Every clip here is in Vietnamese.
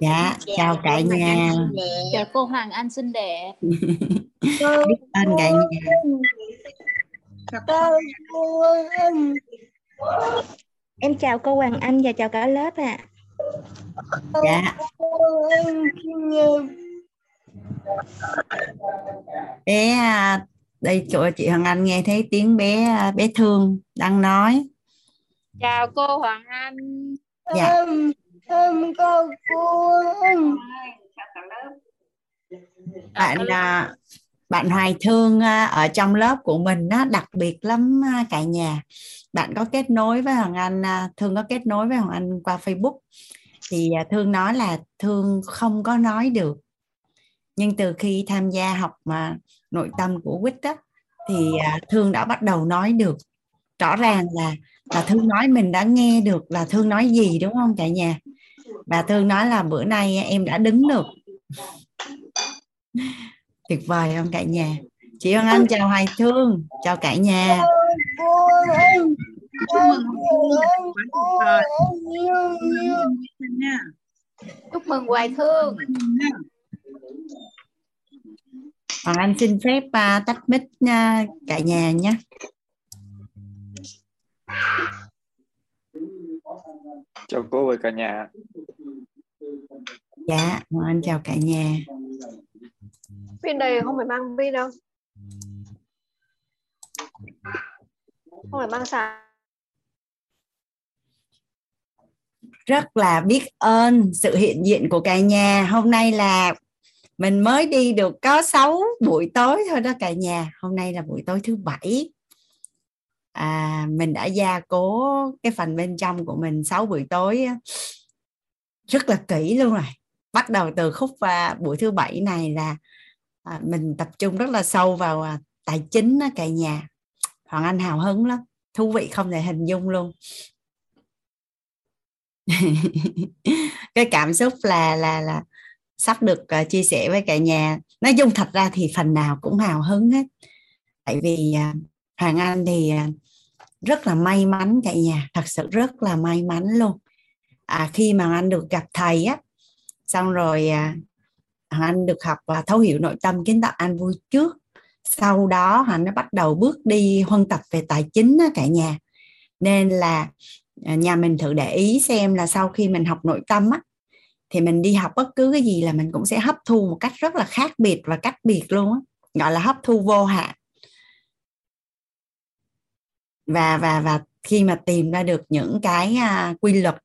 dạ chào cả nhà. chào cô Hoàng Anh xinh đẹp. Biết ơn cả nhà. Em chào cô Hoàng Anh và chào cả lớp ạ. À. dạ. Bé à, đây chỗ chị Hoàng Anh nghe thấy tiếng bé à, bé Thương đang nói. Chào cô Hoàng Anh. Dạ em cô cuốn. bạn là bạn Hoài Thương à, ở trong lớp của mình á, đặc biệt lắm à, cả nhà. Bạn có kết nối với Hoàng Anh Thương có kết nối với Hoàng Anh qua Facebook. Thì Thương nói là Thương không có nói được. Nhưng từ khi tham gia học mà nội tâm của quýt á, thì thương đã bắt đầu nói được. Rõ ràng là là thương nói mình đã nghe được là thương nói gì đúng không cả nhà? Và thương nói là bữa nay em đã đứng được. Tuyệt vời không cả nhà. Chị Hoàng Anh chào Hoài Thương chào cả nhà. Chúc mừng chúc mừng Hoài Thương. Hoàng Anh xin phép uh, tắt mic uh, cả nhà nhé chào cô và cả nhà. Dạ Hoàng Anh chào cả nhà. Pin đây không phải mang pin đâu. Không phải mang sạc rất là biết ơn sự hiện diện của cả nhà. Hôm nay là mình mới đi được có 6 buổi tối thôi đó cả nhà. Hôm nay là buổi tối thứ bảy à, mình đã gia cố cái phần bên trong của mình 6 buổi tối rất là kỹ luôn rồi. Bắt đầu từ khúc và buổi thứ bảy này là à, mình tập trung rất là sâu vào à, tài chính đó, cả nhà. Hoàng anh hào hứng lắm. Thú vị không thể hình dung luôn. Cái cảm xúc là là là sắp được uh, chia sẻ với cả nhà. Nói chung thật ra thì phần nào cũng hào hứng hết. Tại vì uh, hoàng anh thì à, rất là may mắn cả nhà thật sự rất là may mắn luôn. À, khi mà anh được gặp thầy á xong rồi à, anh được học và thấu hiểu nội tâm kiến tạo an vui trước. Sau đó anh nó bắt đầu bước đi huân tập về tài chính á, cả nhà. Nên là à, nhà mình thử để ý xem là sau khi mình học nội tâm á thì mình đi học bất cứ cái gì là mình cũng sẽ hấp thu một cách rất là khác biệt và cách biệt luôn á gọi là hấp thu vô hạn và và và khi mà tìm ra được những cái uh, quy luật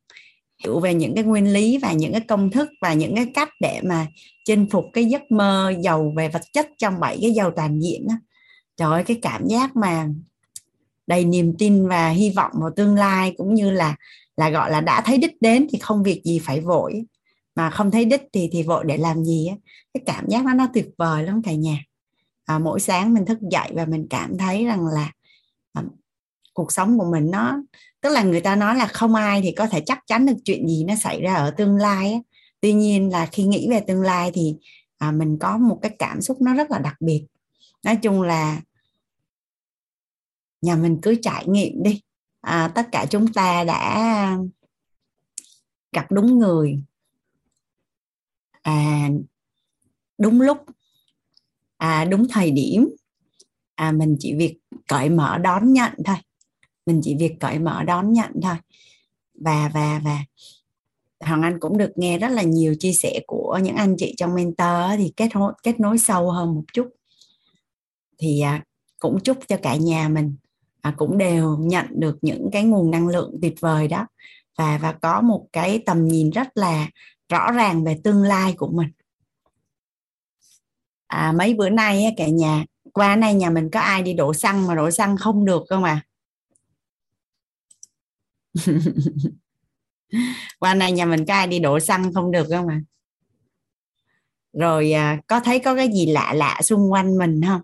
hiểu về những cái nguyên lý và những cái công thức và những cái cách để mà chinh phục cái giấc mơ giàu về vật chất trong bảy cái giàu toàn diện đó. trời ơi cái cảm giác mà đầy niềm tin và hy vọng vào tương lai cũng như là là gọi là đã thấy đích đến thì không việc gì phải vội mà không thấy đích thì thì vội để làm gì á cái cảm giác đó nó tuyệt vời lắm cả nhà à, mỗi sáng mình thức dậy và mình cảm thấy rằng là cuộc sống của mình nó tức là người ta nói là không ai thì có thể chắc chắn được chuyện gì nó xảy ra ở tương lai tuy nhiên là khi nghĩ về tương lai thì à, mình có một cái cảm xúc nó rất là đặc biệt. Nói chung là nhà mình cứ trải nghiệm đi. À, tất cả chúng ta đã gặp đúng người. À, đúng lúc. À, đúng thời điểm. À, mình chỉ việc cởi mở đón nhận thôi mình chỉ việc cởi mở đón nhận thôi. Và và và Hoàng Anh cũng được nghe rất là nhiều chia sẻ của những anh chị trong mentor thì kết nối kết nối sâu hơn một chút. Thì à, cũng chúc cho cả nhà mình à, cũng đều nhận được những cái nguồn năng lượng tuyệt vời đó. Và và có một cái tầm nhìn rất là rõ ràng về tương lai của mình. À, mấy bữa nay cả nhà qua nay nhà mình có ai đi đổ xăng mà đổ xăng không được không à? qua nay nhà mình có ai đi đổ xăng không được không à rồi à, có thấy có cái gì lạ lạ xung quanh mình không?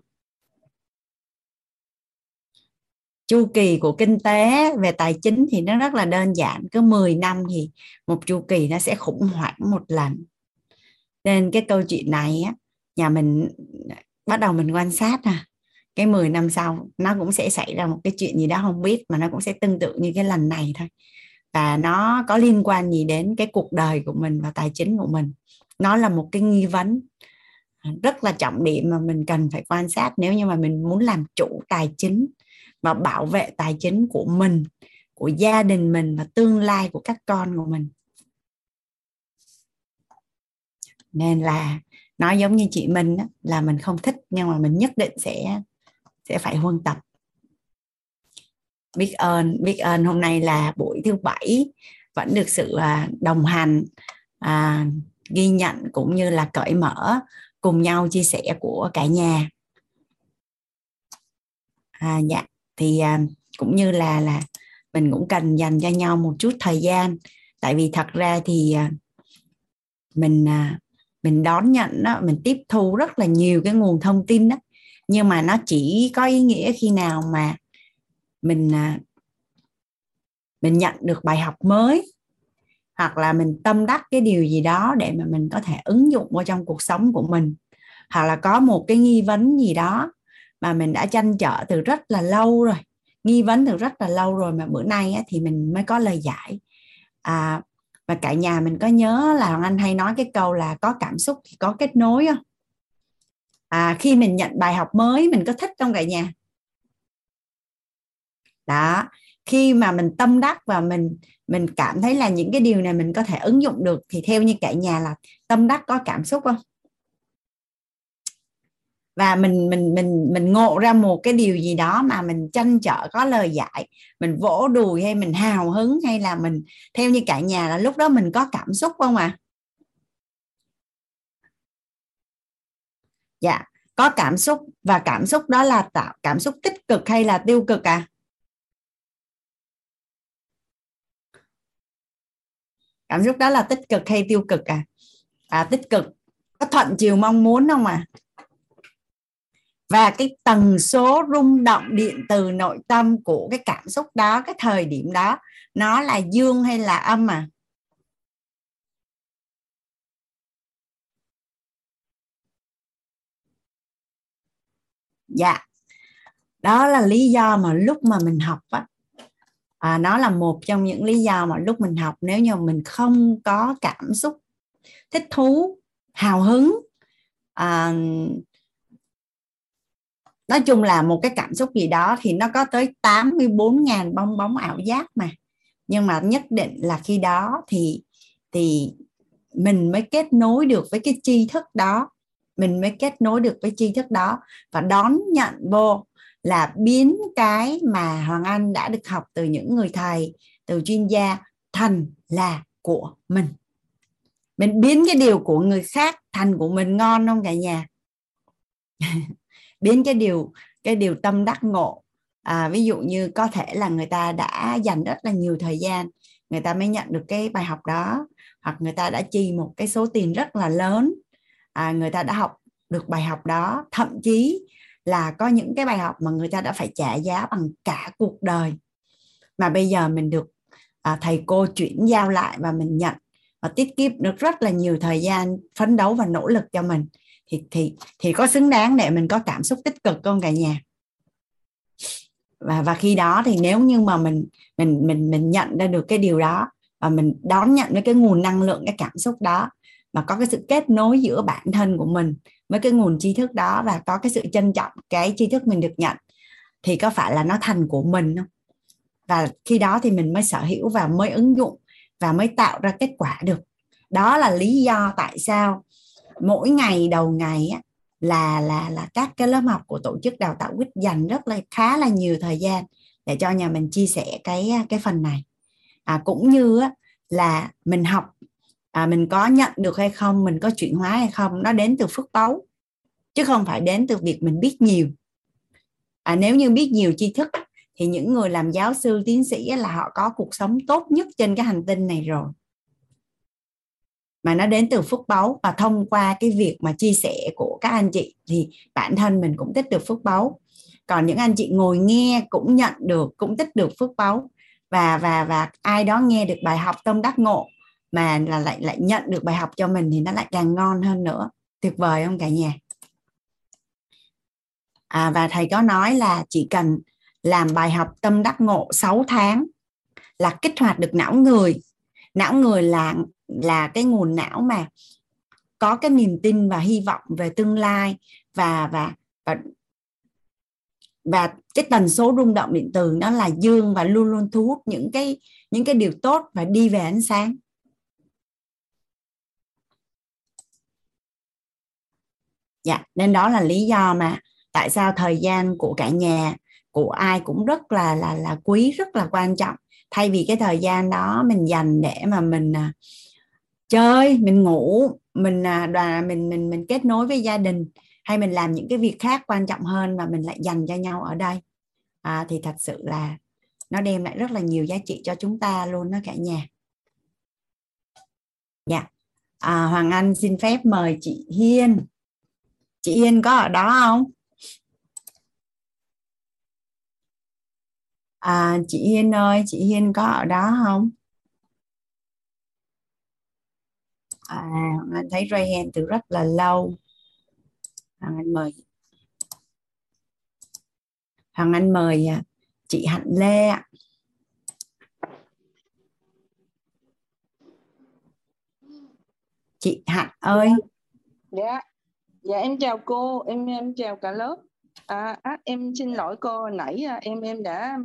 Chu kỳ của kinh tế về tài chính thì nó rất là đơn giản cứ 10 năm thì một chu kỳ nó sẽ khủng hoảng một lần. Nên cái câu chuyện này á nhà mình bắt đầu mình quan sát à cái 10 năm sau, nó cũng sẽ xảy ra một cái chuyện gì đó không biết, mà nó cũng sẽ tương tự như cái lần này thôi. Và nó có liên quan gì đến cái cuộc đời của mình và tài chính của mình. Nó là một cái nghi vấn rất là trọng điểm mà mình cần phải quan sát nếu như mà mình muốn làm chủ tài chính và bảo vệ tài chính của mình, của gia đình mình và tương lai của các con của mình. Nên là nói giống như chị mình là mình không thích nhưng mà mình nhất định sẽ sẽ phải huân tập. Biết ơn biết ơn hôm nay là buổi thứ bảy vẫn được sự à, đồng hành à, ghi nhận cũng như là cởi mở cùng nhau chia sẻ của cả nhà. À, dạ thì à, cũng như là là mình cũng cần dành cho nhau một chút thời gian. Tại vì thật ra thì à, mình à, mình đón nhận đó mình tiếp thu rất là nhiều cái nguồn thông tin đó nhưng mà nó chỉ có ý nghĩa khi nào mà mình à, mình nhận được bài học mới hoặc là mình tâm đắc cái điều gì đó để mà mình có thể ứng dụng vào trong cuộc sống của mình. Hoặc là có một cái nghi vấn gì đó mà mình đã tranh trở từ rất là lâu rồi nghi vấn từ rất là lâu rồi mà bữa nay á, thì mình mới có lời giải. À, và cả nhà mình có nhớ là Hoàng Anh hay nói cái câu là có cảm xúc thì có kết nối không? À, khi mình nhận bài học mới mình có thích không cả nhà? Đó khi mà mình tâm đắc và mình mình cảm thấy là những cái điều này mình có thể ứng dụng được thì theo như cả nhà là tâm đắc có cảm xúc không? Và mình mình mình mình ngộ ra một cái điều gì đó mà mình tranh trở có lời giải mình vỗ đùi hay mình hào hứng hay là mình theo như cả nhà là lúc đó mình có cảm xúc không à? Dạ. Có cảm xúc và cảm xúc đó là tạo cảm xúc tích cực hay là tiêu cực à cảm xúc đó là tích cực hay tiêu cực à à tích cực. Có thuận chiều mong muốn không à và cái tần số rung động điện từ nội tâm của cái cảm xúc đó, cái thời điểm đó, nó là dương hay là âm à dạ. Đó là lý do mà lúc mà mình học á à, nó là một trong những lý do mà lúc mình học nếu như mình không có cảm xúc thích thú hào hứng à, nói chung là một cái cảm xúc gì đó thì nó có tới 84.000 bong bóng ảo giác mà. Nhưng mà nhất định là khi đó thì thì mình mới kết nối được với cái tri thức đó mình mới kết nối được với tri thức đó. Và đón nhận vô là biến cái mà Hoàng Anh đã được học từ những người thầy từ chuyên gia thành là của mình. Mình biến cái điều của người khác thành của mình ngon không cả nhà? Biến cái điều cái điều tâm đắc ngộ. À, ví dụ như có thể là người ta đã dành rất là nhiều thời gian người ta mới nhận được cái bài học đó hoặc người ta đã chi một cái số tiền rất là lớn à, người ta đã học được bài học đó. Thậm chí là có những cái bài học mà người ta đã phải trả giá bằng cả cuộc đời. Mà bây giờ mình được à, thầy cô chuyển giao lại và mình nhận và tiết kiệm được rất là nhiều thời gian phấn đấu và nỗ lực cho mình. Thì thì thì có xứng đáng để mình có cảm xúc tích cực không cả nhà? Và và khi đó thì nếu như mà mình mình mình mình nhận ra được cái điều đó và mình đón nhận với cái nguồn năng lượng cái cảm xúc đó mà có cái sự kết nối giữa bản thân của mình với cái nguồn tri thức đó và có cái sự trân trọng cái tri thức mình được nhận thì có phải là nó thành của mình không? Và khi đó thì mình mới sở hữu và mới ứng dụng và mới tạo ra kết quả được. Đó là lý do tại sao mỗi ngày đầu ngày á, là là là các cái lớp học của tổ chức đào tạo quýt dành rất là khá là nhiều thời gian để cho nhà mình chia sẻ cái cái phần này. À, cũng như á, là mình học à, mình có nhận được hay không mình có chuyển hóa hay không nó đến từ phước báu chứ không phải đến từ việc mình biết nhiều. À, nếu như biết nhiều tri thức thì những người làm giáo sư tiến sĩ là họ có cuộc sống tốt nhất trên cái hành tinh này rồi. Mà nó đến từ phước báu và thông qua cái việc mà chia sẻ của các anh chị thì bản thân mình cũng tích được phước báu. Còn những anh chị ngồi nghe cũng nhận được cũng tích được phước báu và và và ai đó nghe được bài học tâm đắc ngộ mà là lại lại nhận được bài học cho mình thì nó lại càng ngon hơn nữa. Tuyệt vời không cả nhà? À, và thầy có nói là chỉ cần làm bài học tâm đắc ngộ 6 tháng là kích hoạt được não người. Não người là là cái nguồn não mà có cái niềm tin và hy vọng về tương lai và và và và cái tần số rung động điện từ nó là dương và luôn luôn thu hút những cái những cái điều tốt và đi về ánh sáng. Dạ nên đó là lý do mà tại sao thời gian của cả nhà của ai cũng rất là là là quý rất là quan trọng. Thay vì cái thời gian đó mình dành để mà mình à, chơi mình ngủ mình à, đoàn mình mình mình kết nối với gia đình hay mình làm những cái việc khác quan trọng hơn mà mình lại dành cho nhau ở đây. À, thì thật sự là nó đem lại rất là nhiều giá trị cho chúng ta luôn đó cả nhà. Dạ. À, Hoàng Anh xin phép mời chị Hiên chị yên có ở đó không? À, chị yên ơi chị yên có ở đó không? À, anh thấy ray hand từ rất là lâu. Hoàng Anh mời. Hoàng Anh mời à, chị Hạnh Lê ạ. Chị Hạnh ơi. Dạ dạ em chào cô em em chào cả lớp. À, à em xin lỗi cô nãy à, em em đã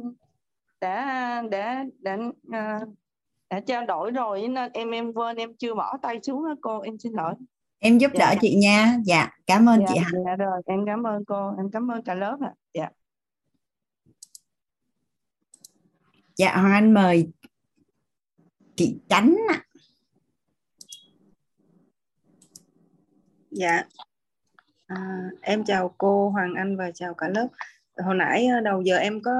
đã đã đã đã, đã trao đổi rồi nên em em quên em chưa bỏ tay xuống đó cô em xin lỗi. Em giúp Dạ. đỡ chị nha. Dạ cảm ơn dạ, chị Hạnh. dạ rồi em cảm ơn cô em cảm ơn cả lớp ạ. Dạ. Dạ Hoàng Anh mời chị Chánh ạ. Dạ, à, em chào cô Hoàng Anh và chào cả lớp. Hồi nãy ờ, đầu giờ em có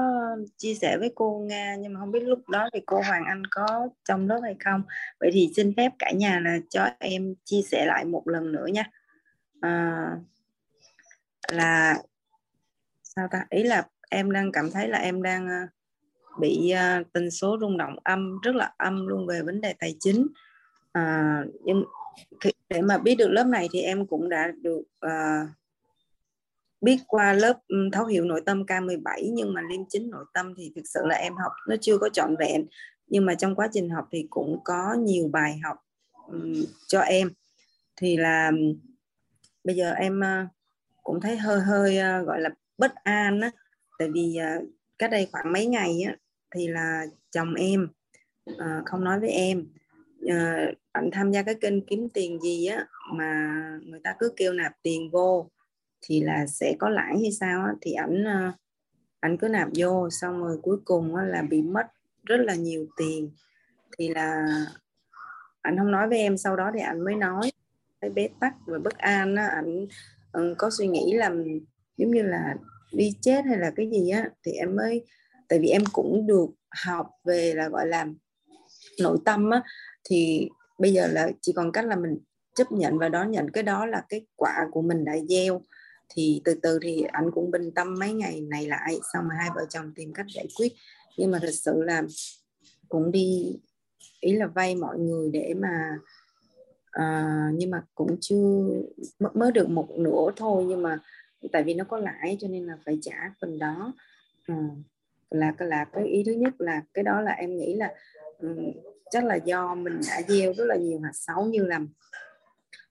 chia sẻ với cô Nga nhưng mà không biết lúc đó thì cô Hoàng Anh có trong lớp hay không. Vậy thì xin phép cả nhà là cho em chia sẻ lại một lần nữa nha. À, là sao ta? Ý là em đang cảm thấy là em đang ờ, bị ờ, tần số rung động âm rất là âm luôn về vấn đề tài chính. À, nhưng để mà biết được lớp này thì em cũng đã được uh, biết qua lớp thấu hiểu nội tâm K17 nhưng mà liêm chính nội tâm thì thực sự là em học nó chưa có trọn vẹn. Nhưng mà trong quá trình học thì cũng có nhiều bài học um, cho em. Thì là bây giờ em uh, cũng thấy hơi hơi uh, gọi là bất an á. Tại vì uh, cách đây khoảng mấy ngày á thì là chồng em uh, không nói với em. Ờ, à, anh tham gia cái kênh kiếm tiền gì á mà người ta cứ kêu nạp tiền vô thì là sẽ có lãi hay sao á thì ảnh ờ, ảnh cứ nạp vô xong rồi cuối cùng á, là bị mất rất là nhiều tiền. Thì là ảnh không nói với em sau đó thì ảnh mới nói cái bế tắc và bất an á ảnh ừ, có suy nghĩ là giống như là đi chết hay là cái gì á thì em mới tại vì em cũng được học về là gọi là nội tâm á thì bây giờ là chỉ còn cách là mình chấp nhận và đón nhận cái đó là cái quả của mình đã gieo. Thì từ từ thì anh cũng bình tâm mấy ngày này lại xong mà hai vợ chồng tìm cách giải quyết. Nhưng mà thật sự là cũng đi ý là vay mọi người để mà uh, nhưng mà cũng chưa mới- được một nửa thôi nhưng mà tại vì nó có lãi cho nên là phải trả phần đó. Uh, là là cái ý thứ nhất là cái đó là em nghĩ là um, chắc là do mình đã gieo rất là nhiều hạt xấu như là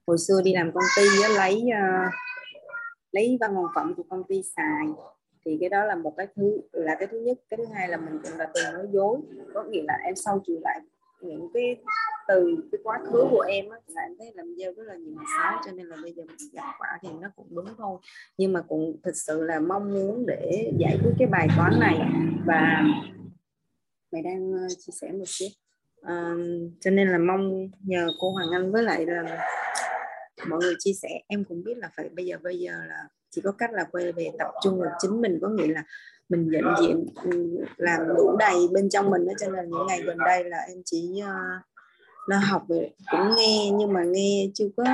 hồi xưa đi làm công ty á, lấy uh, lấy văn phòng phẩm của công ty xài. Thì cái đó là một cái thứ là cái thứ nhất. Cái thứ hai là mình cũng là từng nói dối. Có nghĩa là em sau chuỗi lại những cái từ cái quá khứ của em á, là em thấy làm gieo rất là nhiều hạt xấu cho nên là bây giờ mình gặp quả thì nó cũng đúng thôi. Nhưng mà cũng thực sự là mong muốn để giải quyết cái bài toán này. Và mày đang ờ, chia sẻ một chút à, cho nên là mong nhờ cô Hoàng Anh với lại là mọi người chia sẻ. Em cũng biết là phải bây giờ bây giờ là chỉ có cách là quay về tập trung vào chính mình. Có nghĩa là mình nhận diện ừ, làm đủ đầy bên trong mình đó. Cho nên những ngày gần đây là em chỉ uh, học về cũng nghe nhưng mà nghe chưa có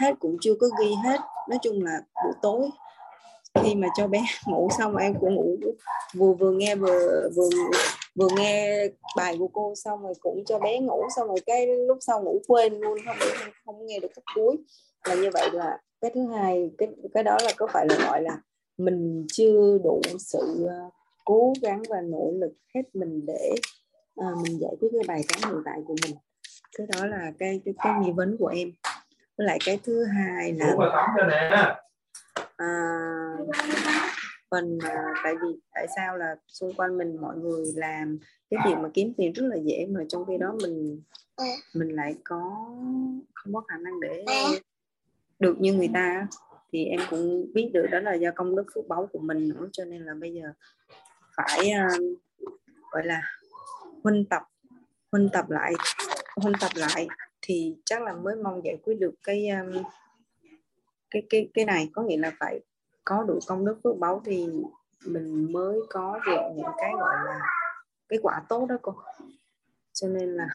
hết cũng chưa có ghi hết. Nói chung là buổi tối khi mà cho bé ngủ xong em cũng ngủ vừa vừa nghe vừa vừa vừa nghe bài của cô xong rồi cũng cho bé ngủ xong rồi cái lúc sau ngủ quên luôn không không, không nghe được cái cuối. Là như vậy là cái thứ hai cái cái đó là có phải là gọi là mình chưa đủ sự uh, cố gắng và nỗ lực hết mình để à, mình giải quyết cái bài toán hiện tại của mình. Cái đó là cái cái, cái nghi vấn của em. Với lại cái thứ hai là à, mình tại vì tại sao là xung quanh mình mọi người làm cái việc mà kiếm tiền rất là dễ mà trong khi đó mình mình lại có không có khả năng để được như người ta thì em cũng biết được đó là do công đức phước báu của mình nữa cho nên là bây giờ phải uh, gọi là huân tập huân tập lại huân tập lại thì chắc là mới mong giải quyết được cái um, cái cái cái này. Có nghĩa là phải có đủ công đức phước báu thì mình mới có được những cái gọi là cái quả tốt đó cô. Cho nên là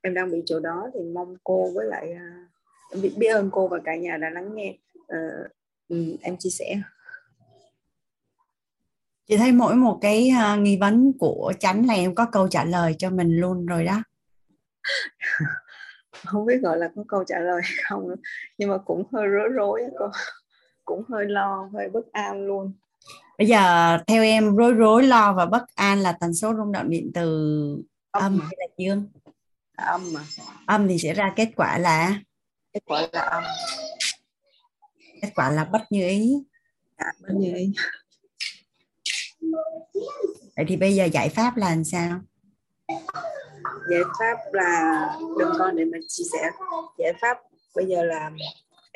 em đang bị chỗ đó thì mong cô với lại uh, biết, biết ơn cô và cả nhà đã lắng nghe. Uh, em chia sẻ. Chị thấy mỗi một cái uh, nghi vấn của chánh là em có câu trả lời cho mình luôn rồi đó. Không biết gọi là có câu trả lời không nhưng mà cũng hơi rối rối cô cũng hơi lo hơi bất an luôn. Bây giờ theo em rối rối lo và bất an là tần số rung động điện từ âm, âm hay là dương? Âm mà âm thì sẽ ra kết quả là kết quả là âm. Kết quả là bất như ý. À, bất như ý. Vậy thì bây giờ giải pháp là làm sao? Giải pháp là đừng có để mà chia sẻ. Giải pháp bây giờ là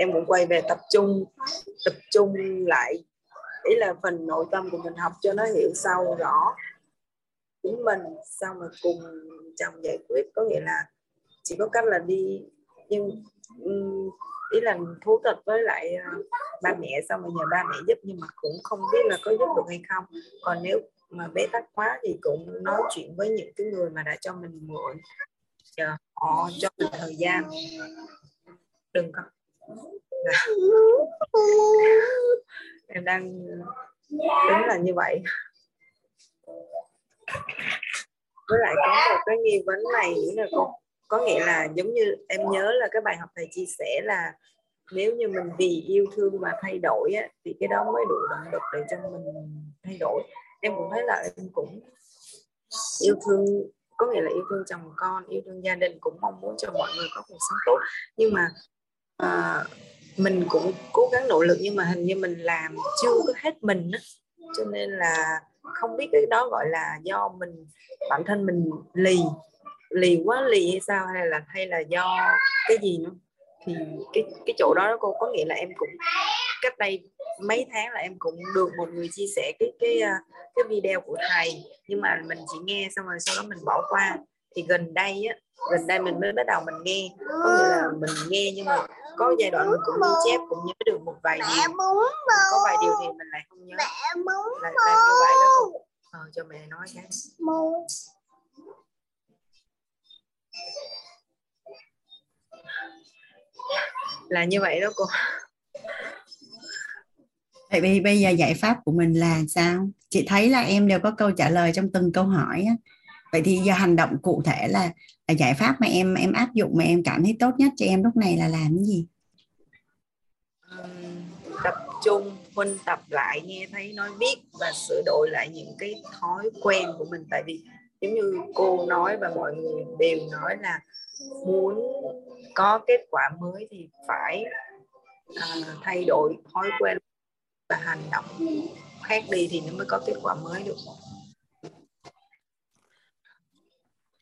em cũng quay về tập trung tập trung lại, ý là phần nội tâm của mình học cho nó hiểu sâu, rõ chính mình, xong rồi cùng chồng giải quyết. Có nghĩa là chỉ có cách là đi, nhưng ý là thú thật với lại ờ, ba mẹ, xong rồi nhờ ba mẹ giúp, nhưng mà cũng không biết là có giúp được hay không. Còn nếu mà bế tắc quá thì cũng nói chuyện với những cái người mà đã cho mình mượn chờ họ cho mình thời gian. Đừng có Dạ. em đang ờ, tính là như vậy. Với lại có một cái nghi vấn này nữa là cô. Có nghĩa là giống như em nhớ là cái bài học thầy chia sẻ là nếu như mình vì yêu thương mà thay đổi á, thì cái đó mới đủ động lực để cho mình thay đổi. Em cũng thấy là em cũng yêu thương có nghĩa là yêu thương chồng con yêu thương gia đình cũng mong muốn cho mọi người có cuộc sống tốt. Nhưng mà à, mình cũng cố gắng nỗ lực nhưng mà hình như mình làm chưa có hết mình á. Cho nên là không biết cái đó gọi là do mình bản thân mình lì lì quá lì hay sao hay là hay là do cái gì nữa. Thì cái cái chỗ đó cô có nghĩa là em cũng cách đây mấy tháng là em cũng được một người chia sẻ cái cái ờ, cái video của thầy. Nhưng mà mình chỉ nghe xong rồi sau đó mình bỏ qua. Thì gần đây á gần đây mình mới bắt đầu mình nghe. Có nghĩa là mình nghe nhưng mà có giai đoạn mình cũng ghi chép cũng nhớ được một vài điều. Có vài điều thì mình lại không nhớ. Là, là như vậy đó. Ờ, cho mẹ nói cái. Là như vậy đó cô. Vậy vì bây giờ giải pháp của mình là sao? Chị thấy là em đều có câu trả lời trong từng câu hỏi á. Vậy thì giờ hành động cụ thể là giải pháp mà em em áp dụng mà em cảm thấy tốt nhất cho em lúc này là làm cái gì? tập trung huynh tập lại nghe thấy nói biết và sửa đổi lại những cái thói quen của mình tại vì giống như cô nói và mọi người đều nói là muốn có kết quả mới thì phải à, thay đổi thói quen và hành động khác đi thì nó mới có kết quả mới được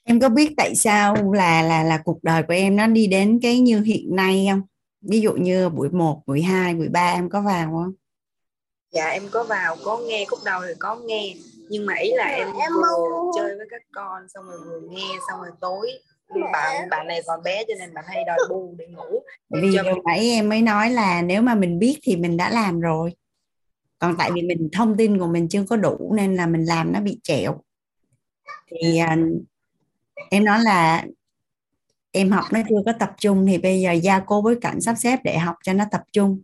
em có biết tại sao là là là cuộc đời của em nó đi đến cái như hiện nay không? Ví dụ như buổi 1, buổi 2, buổi 3 em có vào không? Dạ em có vào có nghe khúc đầu thì có nghe. Nhưng mà ý là em vừa chơi với các con xong rồi vừa nghe xong rồi tối bạn bạn này còn bé cho nên bạn hay đòi bu để ngủ vì cho mình... nãy em mới nói là nếu mà mình biết thì mình đã làm rồi. Còn tại vì mình thông tin của mình chưa có đủ nên là mình làm nó bị trẹo. Thì uh, em nói là em học nó chưa có tập trung thì bây giờ giao cô với cảnh sắp xếp để học cho nó tập trung.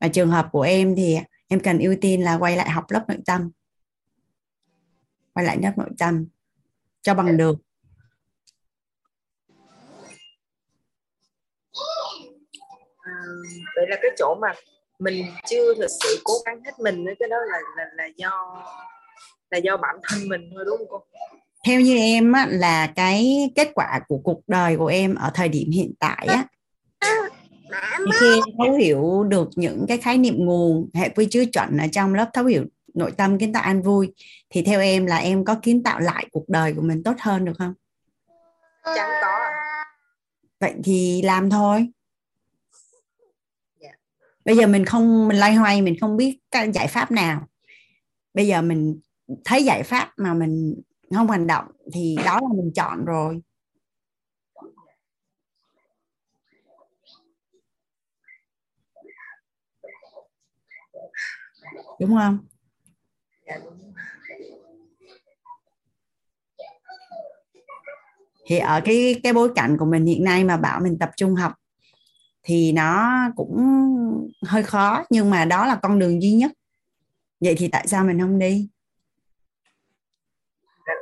Và trường hợp của em thì em cần ưu tiên là quay lại học lớp nội tâm. Quay lại lớp nội tâm cho bằng được. À, vậy là cái chỗ mà mình chưa thực sự cố gắng hết mình cái đó là là là do là do bản thân mình thôi đúng không cô theo như em á, là cái kết quả của cuộc đời của em ở thời điểm hiện tại á thì khi em thấu hiểu được những cái khái niệm nguồn hệ quy chứa chuẩn ở trong lớp thấu hiểu nội tâm kiến tạo an vui thì theo em là em có kiến tạo lại cuộc đời của mình tốt hơn được không? Chẳng có. Vậy thì làm thôi. Dạ. bây giờ mình không mình loay hoay mình không biết cái giải pháp nào. Bây giờ mình thấy giải pháp mà mình không hành động thì đó là mình chọn rồi. Đúng không? Thì ở cái cái bối cảnh của mình hiện nay mà bảo mình tập trung học thì nó cũng hơi khó, nhưng mà đó là con đường duy nhất. Vậy thì tại sao mình không đi?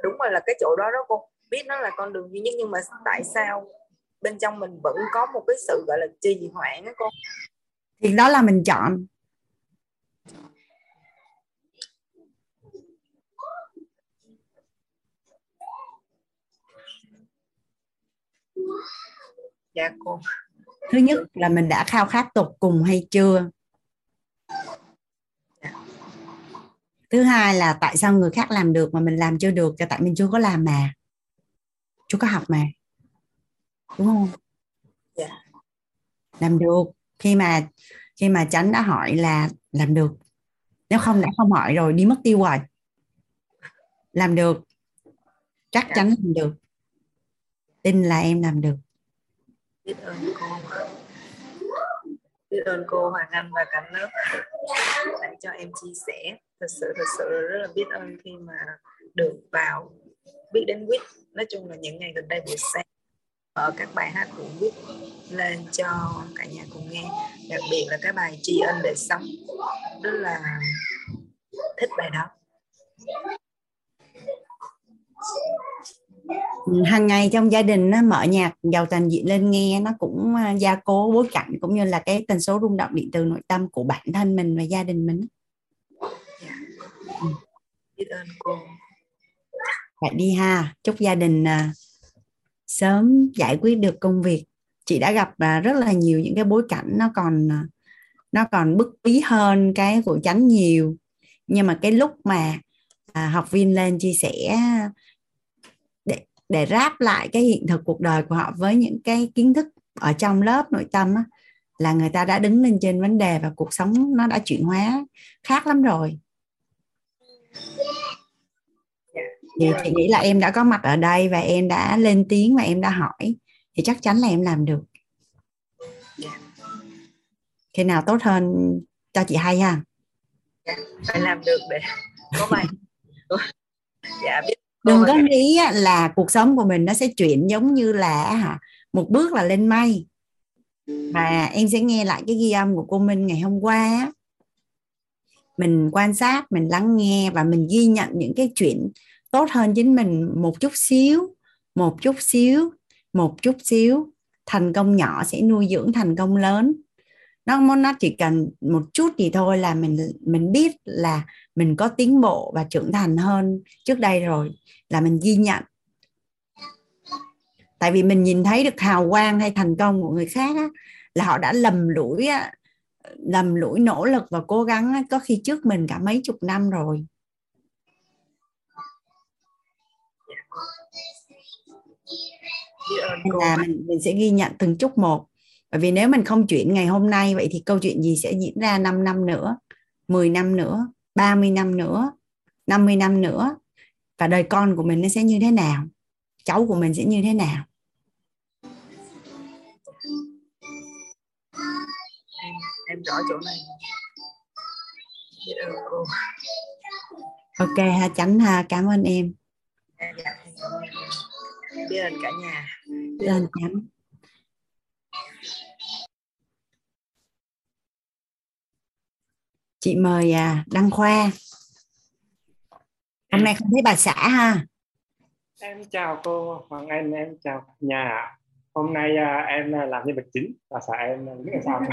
Đúng rồi là cái chỗ đó đó cô. Biết nó là con đường duy nhất nhưng mà tại sao bên trong mình vẫn có một cái sự gọi là trì hoãn á cô? Thì đó là mình chọn. Dạ cô. Thứ nhất là mình đã khao khát tột cùng hay chưa thứ hai là tại sao người khác làm được mà mình làm chưa được là tại mình chưa có làm mà. Chưa có học mà. Đúng không? Dạ. làm được. Khi mà khi mà chánh đã hỏi là làm được. Nếu không đã không hỏi rồi đi mất tiêu rồi. Làm được. Chắc Dạ. chắn làm được. Tin là em làm được. Biết ơn cô. Biết ơn cô Hoàng Anh và cả lớp. Đã cho em chia sẻ thật sự thật sự rất là biết ơn khi mà được vào biết đến quýt. Nói chung là những ngày gần đây buổi sáng ở các bài hát của quýt lên cho cả nhà cùng nghe. Đặc biệt là cái bài tri ân để sống. Rất là thích bài đó. Hàng ngày trong gia đình nó mở nhạc, giàu toàn diện lên nghe, nó cũng ờ, gia cố bối cảnh cũng như là cái tần số rung động điện từ nội tâm của bản thân mình và gia đình mình biết ơn cô vậy đi ha. Chúc gia đình à, sớm giải quyết được công việc. Chị đã gặp à, rất là nhiều những cái bối cảnh nó còn à, nó còn bức bí hơn cái của chánh nhiều. Nhưng mà cái lúc mà à, học viên lên chia sẻ để để ráp lại cái hiện thực cuộc đời của họ với những cái kiến thức ở trong lớp nội tâm á, là người ta đã đứng lên trên vấn đề và cuộc sống nó đã chuyển hóa khác lắm rồi thì chị nghĩ là em đã có mặt ở đây và em đã lên tiếng và em đã hỏi. Thì chắc chắn là em làm được. Dạ. khi nào tốt hơn cho chị hay ha? Phải làm được để có bài dạ biết đừng có nghĩ là cuộc sống của mình nó sẽ chuyển giống như là hả một bước là lên mây. Mà em sẽ nghe lại cái ghi âm của cô Minh ngày hôm qua á mình quan sát mình lắng nghe và mình ghi nhận những cái chuyện tốt hơn chính mình một chút xíu một chút xíu một chút xíu. Thành công nhỏ sẽ nuôi dưỡng thành công lớn. Nó nó chỉ cần một chút gì thôi là mình mình biết là mình có tiến bộ và trưởng thành hơn trước đây rồi là mình ghi nhận. Tại vì mình nhìn thấy được hào quang hay thành công của người khác á, là họ đã lầm lũi á, lầm lũi nỗ lực và cố gắng có khi trước mình cả mấy chục năm rồi. Cô là mình, mình sẽ ghi nhận từng chút một. Bởi vì nếu mình không chuyển ngày hôm nay vậy thì câu chuyện gì sẽ diễn ra 5 năm nữa 10 năm nữa 30 năm nữa 50 năm nữa? Và đời con của mình nó sẽ như thế nào? Cháu của mình sẽ như thế nào rõ chỗ này. Biết ơn cô. Ok ha chánh ha cảm ơn em. Dạ dạ. Cảm ơn biết ơn cả nhà. Lên chánh chị mời à, đăng khoa. Hôm nay không thấy bà xã ha. Em chào cô Hoàng Anh, em chào nhà. Hôm nay à, em à, làm nhân vật chính. Và xã em à, biết là sao.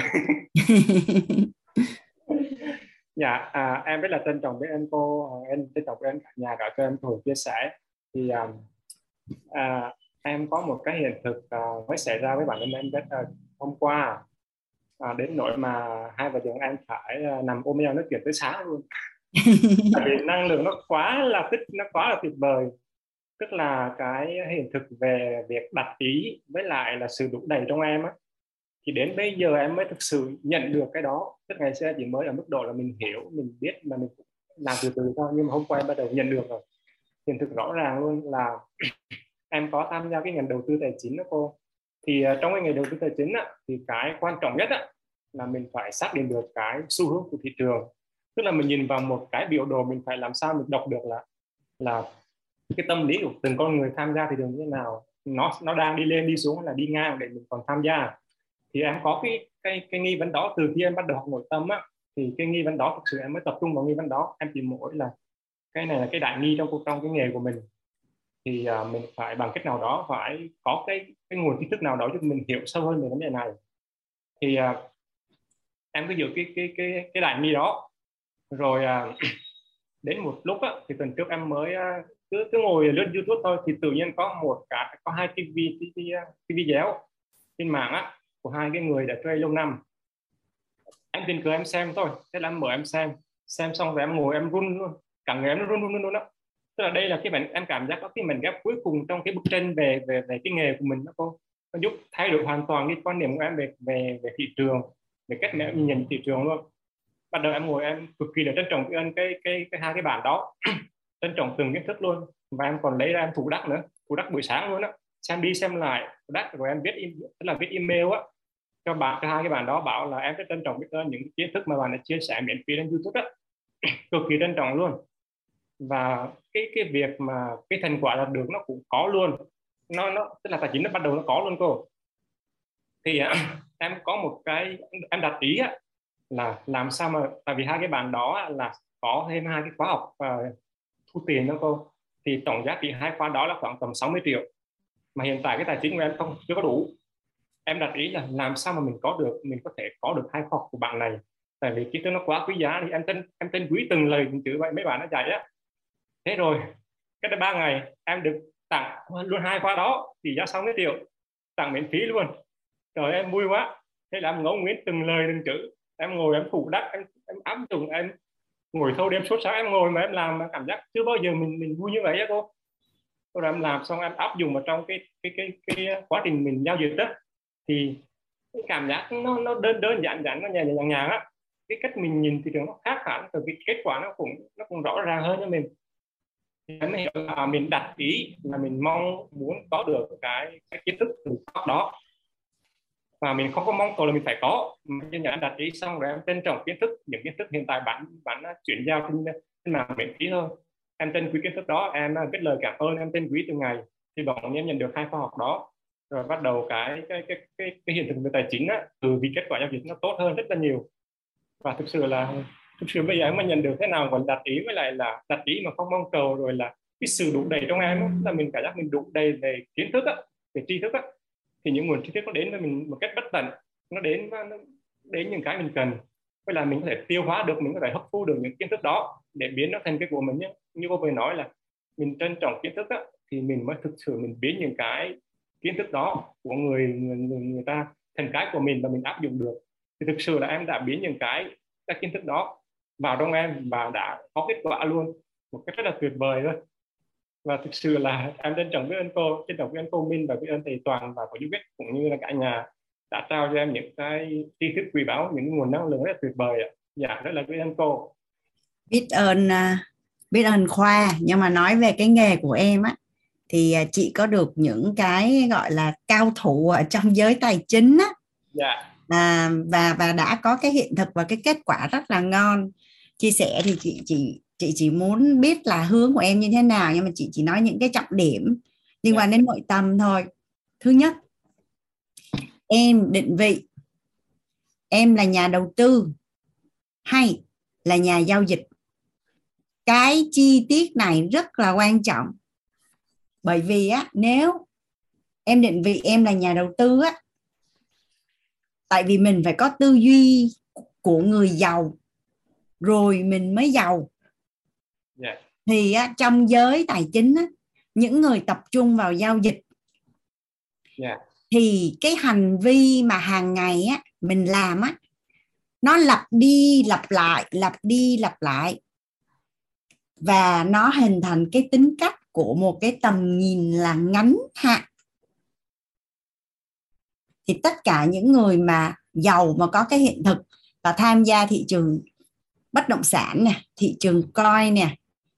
dạ, à, em rất là trân trọng biết ơn cô. Anh, trân trọng biết ơn cả nhà đã cho em hội chia sẻ. thì à, à, em có một cái hiện thực à, mới xảy ra với bản thân em rất à, hôm qua. À, đến nỗi mà hai vợ chồng em phải à, nằm ôm nhau nói chuyện tới sáng luôn. Tại vì năng lượng nó quá là tích nó quá là tuyệt vời tức là cái hiện thực về việc đặt ý với lại là sự đụng đầy trong em á. Thì đến bây giờ em mới thực sự nhận được cái đó. Tức ngày xưa chỉ mới ở mức độ là mình hiểu mình biết mà mình làm từ từ thôi nhưng mà hôm qua em bắt đầu nhận được rồi. Hiện thực rõ ràng luôn là em có tham gia cái ngành đầu tư tài chính đó cô. Thì à, trong cái ngành đầu tư tài chính á, thì cái quan trọng nhất á, là mình phải xác định được cái xu hướng của thị trường. Tức là mình nhìn vào một cái biểu đồ mình phải làm sao mình đọc được là là cái tâm lý của từng con người tham gia thị trường như thế nào nó nó đang đi lên đi xuống hay là đi ngang để mình còn tham gia. Thì em có cái cái cái nghi vấn đó từ khi em bắt đầu học nội tâm á thì cái nghi vấn đó thực sự em mới tập trung vào nghi vấn đó. Em chỉ mỗi là cái này là cái đại nghi trong cuộc trong cái nghề của mình. Thì uh, mình phải bằng cách nào đó phải có cái cái nguồn kiến thức nào đó giúp mình hiểu sâu hơn về vấn đề này. Thì uh, em cứ giữ cái cái cái cái đại nghi đó. Rồi uh, đến một lúc á, thì tuần trước em mới uh, cứ cứ ngồi lướt youtube thôi thì tự nhiên có một cả có hai cái, vi, cái, cái, cái video trên mạng á của hai cái người đã chơi lâu năm. Em tình cờ em xem thôi thế là em mở em xem. Xem xong rồi em ngồi em run luôn cả người em nó run run run, đó tức là đây là cái mình em cảm giác có cái mình ghép cuối cùng trong cái bức tranh về về về cái nghề của mình đó cô nó giúp thay đổi hoàn toàn cái quan điểm của em về về về thị trường về cách mà em nhìn thị trường luôn. Bắt đầu em ngồi em cực kỳ là trân trọng cái cái cái, cái hai cái bản đó trân trọng từng kiến thức luôn. Và em còn lấy ra em thủ đắc nữa thủ đắc buổi sáng luôn á. Xem đi xem lại thủ đắc rồi em viết tức là viết email á cho bạn cho hai cái bạn đó bảo là em rất trân trọng biết ơn những kiến thức mà bạn đã chia sẻ miễn phí lên youtube đó cực kỳ trân trọng luôn. Và cái cái việc mà cái thành quả đạt được nó cũng có luôn. Nó nó tức là tài chính nó bắt đầu nó có luôn cô. Thì à, em có một cái em đặt ý á, là làm sao mà tại vì hai cái bạn đó là có thêm hai cái khóa học uh, thu tiền đó cô, thì tổng giá trị hai khóa đó là khoảng tầm 60 triệu. Mà hiện tại cái tài chính của em không, chưa có đủ. Em đặt ý là làm sao mà mình có được, mình có thể có được hai khóa của bạn này. Tại vì kiến thức nó quá quý giá thì em tin em tin quý từng lời từng chữ vậy mấy bạn nó dạy á. Thế rồi cách đây ba ngày, em được tặng luôn hai khóa đó thì giá 60 triệu. Tặng miễn phí luôn. Rồi em vui quá. Thế là em ngẫu nguyễn từng lời từng chữ. Em ngồi, em thủ đắc em em áp dụng, em ngồi thâu đêm suốt sáng em ngồi mà em làm mà cảm giác chưa bao giờ mình mình vui như vậy á cô. Rồi em làm xong em áp dụng vào trong cái cái cái cái, quá trình mình giao dịch đó thì cái cảm giác nó nó đơn đơn giản giản nó nhẹ nhàng nhàng á. Cái cách mình nhìn thị trường nó khác hẳn từ cái kết quả nó cũng nó cũng rõ ràng hơn cho mình. Thì em hiểu là mình đặt ý là mình mong muốn có được cái, cái kiến thức từ góc đó và mình không có mong cầu là mình phải có. Mà em đặt ý xong rồi em trân trọng kiến thức những kiến thức hiện tại bạn bạn chuyển giao trên trên mạng miễn phí thôi. Em trân quý kiến thức đó em biết lời cảm ơn em trân quý từng ngày. Thì bọn em nhận được hai khoa học đó. Rồi bắt đầu cái cái cái cái, cái hiện thực về tài chính á từ vì kết quả giao dịch nó tốt hơn rất là nhiều. Và thực sự là thực sự bây giờ em mà nhận được thế nào còn đặt ý với lại là đặt ý mà không mong cầu rồi là cái sự đủ đầy trong em á, là mình cảm giác mình đủ đầy về kiến thức á, về tri thức á thì những nguồn tri thức nó đến với mình một cách bất tận nó đến nó đến những cái mình cần. Với là mình có thể tiêu hóa được mình có thể hấp thu được những kiến thức đó để biến nó thành cái của mình nhé. Như cô vừa nói là mình trân trọng kiến thức á, thì mình mới thực sự mình biến những cái kiến thức đó của người người, người, người ta thành cái của mình và mình áp dụng được. Thì thực sự là em đã biến những cái các kiến thức đó vào trong em và đã có kết quả luôn một cách rất là tuyệt vời thôi và thực sự là em trân trọng biết ơn cô trân trọng biết ơn cô Minh và biết ơn thầy Toàn và cô Du cũng như là cả nhà đã trao cho em những cái tri thức quý báu những nguồn năng lượng rất là tuyệt vời ạ. Dạ rất là biết ơn cô. Biết ơn à, biết ơn khoa nhưng mà nói về cái nghề của em á thì à, chị có được những cái gọi là cao thủ ở trong giới tài chính á. Dạ. à, và và đã có cái hiện thực và cái kết quả rất là ngon. Chia sẻ thì chị chị chị chỉ muốn biết là hướng của em như thế nào nhưng mà chị chỉ nói những cái trọng điểm liên quan đến nội tâm thôi. Thứ nhất em định vị. Em là nhà đầu tư hay là nhà giao dịch? Cái chi tiết này rất là quan trọng. Bởi vì á nếu em định vị em là nhà đầu tư á tại vì mình phải có tư duy của người giàu rồi mình mới giàu yeah. thì á, trong giới tài chính á, những người tập trung vào giao dịch Dạ. thì cái hành vi mà hàng ngày á mình làm á nó lặp đi lặp lại lặp đi lặp lại và nó hình thành cái tính cách của một cái tầm nhìn là ngắn hạn thì tất cả những người mà giàu mà có cái hiện thực và tham gia thị trường bất động sản nè thị trường coi nè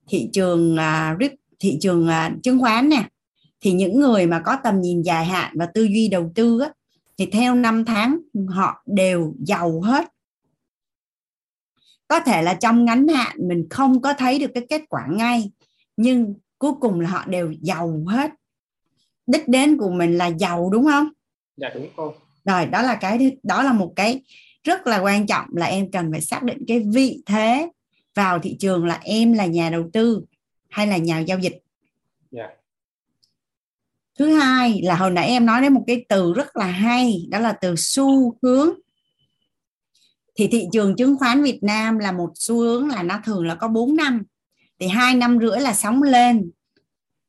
thị trường à, RIP, thị trường à, chứng khoán nè thì những người mà có tầm nhìn dài hạn và tư duy đầu tư á, thì theo năm tháng họ đều giàu hết. Có thể là trong ngắn hạn mình không có thấy được cái kết quả ngay nhưng cuối cùng là họ đều giàu hết. Đích đến của mình là giàu đúng không? Dạ đúng cô. Rồi đó là cái đó là một cái rất là quan trọng là em cần phải xác định cái vị thế vào thị trường là em là nhà đầu tư hay là nhà giao dịch? Dạ. Thứ hai là hồi nãy em nói đến một cái từ rất là hay đó là từ xu hướng. Thì thị trường chứng khoán Việt Nam là một xu hướng là nó thường là có 4 năm. Thì hai năm rưỡi là sóng lên.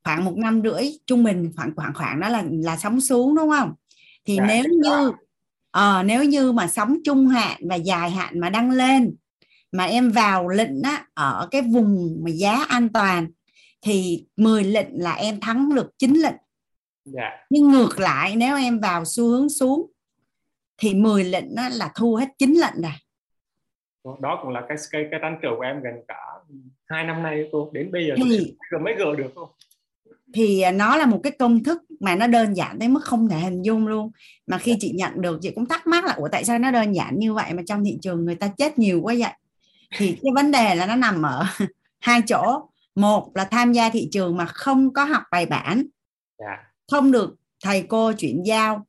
Khoảng một năm rưỡi trung bình khoảng khoảng khoảng đó là là sóng xuống đúng không? Thì Dạ, nếu như ờ, nếu như mà sóng trung hạn và dài hạn mà đăng lên mà em vào lệnh á, ở cái vùng mà giá an toàn thì 10 lệnh là em thắng được 9 lệnh. Dạ. Nhưng ngược lại nếu em vào xu hướng xuống thì 10 lệnh đó là thu hết 9 lệnh rồi. Đó cũng là cái cái cái trăn trở của em gần cả hai năm nay cô. Đến bây giờ Thì- mới gỡ được cô thì à, nó là một cái công thức mà nó đơn giản tới mức không thể hình dung luôn. Mà khi chị nhận được chị cũng thắc mắc là ủa tại sao nó đơn giản như vậy mà trong thị trường người ta chết nhiều quá vậy thì cái vấn đề là nó nằm ở hai chỗ. Một là tham gia thị trường mà không có học bài bản. Dạ. Không được thầy cô chuyển giao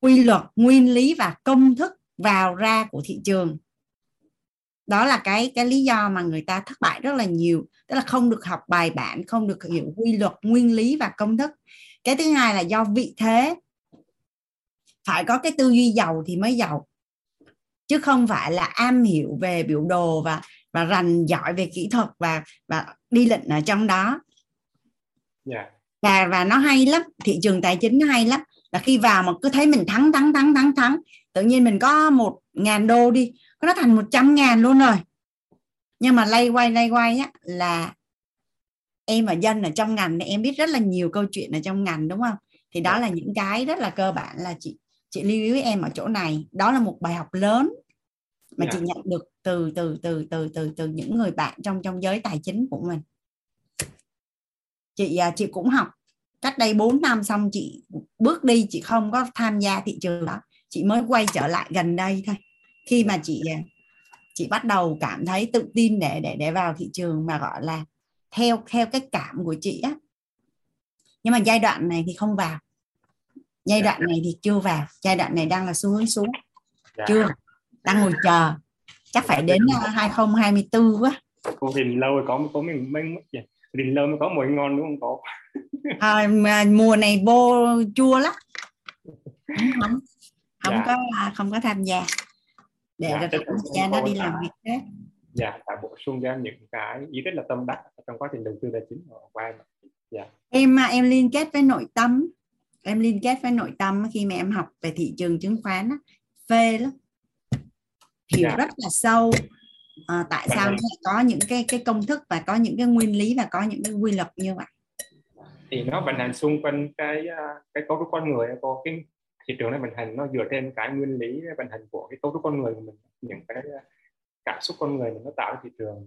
quy luật nguyên lý và công thức vào ra của thị trường. Đó là cái cái lý do mà người ta thất bại rất là nhiều. Tức là không được học bài bản không được hiểu quy luật nguyên lý và công thức. Cái thứ hai là do vị thế. Phải có cái tư duy giàu thì mới giàu chứ không phải là am hiểu về biểu đồ và và rành giỏi về kỹ thuật và và đi lệnh ở trong đó. Dạ. Và và nó hay lắm thị trường tài chính nó hay lắm. Là khi vào mà cứ thấy mình thắng thắng thắng thắng thắng tự nhiên mình có một ngàn đô đi nó thành một trăm ngàn luôn rồi. Nhưng mà lay quay lay quay á là em và dân ở trong ngành em biết rất là nhiều câu chuyện ở trong ngành đúng không? Thì đó là những cái rất là cơ bản là chị chị lưu ý với em ở chỗ này đó là một bài học lớn mà Dạ. chị nhận được từ từ từ từ từ từ những người bạn trong trong giới tài chính của mình. Chị à, chị cũng học cách đây 4 năm xong chị bước đi chị không có tham gia thị trường đó. Chị mới quay trở lại gần đây thôi. Khi mà chị à, chị bắt đầu cảm thấy tự tin để để để vào thị trường mà gọi là theo theo cái cảm của chị á. Nhưng mà giai đoạn này thì không vào giai đoạn này thì chưa vào giai đoạn này đang là xu hướng xuống. Dạ. Chưa đang ngồi chờ. Chắc phải đến à, 2024 quá. Cô rình lâu rồi có có mình mấy mất rình lâu mới có mùi ngon đúng không có à, mà mùa này vô chua lắm. Không không, Dạ. có không có tham gia. Để Dạ, thời là gian nó cô đi làm việc khác. Dạ đã bổ sung cho em những cái ý rất là tâm đắc trong quá trình đầu tư tài chính của em em à, em liên kết với nội tâm em liên kết với nội tâm khi mà em học về thị trường chứng khoán á, phê lắm. Hiểu Dạ. rất là sâu. À, tại sao nó lại có những cái cái công thức và có những cái nguyên lý và có những cái quy luật như vậy? Thì nó vận hành xung quanh cái à, cái cấu trúc con người có cái thị trường này vận hành nó dựa trên cái nguyên lý vận hành của cái cấu trúc con người của mình những cái à, cảm xúc con người mình nó tạo ra thị trường.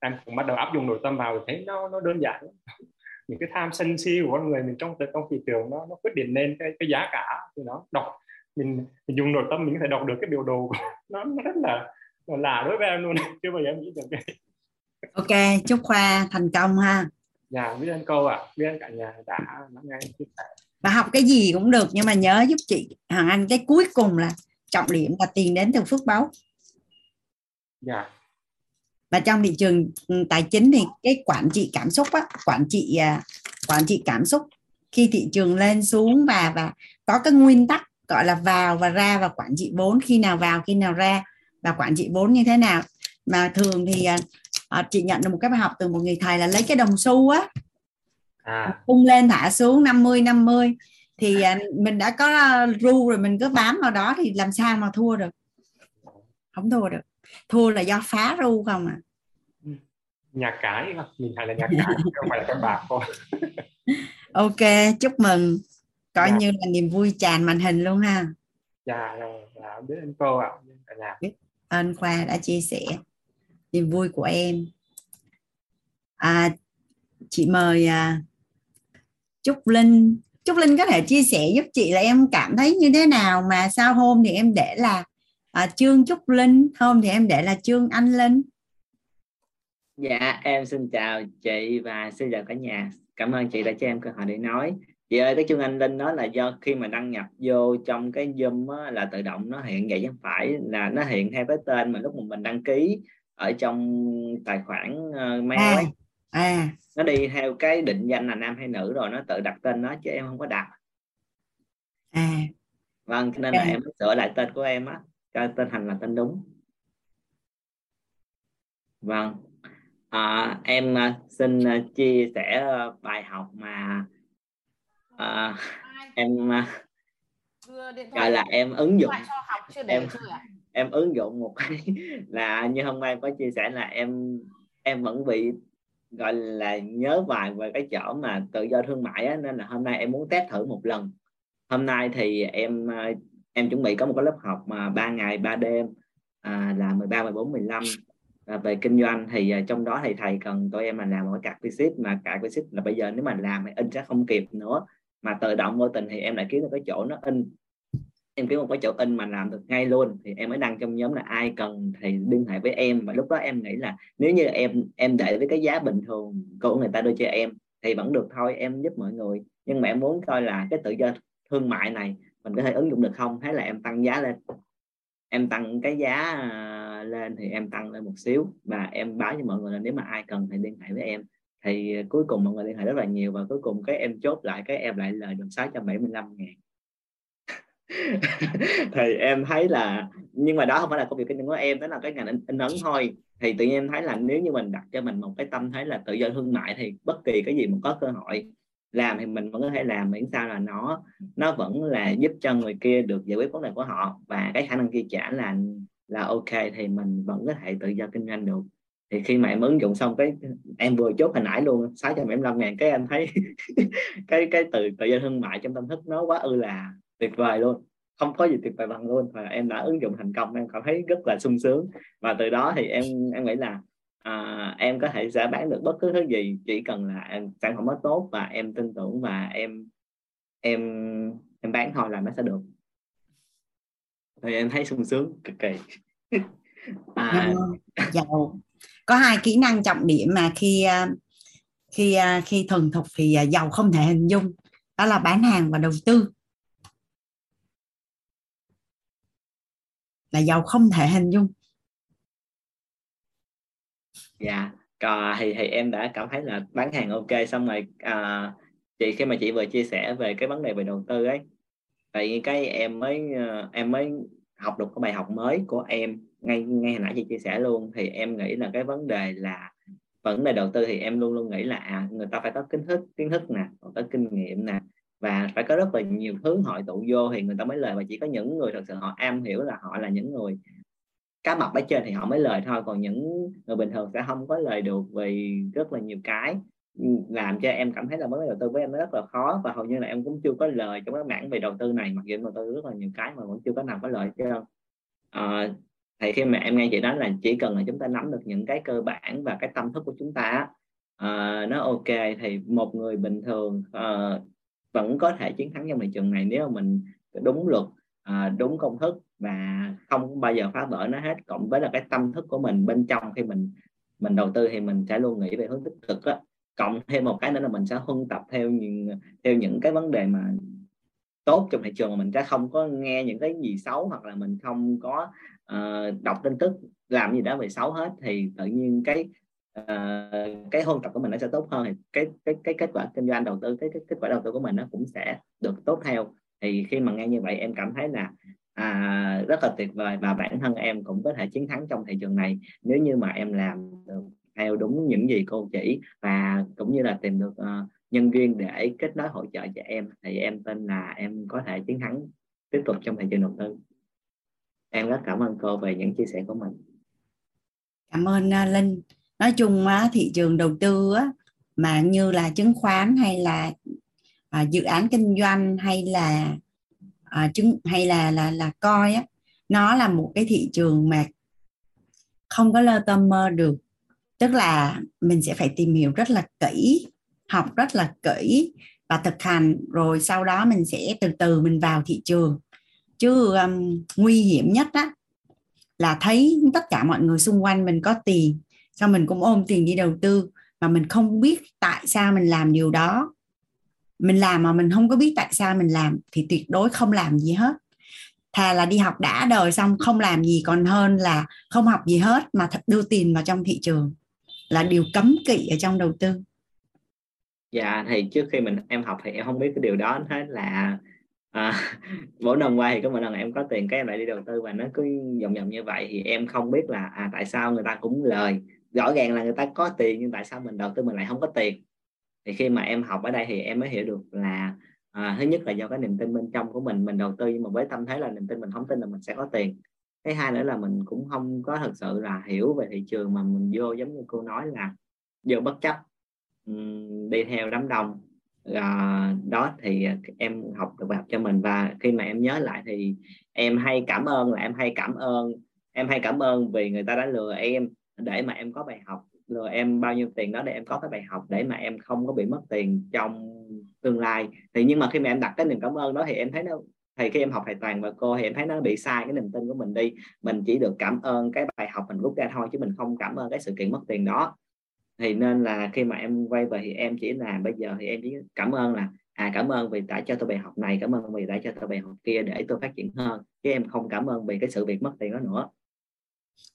Em cũng bắt đầu áp dụng nội tâm vào thì thấy nó nó đơn giản lắm. Những cái tham sân si của con người mình trong trong thị trường nó nó quyết định nên cái cái giá cả thì nó đọc. Mình, mình dùng nội tâm mình có thể đọc được cái biểu đồ của nó, nó rất là là đối với em luôn. Chưa bao giờ em nghĩ được cái ok chúc khoa thành công ha. Nhà biết ơn câu ạ. Biết ơn cả nhà đã lắng nghe và học cái gì cũng được nhưng mà nhớ giúp chị Hoàng Anh cái cuối cùng là trọng điểm là tiền đến từ phước báu dạ và trong thị trường ừ, tài chính thì cái quản trị cảm xúc á, quản trị à, quản trị cảm xúc khi thị trường lên xuống và và có cái nguyên tắc gọi là vào và ra và quản trị vốn khi nào vào khi nào ra và quản trị vốn như thế nào. Mà thường thì à, à, chị nhận được một cái bài học từ một người thầy là lấy cái đồng xu á à. tung lên thả xuống 50 50 thì à, mình đã có ru rồi mình cứ bám vào đó thì làm sao mà thua được? Không thua được thua là do phá ru không à nhà cái không? nhìn hay là nhà cái không phải là con bạc thôi. Ok chúc mừng. Coi Dạ. như là niềm vui tràn màn hình luôn ha. Dạ rồi dạ, biết anh cô ạ. Cả nhà. Ơn khoa đã chia sẻ niềm vui của em. À, chị mời à, trúc linh. Trúc linh có thể chia sẻ giúp chị là em cảm thấy như thế nào mà sao hôm thì em để là à, trương trúc linh hôm thì em để là trương anh linh Dạ, em xin chào chị và xin chào cả nhà. Cảm ơn chị đã cho em cơ hội để nói. Chị ơi, cái chương Anh Linh đó là do khi mà đăng nhập vô trong cái Zoom á, là tự động nó hiện vậy chứ không phải là nó hiện theo cái tên mà lúc mà mình đăng ký ở trong tài khoản uh, mail à ấy. à Nó đi theo cái định danh là nam hay nữ rồi nó tự đặt tên nó chứ em không có đặt. à Vâng, cho nên là em sửa lại tên của em á, cho tên thành là tên đúng. Vâng. À, em à, xin à, chia sẻ à, bài học mà à, em gọi là em ứng dụng em em ứng dụng một cái là như hôm nay em có chia sẻ là em em vẫn bị gọi là nhớ bài về cái chỗ mà tự do thương mại á, nên là hôm nay em muốn test thử một lần hôm nay thì em em chuẩn bị có một cái lớp học mà ba ngày ba đêm à, là 13, 14, 15 à, về kinh doanh thì à, trong đó thì thầy cần tụi em là làm một cái card visit mà card visit là bây giờ nếu mà làm thì in sẽ không kịp nữa. Mà tự động vô tình thì em lại kiếm được cái chỗ nó in. Em kiếm một cái chỗ in mà làm được ngay luôn thì em mới đăng trong nhóm là ai cần thì liên hệ với em. Và lúc đó em nghĩ là nếu như em em để với cái giá bình thường của người ta đưa cho em thì vẫn được thôi em giúp mọi người. Nhưng mà em muốn coi là cái tự do thương mại này mình có thể ứng dụng được không? Thế là em tăng giá lên. Em tăng cái giá à, lên thì em tăng lên một xíu và em báo cho mọi người là nếu mà ai cần thì liên hệ với em. Thì à, cuối cùng mọi người liên hệ rất là nhiều và cuối cùng cái em chốt lại cái em lại lời được 675 ngàn. Thì em thấy là nhưng mà đó không phải là công việc kinh doanh của em đó là cái ngành in, in ấn thôi. Thì tự nhiên em thấy là nếu như mình đặt cho mình một cái tâm thế là tự do thương mại thì bất kỳ cái gì mà có cơ hội làm thì mình vẫn có thể làm miễn sao là nó nó vẫn là giúp cho người kia được giải quyết vấn đề của họ. Và cái khả năng chi trả là là ok thì mình vẫn có thể tự do kinh doanh được. Thì khi mà em ứng dụng xong cái em vừa chốt hồi nãy luôn 675 ngàn cái em thấy cái cái từ tự do thương mại trong tâm thức nó quá ư là tuyệt vời luôn. Không có gì tuyệt vời bằng luôn. Và em đã ứng dụng thành công em cảm thấy rất là sung sướng. Và từ đó thì em em nghĩ là à, em có thể sẽ bán được bất cứ thứ gì chỉ cần là em, sản phẩm nó tốt và em tin tưởng và em em em bán thôi là nó sẽ được. Thì em thấy sung sướng cực kỳ. À, vâng, vâng. giàu. Có hai kỹ năng trọng điểm mà khi à, khi à, khi thuần thục thì à, giàu không thể hình dung. Đó là bán hàng và đầu tư. Là giàu không thể hình dung dạ yeah. thì thì em đã cảm thấy là bán hàng ok xong rồi à, chị khi mà chị vừa chia sẻ về cái vấn đề về đầu tư ấy tại cái em mới ờ, em mới học được cái bài học mới của em ngay ngay hồi nãy chị chia sẻ luôn thì em nghĩ là cái vấn đề là vấn đề đầu tư thì em luôn luôn nghĩ là à, người ta phải có kiến thức kiến thức nè còn có kinh nghiệm nè và phải có rất là nhiều thứ hội tụ vô thì người ta mới lời và chỉ có những người thật sự họ am hiểu là họ là những người cá mập ở trên thì họ mới lời thôi còn những người bình thường sẽ không có lời được vì rất là nhiều cái. Ừ, làm cho em cảm thấy là mới đầu tư với em nó rất là khó và hầu như là em cũng chưa có lời trong cái mảng về đầu tư này mặc dù em đầu tư rất là nhiều cái mà vẫn chưa có nào có lời chứ à, ờ, thì khi mà em nghe chị nói là chỉ cần là chúng ta nắm được những cái cơ bản và cái tâm thức của chúng ta à, nó ok thì một người bình thường à, vẫn có thể chiến thắng trong thị trường này nếu mà mình đúng luật à, đúng công thức và không bao giờ phá vỡ nó hết. Cộng với là cái tâm thức của mình bên trong khi mình mình đầu tư thì mình sẽ luôn nghĩ về hướng tích cực á. Cộng thêm một cái nữa là mình sẽ huân tập theo những theo những cái vấn đề mà tốt trong thị trường mà mình sẽ không có nghe những cái gì xấu hoặc là mình không có uh, đọc tin tức làm gì đó về xấu hết thì tự nhiên cái uh, cái huân tập của mình nó sẽ tốt hơn thì cái cái cái kết quả kinh doanh đầu tư cái, cái kết quả đầu tư của mình nó cũng sẽ được tốt theo thì khi mà nghe như vậy em cảm thấy là à, rất là tuyệt vời và bản thân em cũng có thể chiến thắng trong thị trường này nếu như mà em làm được theo đúng những gì cô chỉ và cũng như là tìm được uh, nhân viên để kết nối hỗ trợ cho em thì em tin là em có thể chiến thắng tiếp tục trong thị trường đầu tư. Em rất cảm ơn cô về những chia sẻ của mình. Cảm ơn uh, linh. Nói chung á, thị trường đầu tư á, mà như là chứng khoán hay là à, dự án kinh doanh hay là à, chứng hay là là là coi á nó là một cái thị trường mà không có lơ tâm mơ được. Tức là mình sẽ phải tìm hiểu rất là kỹ học rất là kỹ và thực hành rồi sau đó mình sẽ từ từ mình vào thị trường. Chứ um, nguy hiểm nhất á là thấy tất cả mọi người xung quanh mình có tiền sao mình cũng ôm tiền đi đầu tư mà mình không biết tại sao mình làm điều đó mình làm mà mình không có biết tại sao mình làm thì tuyệt đối không làm gì hết. Thà là đi học đã đời xong không làm gì còn hơn là không học gì hết mà thật đưa tiền vào trong thị trường là điều cấm kỵ ở trong đầu tư. Dạ thì trước khi mình em học thì em không biết cái điều đó hết là à, mỗi năm qua thì có một lần em có tiền cái em lại đi đầu tư và nó cứ vòng vòng như vậy thì em không biết là à, tại sao người ta cũng lời rõ ràng là người ta có tiền nhưng tại sao mình đầu tư mình lại không có tiền thì khi mà em học ở đây thì em mới hiểu được là à, thứ nhất là do cái niềm tin bên trong của mình mình đầu tư nhưng mà với tâm thế là niềm tin mình không tin là mình sẽ có tiền. Cái hai nữa là mình cũng không có thật sự là hiểu về thị trường mà mình vô giống như cô nói là vô bất chấp đi theo đám đông. À, đó thì em học được bài học cho mình. Và khi mà em nhớ lại thì em hay cảm ơn là em hay cảm ơn em hay cảm ơn vì người ta đã lừa em để mà em có bài học lừa em bao nhiêu tiền đó để em có cái bài học để mà em không có bị mất tiền trong tương lai. Thì nhưng mà khi mà em đặt cái niềm cảm ơn đó thì em thấy nó, thì khi em học thầy toàn và cô thì em thấy nó bị sai cái niềm tin của mình đi. Mình chỉ được cảm ơn cái bài học mình rút ra thôi chứ mình không cảm ơn cái sự kiện mất tiền đó. Thì nên là khi mà em quay về thì em chỉ là bây giờ thì em chỉ cảm ơn là à cảm ơn vì đã cho tôi bài học này, cảm ơn vì đã cho tôi bài học kia để tôi phát triển hơn chứ em không cảm ơn vì cái sự việc mất tiền đó nữa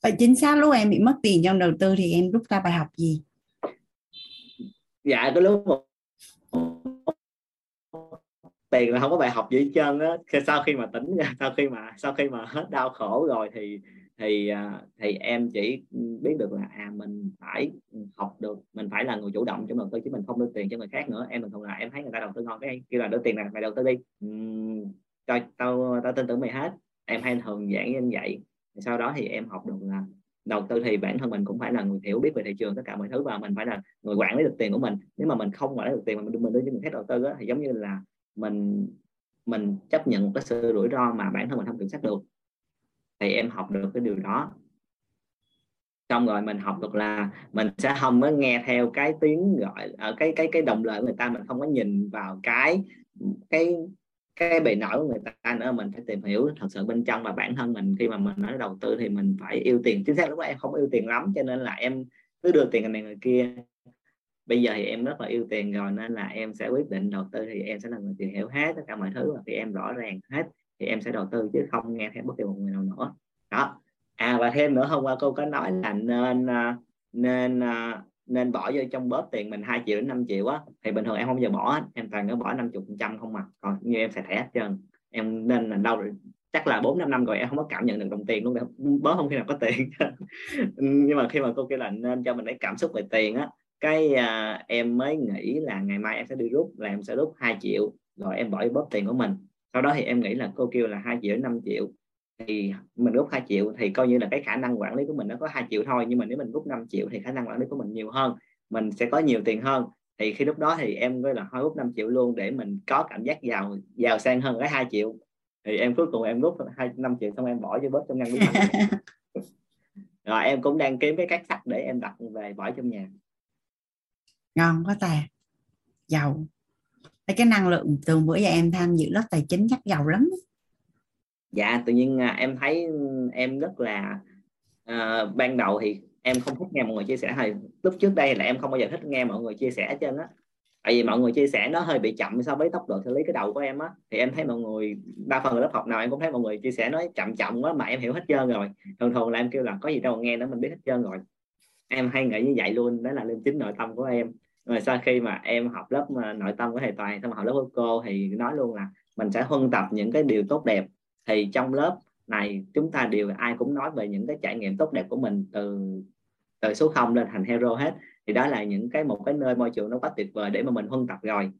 vậy chính xác lúc em bị mất tiền trong đầu tư thì em rút ra bài học gì? Dạ cái lúc một tiền là không có bài học gì hết trơn á. Sau khi mà tỉnh sau khi mà sau khi mà hết đau khổ rồi thì thì à, thì em chỉ biết được là à mình phải học được mình phải là người chủ động trong đầu tư chứ mình không đưa tiền cho người khác nữa. Em mình thường là em thấy người ta đầu tư ngon cái kêu là đưa tiền này mày đầu tư đi. Uhm, tao tao tao tin tưởng mày hết. Em hay thường giảng như vậy sau đó thì em học được là đầu tư thì bản thân mình cũng phải là người hiểu biết về thị trường tất cả mọi thứ và mình phải là người quản lý được tiền của mình. Nếu mà mình không quản lý được tiền mà mình đưa mình đưa cho người khác đầu tư đó, thì giống như là mình mình chấp nhận một cái sự rủi ro mà bản thân mình không kiểm soát được. Thì em học được cái điều đó. Xong rồi mình học được là mình sẽ không có nghe theo cái tiếng gọi ở cái cái cái đồng lợi của người ta mình không có nhìn vào cái cái cái bề nổi của người ta nữa, mình phải tìm hiểu thật sự bên trong và bản thân mình. Khi mà mình nói đầu tư thì mình phải yêu tiền. Chính xác lúc đó em không yêu tiền lắm, cho nên là em cứ đưa tiền này người kia. Bây giờ thì em rất là yêu tiền rồi, nên là em sẽ quyết định đầu tư thì em sẽ là người tìm hiểu hết tất cả mọi thứ và khi em rõ ràng hết thì em sẽ đầu tư, chứ không nghe theo bất kỳ một người nào nữa. Đó. À và thêm nữa hôm qua cô có nói là nên à, nên à, nên bỏ vô trong bóp tiền mình 2 triệu đến 5 triệu á thì bình thường em không bao giờ bỏ em toàn có bỏ 50 phần trăm không mà còn như em xài thẻ hết trơn. Em nên là đâu chắc là bốn năm năm rồi em không có cảm nhận được đồng tiền luôn bớt không khi nào có tiền. Nhưng mà khi mà cô kêu là nên cho mình cái cảm xúc về tiền á cái à, em mới nghĩ là ngày mai em sẽ đi rút là em sẽ rút 2 triệu rồi em bỏ bóp tiền của mình. Sau đó thì em nghĩ là cô kêu là 2 triệu đến 5 triệu thì mình rút 2 triệu thì coi như là cái khả năng quản lý của mình nó có 2 triệu thôi. Nhưng mà nếu mình rút 5 triệu thì khả năng quản lý của mình nhiều hơn mình sẽ có nhiều tiền hơn. Thì khi lúc đó thì em gọi là thôi rút 5 triệu luôn để mình có cảm giác giàu giàu sang hơn cái 2 triệu. Thì em cuối cùng em rút hai năm triệu xong em bỏ vô bớt trong ngăn bí rồi em cũng đang kiếm cái cách sạch để em đặt về bỏ trong nhà. Ngon quá ta. Giàu. Cái năng lượng từ bữa giờ em tham dự lớp tài chính chắc giàu lắm dạ tự nhiên à, em thấy em rất là à, ban đầu thì em không thích nghe mọi người chia sẻ hay lúc trước đây là em không bao giờ thích nghe mọi người chia sẻ trên á. Tại vì mọi người chia sẻ nó hơi bị chậm so với tốc độ xử lý cái đầu của em á. Thì em thấy mọi người đa phần lớp học nào em cũng thấy mọi người chia sẻ nói chậm chậm quá mà em hiểu hết trơn rồi. Thường thường là em kêu là có gì đâu nghe nó mình biết hết trơn rồi. Em hay nghĩ như vậy luôn đó là lên chính nội tâm của em. Rồi sau khi mà em học lớp mà nội tâm của thầy toàn xong học lớp của cô thì nói luôn là mình sẽ huân tập những cái điều tốt đẹp thì trong lớp này chúng ta đều ai cũng nói về những cái trải nghiệm tốt đẹp của mình từ từ số 0 lên thành hero hết. Thì đó là những cái một cái nơi môi trường nó quá tuyệt vời để mà mình huân tập rồi.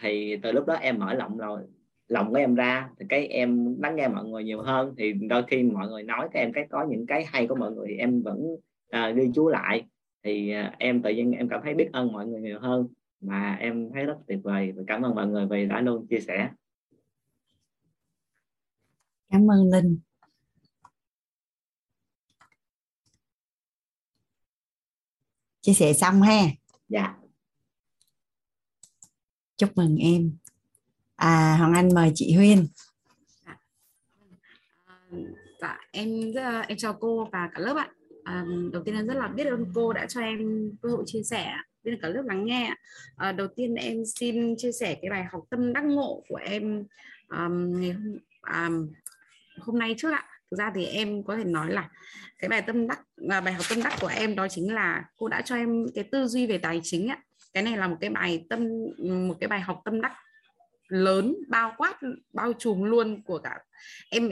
Thì từ lúc đó em mở lòng rồi lòng của em ra thì cái em lắng nghe mọi người nhiều hơn. Thì đôi khi mọi người nói cái em cái có những cái hay của mọi người thì em vẫn à, ghi chú lại. Thì à, em tự nhiên em cảm thấy biết ơn mọi người nhiều hơn mà em thấy rất tuyệt vời. Và cảm ơn mọi người vì đã luôn chia sẻ cảm ơn linh. Chia sẻ xong ha. Dạ. Chúc mừng em. À hoàng anh mời chị huyên. Dạ. Em rất, em chào cô và cả lớp ạ. À, đầu tiên là rất là biết ơn cô đã cho em cơ hội chia sẻ biết cả lớp lắng nghe à, đầu tiên em xin chia sẻ cái bài học tâm đắc ngộ của em um, ngày hôm, um, hôm nay trước ạ. Thực ra thì em có thể nói là cái bài tâm đắc à, bài học tâm đắc của em đó chính là cô đã cho em cái tư duy về tài chính ạ. Cái này là một cái bài tâm một cái bài học tâm đắc lớn bao quát bao trùm luôn của cả em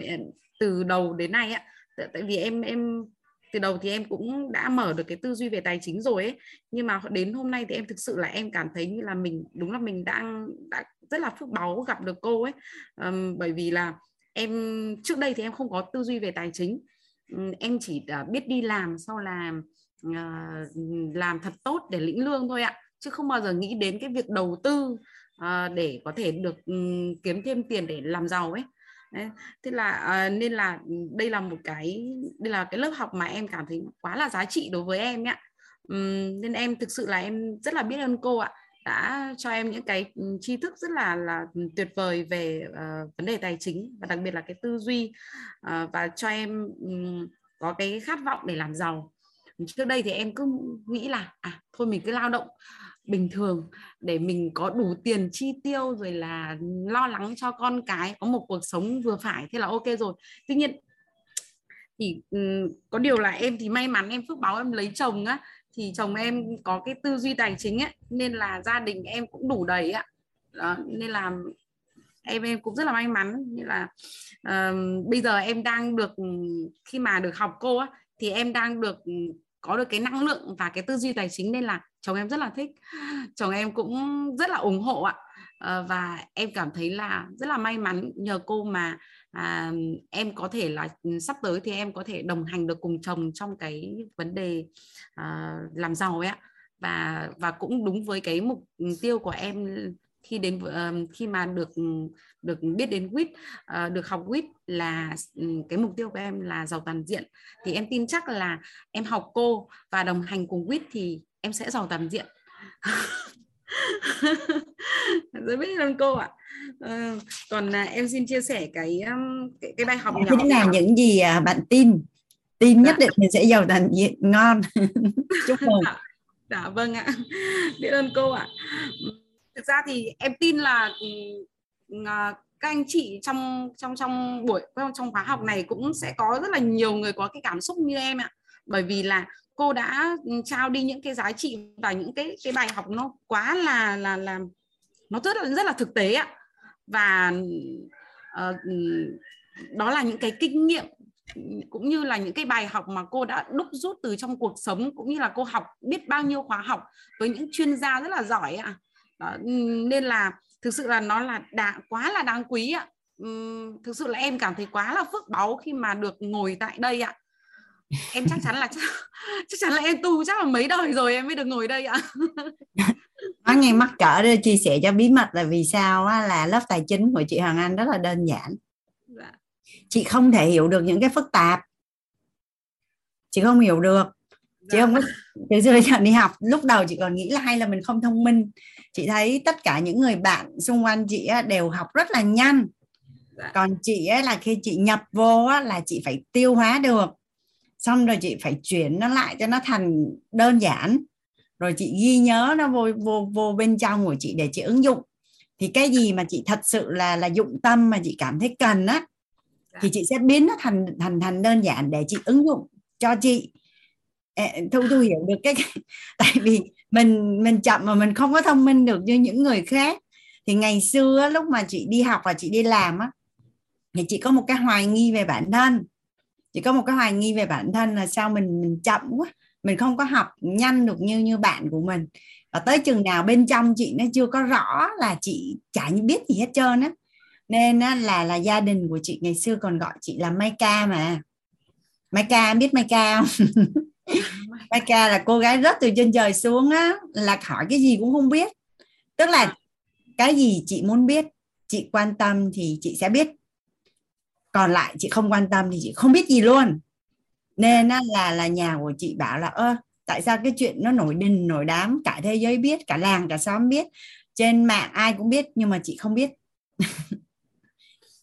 từ đầu đến nay ạ. Tại vì em em từ đầu thì em cũng đã mở được cái tư duy về tài chính rồi ấy. Nhưng mà đến hôm nay thì em thực sự là em cảm thấy như là mình đúng là mình đang đã rất là phước báu gặp được cô ấy. Um, bởi vì là em, trước đây thì em không có tư duy về tài chính. Ừ, em chỉ à, biết đi làm sau làm à, làm thật tốt để lĩnh lương thôi ạ. Chứ không bao giờ nghĩ đến cái việc đầu tư à, để có thể được ừ, kiếm thêm tiền để làm giàu ấy. Đấy. thế là nên là đây là một cái, đây là cái lớp học mà em cảm thấy quá là giá trị đối với em ạ. Ừ, nên em thực sự là em rất là biết ơn cô ạ đã cho em những cái ừ, tri thức rất là là tuyệt vời về uh, vấn đề tài chính và đặc biệt là cái tư duy uh, và cho em um, có cái khát vọng để làm giàu. Trước đây thì em cứ nghĩ là à thôi mình cứ lao động bình thường để mình có đủ tiền chi tiêu rồi là lo lắng cho con cái có một cuộc sống vừa phải. Thế là ok rồi. Tuy nhiên thì um, có điều là em thì may mắn em phước báo em lấy chồng á thì chồng em có cái tư duy tài chính ấy nên là gia đình em cũng đủ đầy ạ. Đó, nên là em em cũng rất là may mắn. Như là uh, bây giờ em đang được khi mà được học cô á thì em đang được có được cái năng lượng và cái tư duy tài chính nên là chồng em rất là thích. Chồng em cũng rất là ủng hộ ạ. Uh, và em cảm thấy là rất là may mắn nhờ cô mà à, em có thể là ừ, sắp tới thì em có thể đồng hành được cùng chồng trong cái vấn đề à, làm giàu ấy ạ. Và và cũng đúng với cái mục tiêu của em khi đến ờ, khi mà được ừ, được biết đến quýt ờ, được học quýt là ừ, cái mục tiêu của em là giàu toàn diện. Thì em tin chắc là em học cô và đồng hành cùng quýt thì em sẽ giàu toàn diện. rất biết ơn cô ạ. À, còn à, em xin chia sẻ cái cái, cái bài học nhỏ thế là những gì à, bạn tin? Tin nhất dạ. định mình sẽ giàu toàn diện ngon. Chúc mừng. Dạ, dạ vâng ạ. Biết ơn cô ạ. Thực ra thì em tin là uh, các anh chị trong trong trong buổi trong khóa học này cũng sẽ có rất là nhiều người có cái cảm xúc như em ạ. Bởi vì là cô đã ừ, trao đi những cái giá trị và những cái cái bài học nó quá là là là nó rất là rất là thực tế ạ. Và uh, đó là những cái kinh nghiệm cũng như là những cái bài học mà cô đã đúc rút từ trong cuộc sống cũng như là cô học biết bao nhiêu khóa học với những chuyên gia rất là giỏi ạ. Đó, ừ, nên là thực sự là nó là đã, quá là đáng quý ạ. Uhm, thực sự là em cảm thấy quá là phước báu khi mà được ngồi tại đây ạ em chắc chắn là chắc, chắc chắn là em tu chắc là mấy đời rồi em mới được ngồi đây ạ. Nói nghe mắc cỡ đây chia sẻ cho bí mật là vì sao á, là lớp tài chính của chị Hoàng Anh rất là đơn giản. Dạ. chị không thể hiểu được những cái phức tạp. Chị không hiểu được. Chị không có từ xưa giờ đi học lúc đầu chị còn nghĩ là hay là mình không thông minh. Chị thấy tất cả những người bạn xung quanh chị đều học rất là nhanh. Dạ. còn chị ấy là khi chị nhập vô là chị phải tiêu hóa được xong rồi chị phải chuyển nó lại cho nó thành đơn giản. Rồi chị ghi nhớ nó vô vô vô bên trong của chị để chị ứng dụng. Thì cái gì mà chị thật sự là là dụng tâm mà chị cảm thấy cần á thì chị sẽ biến nó thành thành thành đơn giản để chị ứng dụng cho chị. Thu thu hiểu được cái tại vì mình mình chậm mà mình không có thông minh được như những người khác. Thì ngày xưa lúc mà chị đi học và chị đi làm á thì chị có một cái hoài nghi về bản thân chị có một cái hoài nghi về bản thân là sao mình mình chậm quá mình không có học nhanh được như như bạn của mình. Và tới chừng nào bên trong chị nó chưa có rõ là chị chả biết gì hết trơn á. Nên á, là là gia đình của chị ngày xưa còn gọi chị là Mai Ca mà. Mai Ca biết Mai Ca không? Mai Ca là cô gái rớt từ trên trời xuống á là hỏi cái gì cũng không biết. Tức là cái gì chị muốn biết chị quan tâm thì chị sẽ biết còn lại chị không quan tâm thì chị không biết gì luôn. Nên là là nhà của chị bảo là, ơ, tại sao cái chuyện nó nổi đình, nổi đám, cả thế giới biết, cả làng, cả xóm biết, trên mạng ai cũng biết, nhưng mà chị không biết.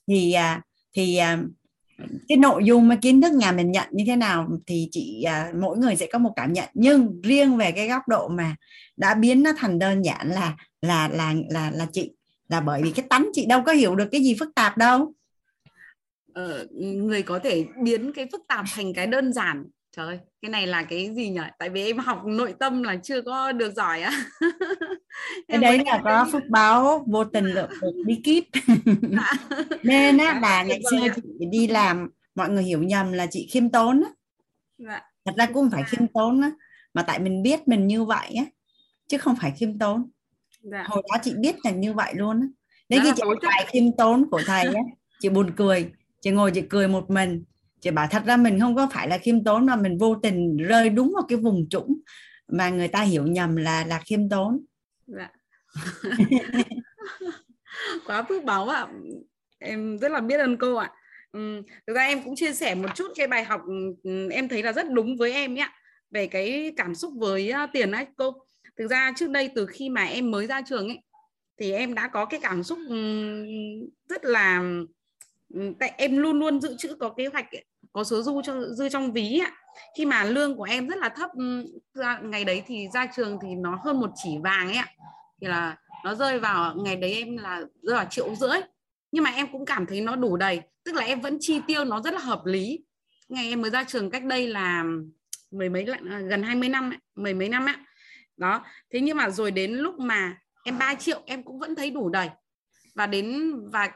Thì à, thì à, cái nội dung mà kiến thức nhà mình nhận như thế nào thì chị à, mỗi người sẽ có một cảm nhận. Nhưng riêng về cái góc độ mà đã biến nó thành đơn giản là là là là là chị, là bởi vì cái tánh chị đâu có hiểu được cái gì phức tạp đâu ờ, người có thể biến cái phức tạp thành cái đơn giản. Trời ơi, cái này là cái gì nhỉ? Tại vì em học nội tâm là chưa có được giỏi á. Cái đấy là có phước báo vô tình lượng được bí kíp. Dạ. nên á là ngày xưa chị đi làm mọi người hiểu nhầm là chị khiêm tốn á. Dạ. thật ra cũng phải khiêm tốn á mà tại mình biết mình như vậy á chứ không phải khiêm tốn. Dạ. hồi đó chị biết là như vậy luôn á. Đến khi chị bài khiêm tốn của thầy á chị buồn cười chị ngồi chị cười một mình. Chị bảo thật ra mình không có phải là khiêm tốn mà mình vô tình rơi đúng vào cái vùng trũng mà người ta hiểu nhầm là là khiêm tốn. Dạ. quá phước báo ạ. Em rất là biết ơn cô ạ. Ừ, thực ra em cũng chia sẻ một chút cái bài học em thấy là rất đúng với em ạ về cái cảm xúc với tiền ấy cô. Thực ra trước đây từ khi mà em mới ra trường ấy thì em đã có cái cảm xúc rất là Ừ, tại em luôn luôn dự trữ có kế hoạch có số dư cho dư trong ví ạ. Khi mà lương của em rất là thấp ừ, ngày đấy thì ra trường thì nó hơn một chỉ vàng ấy ạ. Thì là nó rơi vào ngày đấy em là rơi vào triệu rưỡi. Nhưng mà em cũng cảm thấy nó đủ đầy tức là em vẫn chi tiêu nó rất là hợp lý. Ngày em mới ra trường cách đây là mười mấy à, gần 20 năm ấy, mười mấy năm ạ. Đó thế nhưng mà rồi đến lúc mà em 3 triệu em cũng vẫn thấy đủ đầy. Và đến và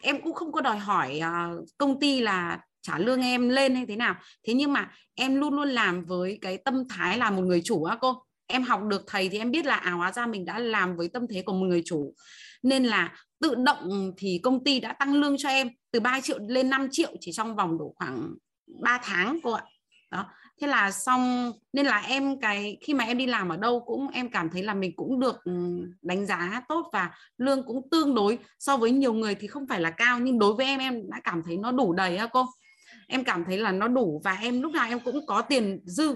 em cũng không có đòi hỏi uh, công ty là trả lương em lên hay thế nào. Thế nhưng mà em luôn luôn làm với cái tâm thái là một người chủ á cô. Em học được thầy thì em biết là à hóa ra mình đã làm với tâm thế của một người chủ. Nên là tự động thì công ty đã tăng lương cho em từ 3 triệu lên 5 triệu chỉ trong vòng độ khoảng 3 tháng cô ạ. Đó thế là xong nên là em cái khi mà em đi làm ở đâu cũng em cảm thấy là mình cũng được ừ, đánh giá tốt và lương cũng tương đối. So với nhiều người thì không phải là cao nhưng đối với em em đã cảm thấy nó đủ đầy ha cô. Em cảm thấy là nó đủ và em lúc nào em cũng có tiền dư.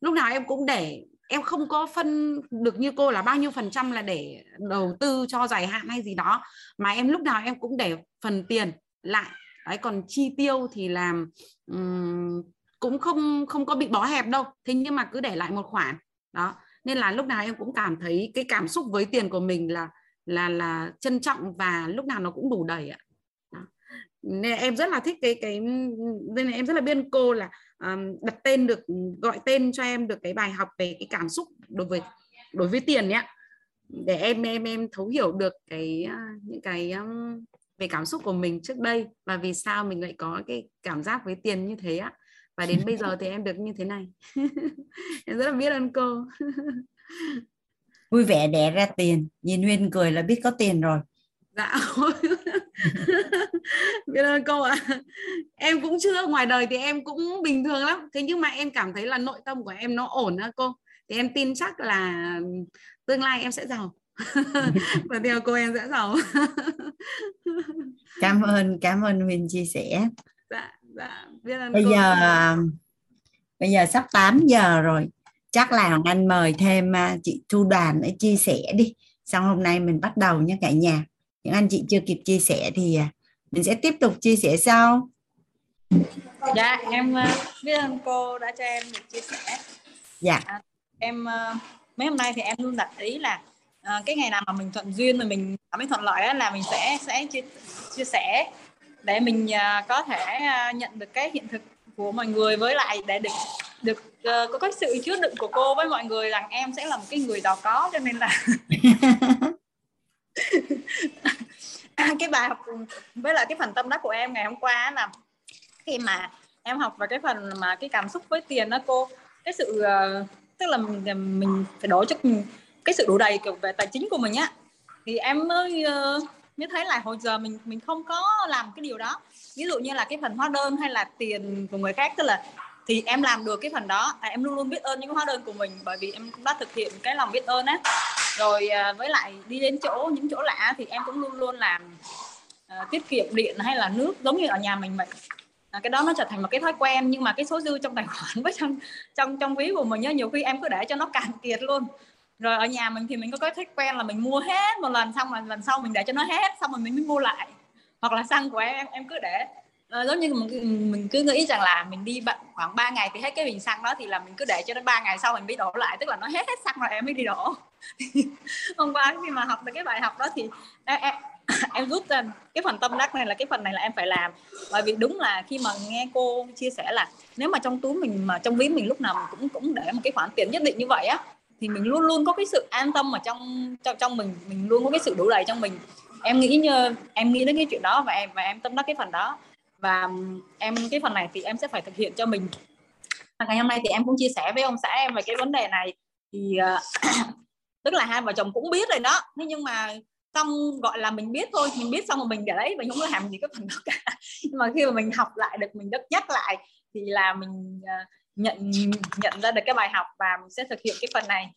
Lúc nào em cũng để em không có phân được như cô là bao nhiêu phần trăm là để đầu tư cho dài hạn hay gì đó. Mà em lúc nào em cũng để phần tiền lại. Đấy còn chi tiêu thì làm um, cũng không không có bị bó hẹp đâu. Thế nhưng mà cứ để lại một khoản. Đó. Nên là lúc nào em cũng cảm thấy cái cảm xúc với tiền của mình là là là trân trọng và lúc nào nó cũng đủ đầy ạ. Nên em rất là thích cái cái nên em rất là biết cô là um, đặt tên được gọi tên cho em được cái bài học về cái cảm xúc đối với đối với tiền nhé để em em em thấu hiểu được cái ờ, những cái um, về cảm xúc của mình trước đây và vì sao mình lại có cái cảm giác với tiền như thế á và đến bây giờ thì em được như thế này. Em rất là biết ơn cô. Vui vẻ đẻ ra tiền. Nhìn Huyên cười là biết có tiền rồi. Dạ. Biết ơn cô ạ. Em cũng chưa ngoài đời thì em cũng bình thường lắm. Thế nhưng mà em cảm thấy là nội tâm của em nó ổn á cô. Thì em tin chắc là tương lai em sẽ giàu. Và theo cô em sẽ giàu. Cảm ơn cảm ơn Huyên chia sẻ. Dạ dạ biết ơn bây cô. giờ bây giờ sắp 8 giờ rồi. Chắc là Hoàng Anh mời thêm à, chị Thu Đoàn để chia sẻ đi. Xong hôm nay mình bắt đầu nhé cả nhà. Những anh chị chưa kịp chia sẻ thì à, mình sẽ tiếp tục chia sẻ sau. Dạ em à, biết ơn cô đã cho em được chia sẻ. Dạ. À, em mấy hôm nay thì em luôn đặt ý là à, cái ngày nào mà mình thuận duyên mà mình cảm thấy thuận lợi đó là mình sẽ sẽ chia, chia sẻ để mình à, có thể à, nhận được cái hiện thực của mọi người với lại để được được uh, có cái sự chứa đựng của cô với mọi người rằng em sẽ là một cái người giàu có cho nên là cái bài học với lại cái phần tâm đắc của em ngày hôm qua là khi mà em học về cái phần mà cái cảm xúc với tiền đó cô cái sự uh, tức là mình, ờ, mình phải đổ cho cái sự đủ đầy kiểu về tài chính của mình á thì em mới uh, mới thấy là hồi giờ mình mình không có làm cái điều đó. Ví dụ như là cái phần hóa đơn hay là tiền của người khác tức là thì em làm được cái phần đó. À, em luôn luôn biết ơn những hóa đơn của mình bởi vì em cũng đã thực hiện cái lòng biết ơn á. Rồi à, với lại đi đến chỗ những chỗ lạ thì em cũng luôn luôn làm à, tiết kiệm điện hay là nước giống như ở nhà mình vậy. À, cái đó nó trở thành một cái thói quen nhưng mà cái số dư trong tài khoản với trong trong trong ví của mình nhá nhiều khi em cứ để cho nó cạn kiệt luôn rồi ở nhà mình thì mình có cái thói quen là mình mua hết một lần xong rồi lần sau mình để cho nó hết xong rồi mình mới mua lại. Hoặc là xăng của em em cứ để. À, giống như mình, mình cứ nghĩ rằng là mình đi khoảng 3 ngày thì hết cái bình xăng đó thì là mình cứ để cho nó ba ngày sau mình mới đổ lại tức là nó hết hết xăng rồi em mới đi đổ. Hôm qua khi mà học được cái bài học đó thì em, em, em rút ra cái phần tâm đắc này là cái phần này là em phải làm. Bởi vì đúng là khi mà nghe cô chia sẻ là nếu mà trong túi mình mà trong ví mình lúc nào mình cũng cũng để một cái khoản tiền nhất định như vậy á thì mình luôn luôn có cái sự an tâm ở trong trong trong mình mình luôn có cái sự đủ đầy trong mình. Em nghĩ như em nghĩ đến cái chuyện đó và em và em tâm đắc cái phần đó. Và em cái phần này thì em sẽ phải thực hiện cho mình. Và ngày hôm nay thì em cũng chia sẻ với ông xã em về cái vấn đề này. Thì uh, tức là hai vợ chồng cũng biết rồi đó. Thế nhưng mà xong gọi là mình biết thôi mình biết xong rồi mình để đấy mình không có làm gì cái phần đó cả. Nhưng mà khi mà mình học lại được mình đất nhắc lại thì là mình uh, nhận nhận ra được cái bài học và mình sẽ thực hiện cái phần này.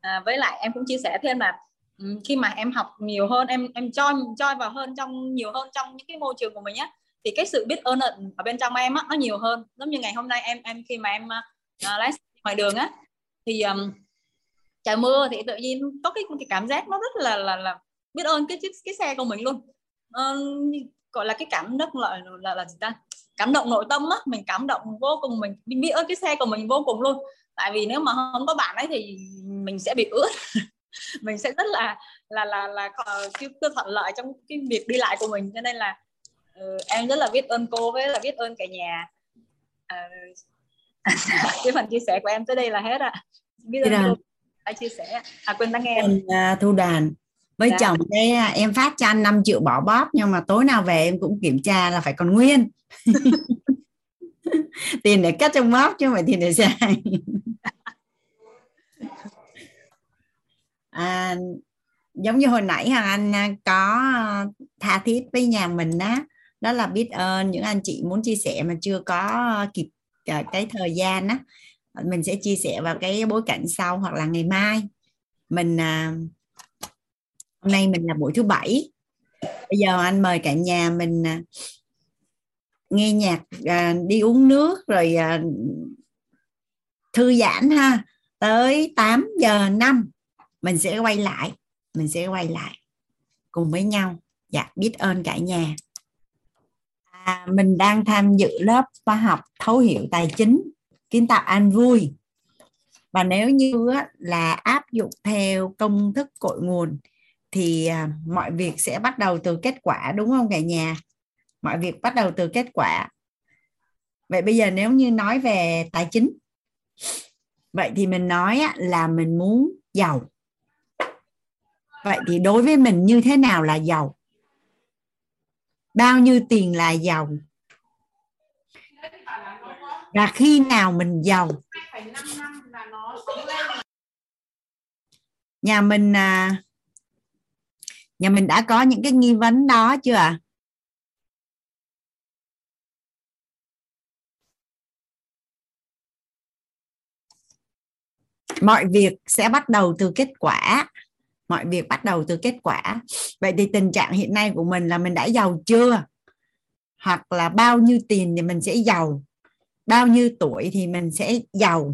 À, với lại em cũng chia sẻ thêm là ừ, khi mà em học nhiều hơn em em cho cho vào hơn trong nhiều hơn trong những cái môi trường của mình nhé thì cái sự biết ơn ở bên trong em á nó nhiều hơn. Giống như ngày hôm nay em em khi mà em uh, lái ngoài đường á thì um, trời mưa thì tự nhiên có cái, cái cảm giác nó rất là là là biết ơn cái chiếc cái xe của mình luôn. Uh, gọi là cái cảm động là là, là gì ta? Cảm động nội tâm á mình cảm động vô cùng mình mình biết ơn cái xe của mình vô cùng luôn. Tại vì nếu mà không có bạn ấy thì mình sẽ bị ướt. Mình sẽ rất là là là là, là chưa thuận lợi trong cái việc đi lại của mình. Cho nên là uh, em rất là biết ơn cô với là biết ơn cả nhà. Uh, cái phần chia sẻ của em tới đây là hết ạ. Biết ơn đã chia sẻ. À quên đang nghe. Em uh, thu đàn với dạ. chồng à, em phát cho anh 5 triệu bỏ bóp nhưng mà tối nào về em cũng kiểm tra là phải còn nguyên. Tiền để cất trong bóp chứ không phải tiền để xài. À, giống như hồi nãy hàng anh à, có tha thiết với nhà mình á đó là biết ơn những anh chị muốn chia sẻ mà chưa có kịp à, cái thời gian á. Mình sẽ chia sẻ vào cái bối cảnh sau hoặc là ngày mai. Mình hôm nay mình là buổi thứ bảy. Bây giờ anh mời cả nhà mình à, nghe nhạc à, đi uống nước rồi à, thư giãn ha. Tới 8 giờ năm mình sẽ quay lại mình sẽ quay lại cùng với nhau. Dạ biết ơn cả nhà. À, mình đang tham dự lớp khoa học thấu hiểu tài chính kiến tạo an vui. Và nếu như là áp dụng theo công thức cội nguồn thì à, mọi việc sẽ bắt đầu từ kết quả đúng không cả nhà? Mọi việc bắt đầu từ kết quả. Vậy bây giờ nếu như nói về tài chính vậy thì mình nói là mình muốn giàu. Vậy thì đối với mình như thế nào là giàu? Bao nhiêu tiền là giàu? Và khi nào mình giàu? Nhà mình à, nhà mình đã có những cái nghi vấn đó chưa ạ? Mọi việc sẽ bắt đầu từ kết quả. Mọi việc bắt đầu từ kết quả. Vậy thì tình trạng hiện nay của mình là mình đã giàu chưa? Hoặc là bao nhiêu tiền thì mình sẽ giàu? Bao nhiêu tuổi thì mình sẽ giàu?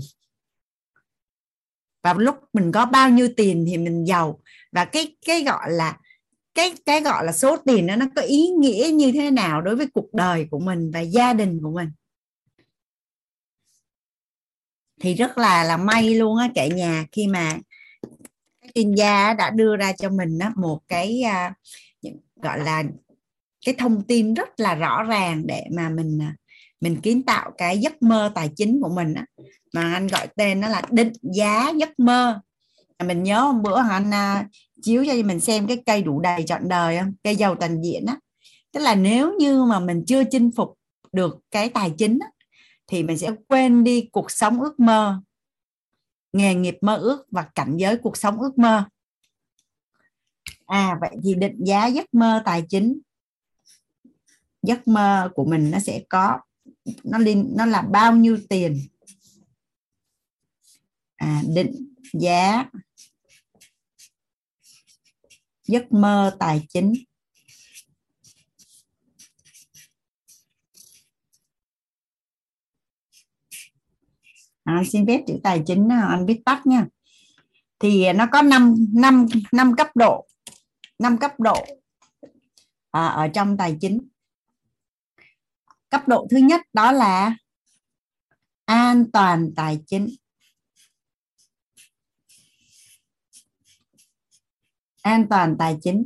Và lúc mình có bao nhiêu tiền thì mình giàu? Và cái cái gọi là cái cái gọi là số tiền đó nó có ý nghĩa như thế nào đối với cuộc đời của mình và gia đình của mình? Thì rất là là may luôn á cả nhà khi mà các chuyên gia đã đưa ra cho mình á, một cái à, gọi là cái thông tin rất là rõ ràng để mà mình à, mình kiến tạo cái giấc mơ tài chính của mình á. Mà anh gọi tên nó là định giá giấc mơ. Mình nhớ hôm bữa anh à, chiếu cho mình xem cái cây đủ đầy trọn đời không? Cây giàu toàn diện á. Tức là nếu như mà mình chưa chinh phục được cái tài chính á, thì mình sẽ quên đi cuộc sống ước mơ nghề nghiệp mơ ước và cảnh giới cuộc sống ước mơ. À vậy thì định giá giấc mơ tài chính giấc mơ của mình nó sẽ có nó liên nó là bao nhiêu tiền? À, định giá giấc mơ tài chính. À, xin phép chữ tài chính à, anh biết tắt nha. Thì nó có 5 năm năm cấp độ. Năm cấp độ à, ở trong tài chính. Cấp độ thứ nhất đó là an toàn tài chính. An toàn tài chính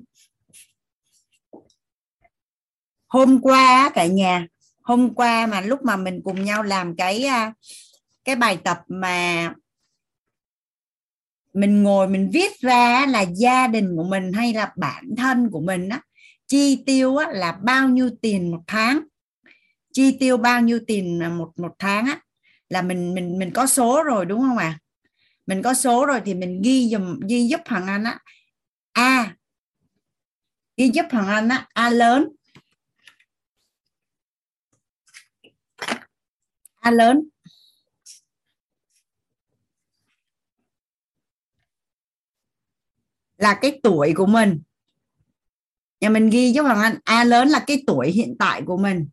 hôm qua cả nhà hôm qua mà lúc mà mình cùng nhau làm cái à, cái bài tập mà mình ngồi mình viết ra là gia đình của mình hay là bản thân của mình á chi tiêu á, là bao nhiêu tiền một tháng chi tiêu bao nhiêu tiền một một tháng á là mình mình mình có số rồi đúng không ạ à? mình có số rồi thì mình ghi dùm ghi giúp hoàng anh á a. Ghi giúp hoàng anh á a lớn. A lớn. Là cái tuổi của mình. Nhà mình ghi giúp hoàng anh a lớn là cái tuổi hiện tại của mình.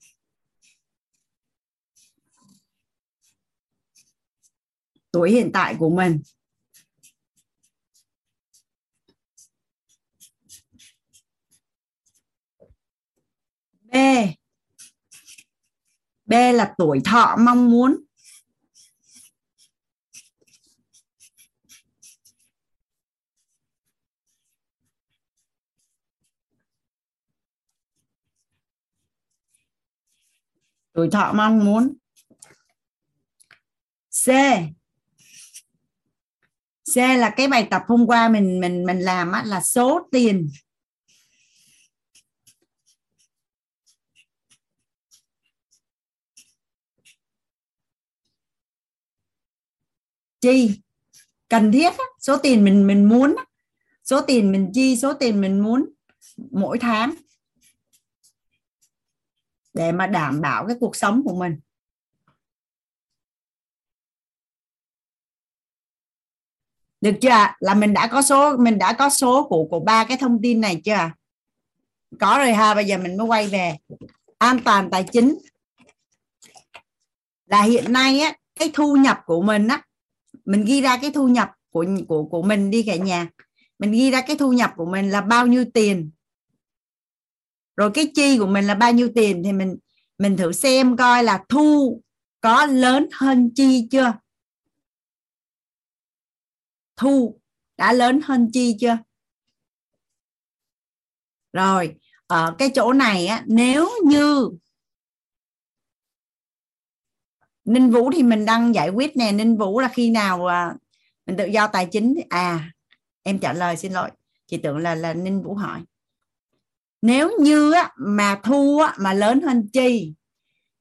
Tuổi hiện tại của mình. B. B là tuổi thọ mong muốn. Tuổi thọ mong muốn. C. C là cái bài tập hôm qua mình mình mình làm á, là số tiền. Chi? Cần thiết số tiền mình mình muốn số tiền mình chi, số tiền mình muốn mỗi tháng. Để mà đảm bảo cái cuộc sống của mình. Được chưa là mình đã có số, mình đã có số của của ba cái thông tin này chưa có rồi ha, bây giờ mình mới quay về. An toàn tài chính. Là hiện nay á, cái thu nhập của mình á mình ghi ra cái thu nhập của của của mình đi cả nhà. Mình ghi ra cái thu nhập của mình là bao nhiêu tiền. Rồi cái chi của mình là bao nhiêu tiền thì mình mình thử xem coi là thu có lớn hơn chi chưa. Thu đã lớn hơn chi chưa? Rồi, ở cái chỗ này á, nếu như Ninh Vũ thì mình đang giải quyết nè. Ninh Vũ là khi nào à, mình tự do tài chính? À em trả lời xin lỗi. Chị tưởng là là Ninh Vũ hỏi. Nếu như á, mà thu á, mà lớn hơn chi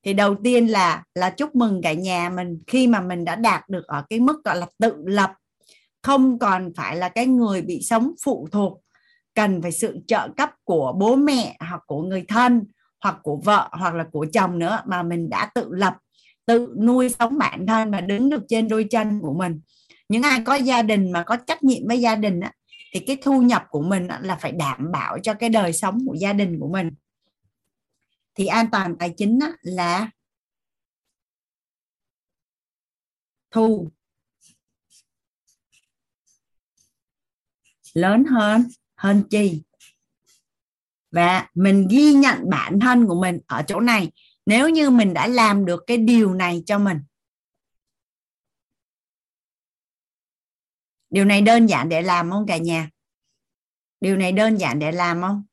thì đầu tiên là là chúc mừng cả nhà mình khi mà mình đã đạt được ở cái mức gọi là tự lập. Không còn phải là cái người bị sống phụ thuộc cần phải sự trợ cấp của bố mẹ hoặc của người thân hoặc của vợ hoặc là của chồng nữa mà mình đã tự lập tự nuôi sống bản thân và đứng được trên đôi chân của mình. Những ai có gia đình mà có trách nhiệm với gia đình á, thì cái thu nhập của mình là phải đảm bảo cho cái đời sống của gia đình của mình. Thì an toàn tài chính á là thu. Lớn hơn hơn chi? Và mình ghi nhận bản thân của mình ở chỗ này nếu như mình đã làm được cái điều này cho mình. Điều này đơn giản để làm không cả nhà? Điều này đơn giản để làm không?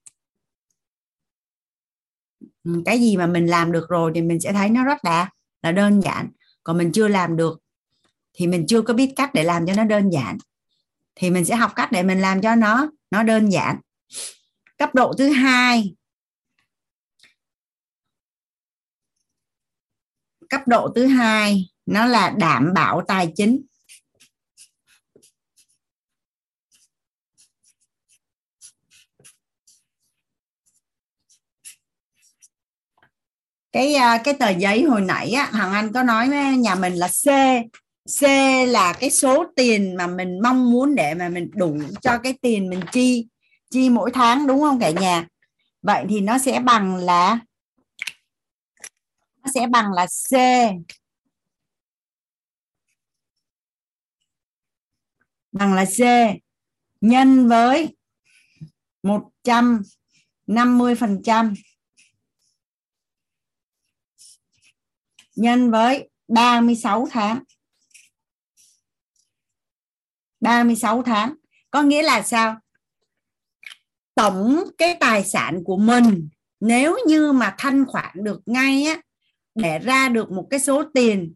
Ừ, cái gì mà mình làm được rồi thì mình sẽ thấy nó rất là là đơn giản. Còn mình chưa làm được thì mình chưa có biết cách để làm cho nó đơn giản. Thì mình sẽ học cách để mình làm cho nó nó đơn giản. Cấp độ thứ hai cấp độ thứ hai nó là đảm bảo tài chính. Cái ờ, cái tờ giấy hồi nãy á, thằng anh có nói với nhà mình là c. C là cái số tiền mà mình mong muốn để mà mình đủ cho cái tiền mình chi chi mỗi tháng đúng không cả nhà? Vậy thì nó sẽ bằng là sẽ bằng là C. Bằng là C. Nhân với 150 phần trăm. Nhân với 36 tháng. 36 tháng. Có nghĩa là sao? Tổng cái tài sản của mình, nếu như mà thanh khoản được ngay á để ra được một cái số tiền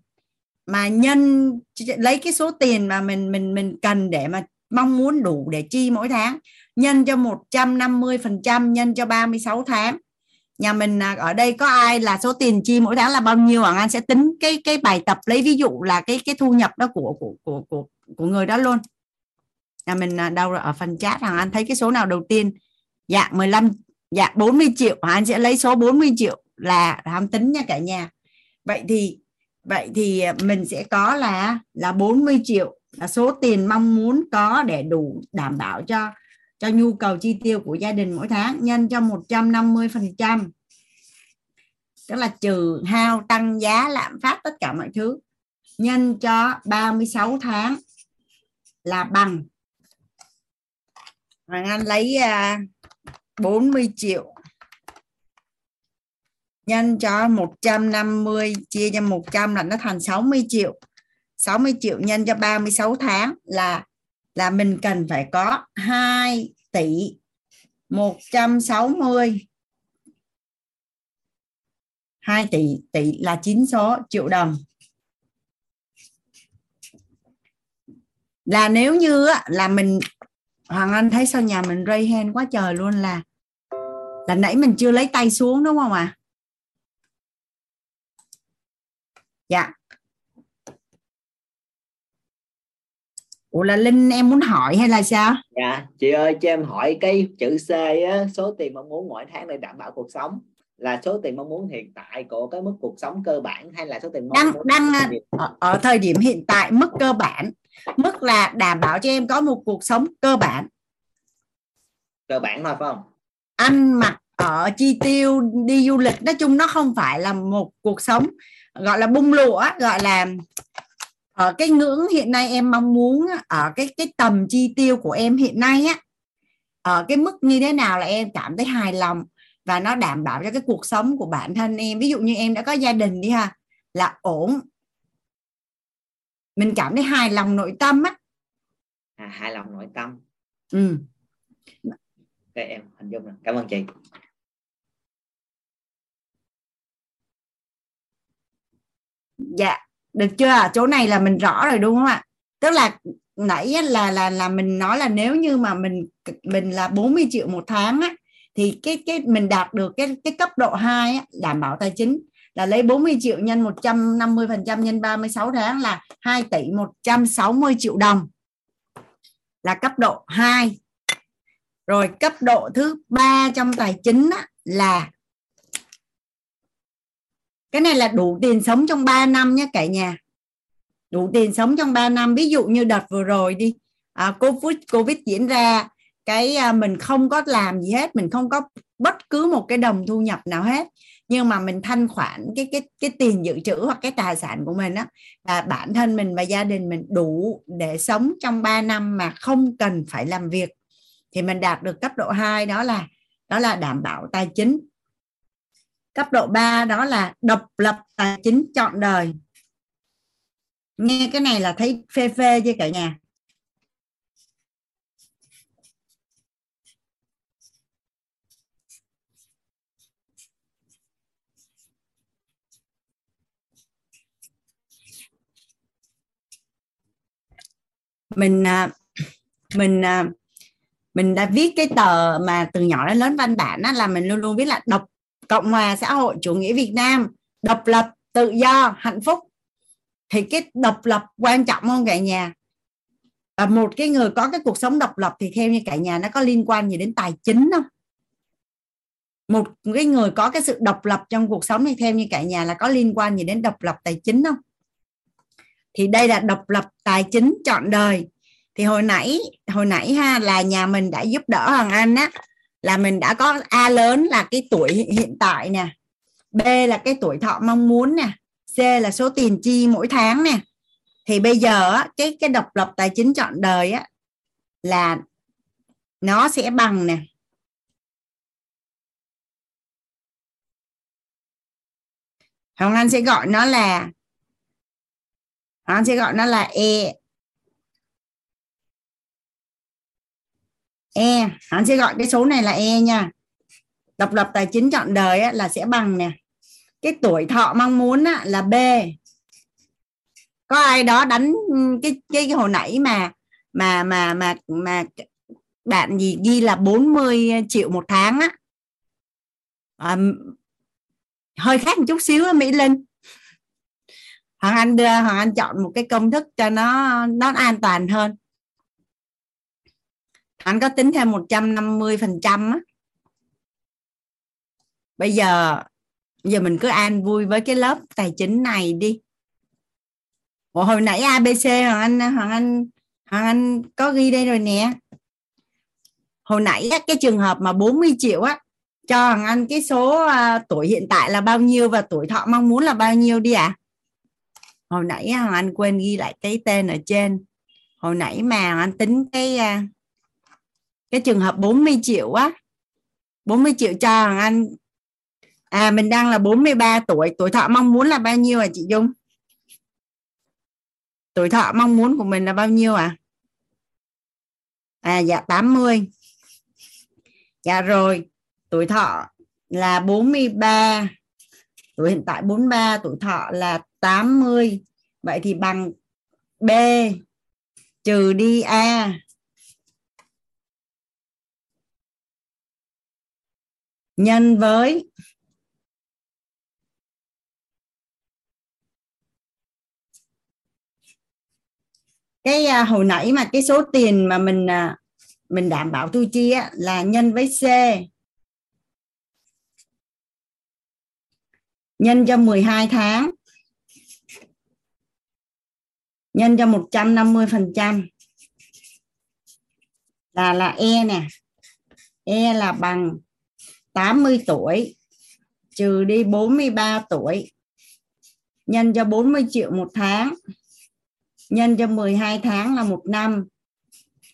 mà nhân, lấy cái số tiền mà mình mình mình cần để mà mong muốn đủ để chi mỗi tháng. Nhân cho 150 phần trăm, nhân cho 36 tháng. Nhà mình à, ở đây có ai là số tiền chi mỗi tháng là bao nhiêu Hoàng Anh sẽ tính cái cái bài tập lấy ví dụ là cái cái thu nhập đó của của của của của người đó luôn. Nhà mình à, đâu ở phần chat Hoàng Anh thấy cái số nào đầu tiên? Dạ 15 dạ 40 triệu. Hoàng Anh sẽ lấy số 40 triệu là ham tính nha cả nhà. Vậy thì vậy thì à, mình sẽ có là là 40 triệu là số tiền mong muốn có để đủ đảm bảo cho cho nhu cầu chi tiêu của gia đình mỗi tháng nhân cho 150 phần trăm. Tức là trừ hao tăng giá lạm phát tất cả mọi thứ, nhân cho 36 tháng là bằng. Hoàng Anh lấy à, 40 triệu nhân cho 150 chia cho 100 là nó thành 60 triệu. 60 triệu nhân cho 36 tháng là là mình cần phải có 2 tỷ 160 2 tỷ tỷ là 9 số, triệu đồng. Là nếu như là mình, Hoàng Anh thấy sao nhà mình ray hand quá trời luôn là là nãy mình chưa lấy tay xuống đúng không ạ? à? Dạ Ủa là Linh em muốn hỏi hay là sao? Dạ, chị ơi cho em hỏi cái chữ C á, số tiền mong muốn mỗi tháng để đảm bảo cuộc sống là số tiền mong muốn hiện tại của cái mức cuộc sống cơ bản hay là số tiền mong đang muốn đang ở, ở thời điểm hiện tại mức cơ bản mức là đảm bảo cho em có một cuộc sống cơ bản cơ bản thôi phải không? ăn mặc ở chi tiêu đi du lịch nói chung nó không phải là một cuộc sống gọi là bung lụa gọi là ở cái ngưỡng hiện nay em mong muốn ở cái cái tầm chi tiêu của em hiện nay á ở cái mức như thế nào là em cảm thấy hài lòng và nó đảm bảo cho cái cuộc sống của bản thân em ví dụ như em đã có gia đình đi ha là ổn mình cảm thấy hài lòng nội tâm á À, hài lòng nội tâm. ừ. Để em hình dung rồi. Cảm ơn chị. Dạ được chưa? Chỗ này là mình rõ rồi đúng không ạ? Tức là nãy là là là mình nói là nếu như mà mình mình là 40 triệu một tháng á thì cái cái mình đạt được cái cái cấp độ 2 á, đảm bảo tài chính là lấy 40 triệu nhân 150 phần trăm nhân 36 tháng là 2 tỷ 160 triệu đồng. Là cấp độ 2 rồi cấp độ thứ ba trong tài chính á, là cái này là đủ tiền sống trong 3 năm nhé cả nhà. Đủ tiền sống trong 3 năm. Ví dụ như đợt vừa rồi đi. À, covid covid diễn ra cái à, mình không có làm gì hết. Mình không có bất cứ một cái đồng thu nhập nào hết. Nhưng mà mình thanh khoản cái cái cái tiền dự trữ hoặc cái tài sản của mình á và bản thân mình và gia đình mình đủ để sống trong 3 năm mà không cần phải làm việc. Thì mình đạt được cấp độ 2 đó là đó là đảm bảo tài chính cấp độ 3 đó là độc lập tài chính chọn đời. Nghe cái này là thấy phê phê chưa cả nhà? Mình à, mình à, mình đã viết cái tờ mà từ nhỏ đến lớn văn bản đó là mình luôn luôn viết là độc cộng hòa xã hội chủ nghĩa việt nam, độc lập, tự do, hạnh phúc. Thì cái độc lập quan trọng không cả nhà. Và một cái người có cái cuộc sống độc lập thì theo như cả nhà nó có liên quan gì đến tài chính không? Một cái người có cái sự độc lập trong cuộc sống thì theo như cả nhà là có liên quan gì đến độc lập tài chính không? Thì đây là độc lập tài chính chọn đời. Thì hồi nãy hồi nãy ha, là nhà mình đã giúp đỡ hoàng anh á là mình đã có a lớn là cái tuổi hiện tại nè, b là cái tuổi thọ mong muốn nè, c là số tiền chi mỗi tháng nè. Thì bây giờ cái cái độc lập tài chính chọn đời á, là nó sẽ bằng nè. Hoàng Anh sẽ gọi nó là Hoàng Anh sẽ gọi nó là E E. Hắn sẽ gọi cái số này là E nha. Độc lập tài chính chọn đời á, là sẽ bằng nè. Cái tuổi thọ mong muốn á, là B. Có ai đó đánh cái cái, cái hồi nãy mà mà mà mà mà bạn gì ghi là 40 triệu một tháng á. À, hơi khác một chút xíu á Mỹ Linh. Hoàng Anh đưa Hoàng Anh chọn một cái công thức cho nó nó an toàn hơn anh có tính thêm 150 phần trăm á. Bây giờ bây giờ mình cứ an vui với cái lớp tài chính này đi. Ủa, hồi nãy ABC Hoàng Anh Hoàng Anh Hoàng Anh có ghi đây rồi nè. Hồi nãy cái trường hợp mà 40 triệu á cho Hoàng Anh cái số uh, tuổi hiện tại là bao nhiêu và tuổi thọ mong muốn là bao nhiêu đi ạ? À? hồi nãy Hoàng Anh quên ghi lại cái tên ở trên. Hồi nãy mà Hoàng Anh tính cái uh, cái trường hợp 40 triệu á 40 triệu cho Hoàng Anh. À mình đang là 43 tuổi tuổi thọ mong muốn là bao nhiêu à chị Dung? Tuổi thọ mong muốn của mình là bao nhiêu à? À dạ 80 dạ rồi, tuổi thọ là 43 tuổi hiện tại 43 tuổi thọ là 80 vậy thì bằng B trừ đi A. nhân với cái à, hồi nãy mà cái số tiền mà mình à, mình đảm bảo thu chi á, là nhân với C. Nhân cho 12 tháng. Nhân cho 150 phần trăm. Là là E nè. E là bằng 80 tuổi, trừ đi 43 tuổi. Nhân cho 40 triệu một tháng. Nhân cho 12 tháng là một năm.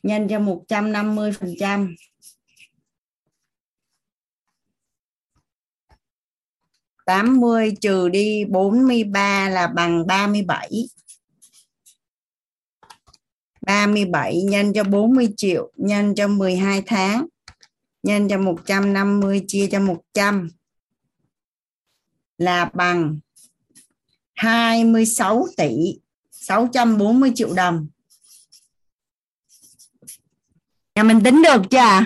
Nhân cho 150 phần trăm. tám mươi trừ đi 43 là bằng 37 37 nhân cho 40 triệu, nhân cho 12 tháng nhân cho 150 chia cho 100 là bằng 26 tỷ 640 triệu đồng. Nhà mình tính được chưa?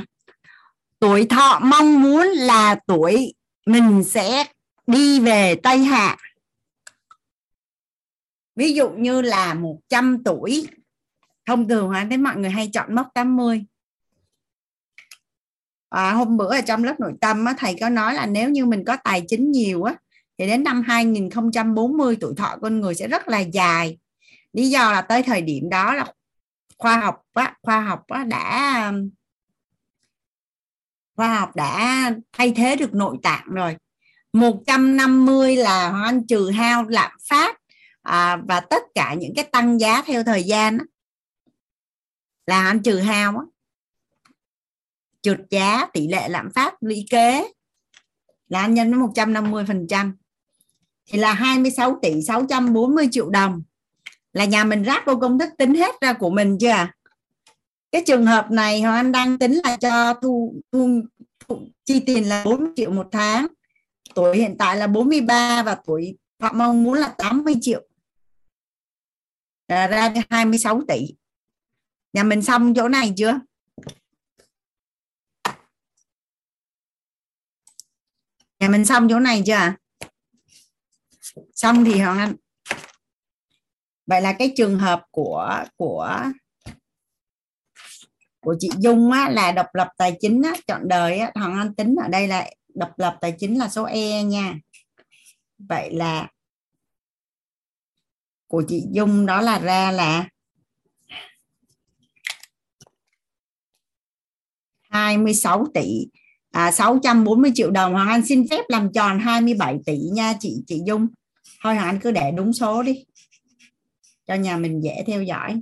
Tuổi thọ mong muốn là tuổi mình sẽ đi về Tây Hạ. Ví dụ như là 100 tuổi. Thông thường hóa thấy mọi người hay chọn mốc 80. À, hôm bữa ở trong lớp nội tâm á, thầy có nói là nếu như mình có tài chính nhiều á thì đến năm 2040 tuổi thọ con người sẽ rất là dài lý do là tới thời điểm đó là khoa học á, khoa học á, đã khoa học đã thay thế được nội tạng rồi 150 là anh trừ hao lạm phát à, và tất cả những cái tăng giá theo thời gian đó, là anh trừ hao đó trượt giá tỷ lệ lạm phát lũy kế là nhân với 150 phần trăm. Thì là 26 tỷ 640 triệu đồng. Là nhà mình ráp vô công thức tính hết ra của mình chưa cái trường hợp này họ Anh đang tính là cho thu, thu, thu chi tiền là 4 triệu một tháng. Tuổi hiện tại là 43 và tuổi họ mong muốn là 80 triệu. Là ra 26 tỷ. Nhà mình xong chỗ này chưa? Nhà mình xong chỗ này chưa xong thì Hoàng Anh. Vậy là cái trường hợp của của của chị Dung á, là độc lập tài chính á, chọn đời á, Hoàng Anh tính ở đây là độc lập tài chính là số E nha. Vậy là của chị Dung đó là ra là 26 tỷ à, 640 triệu đồng. Hoàng Anh xin phép làm tròn 27 tỷ nha chị chị Dung. Thôi Hoàng Anh cứ để đúng số đi. Cho nhà mình dễ theo dõi.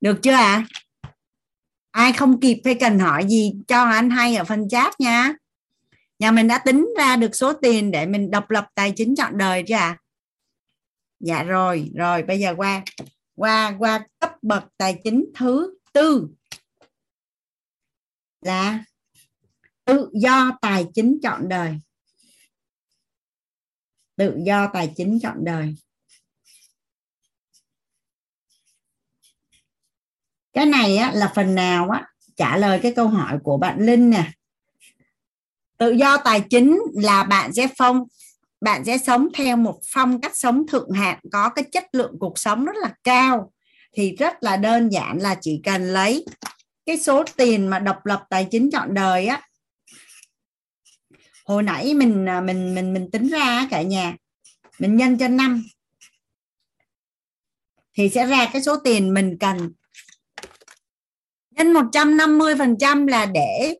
Được chưa ạ? À? ai không kịp hay cần hỏi gì cho anh hay ở phần chat nha. Nhà mình đã tính ra được số tiền để mình độc lập tài chính chọn đời chưa ạ? À? dạ rồi rồi bây giờ qua qua qua cấp bậc tài chính thứ tư là tự do tài chính chọn đời. Tự do tài chính chọn đời. Cái này á, là phần nào á, trả lời cái câu hỏi của bạn Linh nè. Tự do tài chính là bạn sẽ phong bạn sẽ sống theo một phong cách sống thượng hạng có cái chất lượng cuộc sống rất là cao thì rất là đơn giản là chỉ cần lấy cái số tiền mà độc lập tài chính chọn đời á, hồi nãy mình à, mình mình mình tính ra cả nhà, mình nhân cho năm, thì sẽ ra cái số tiền mình cần. Nhân 150 phần trăm là để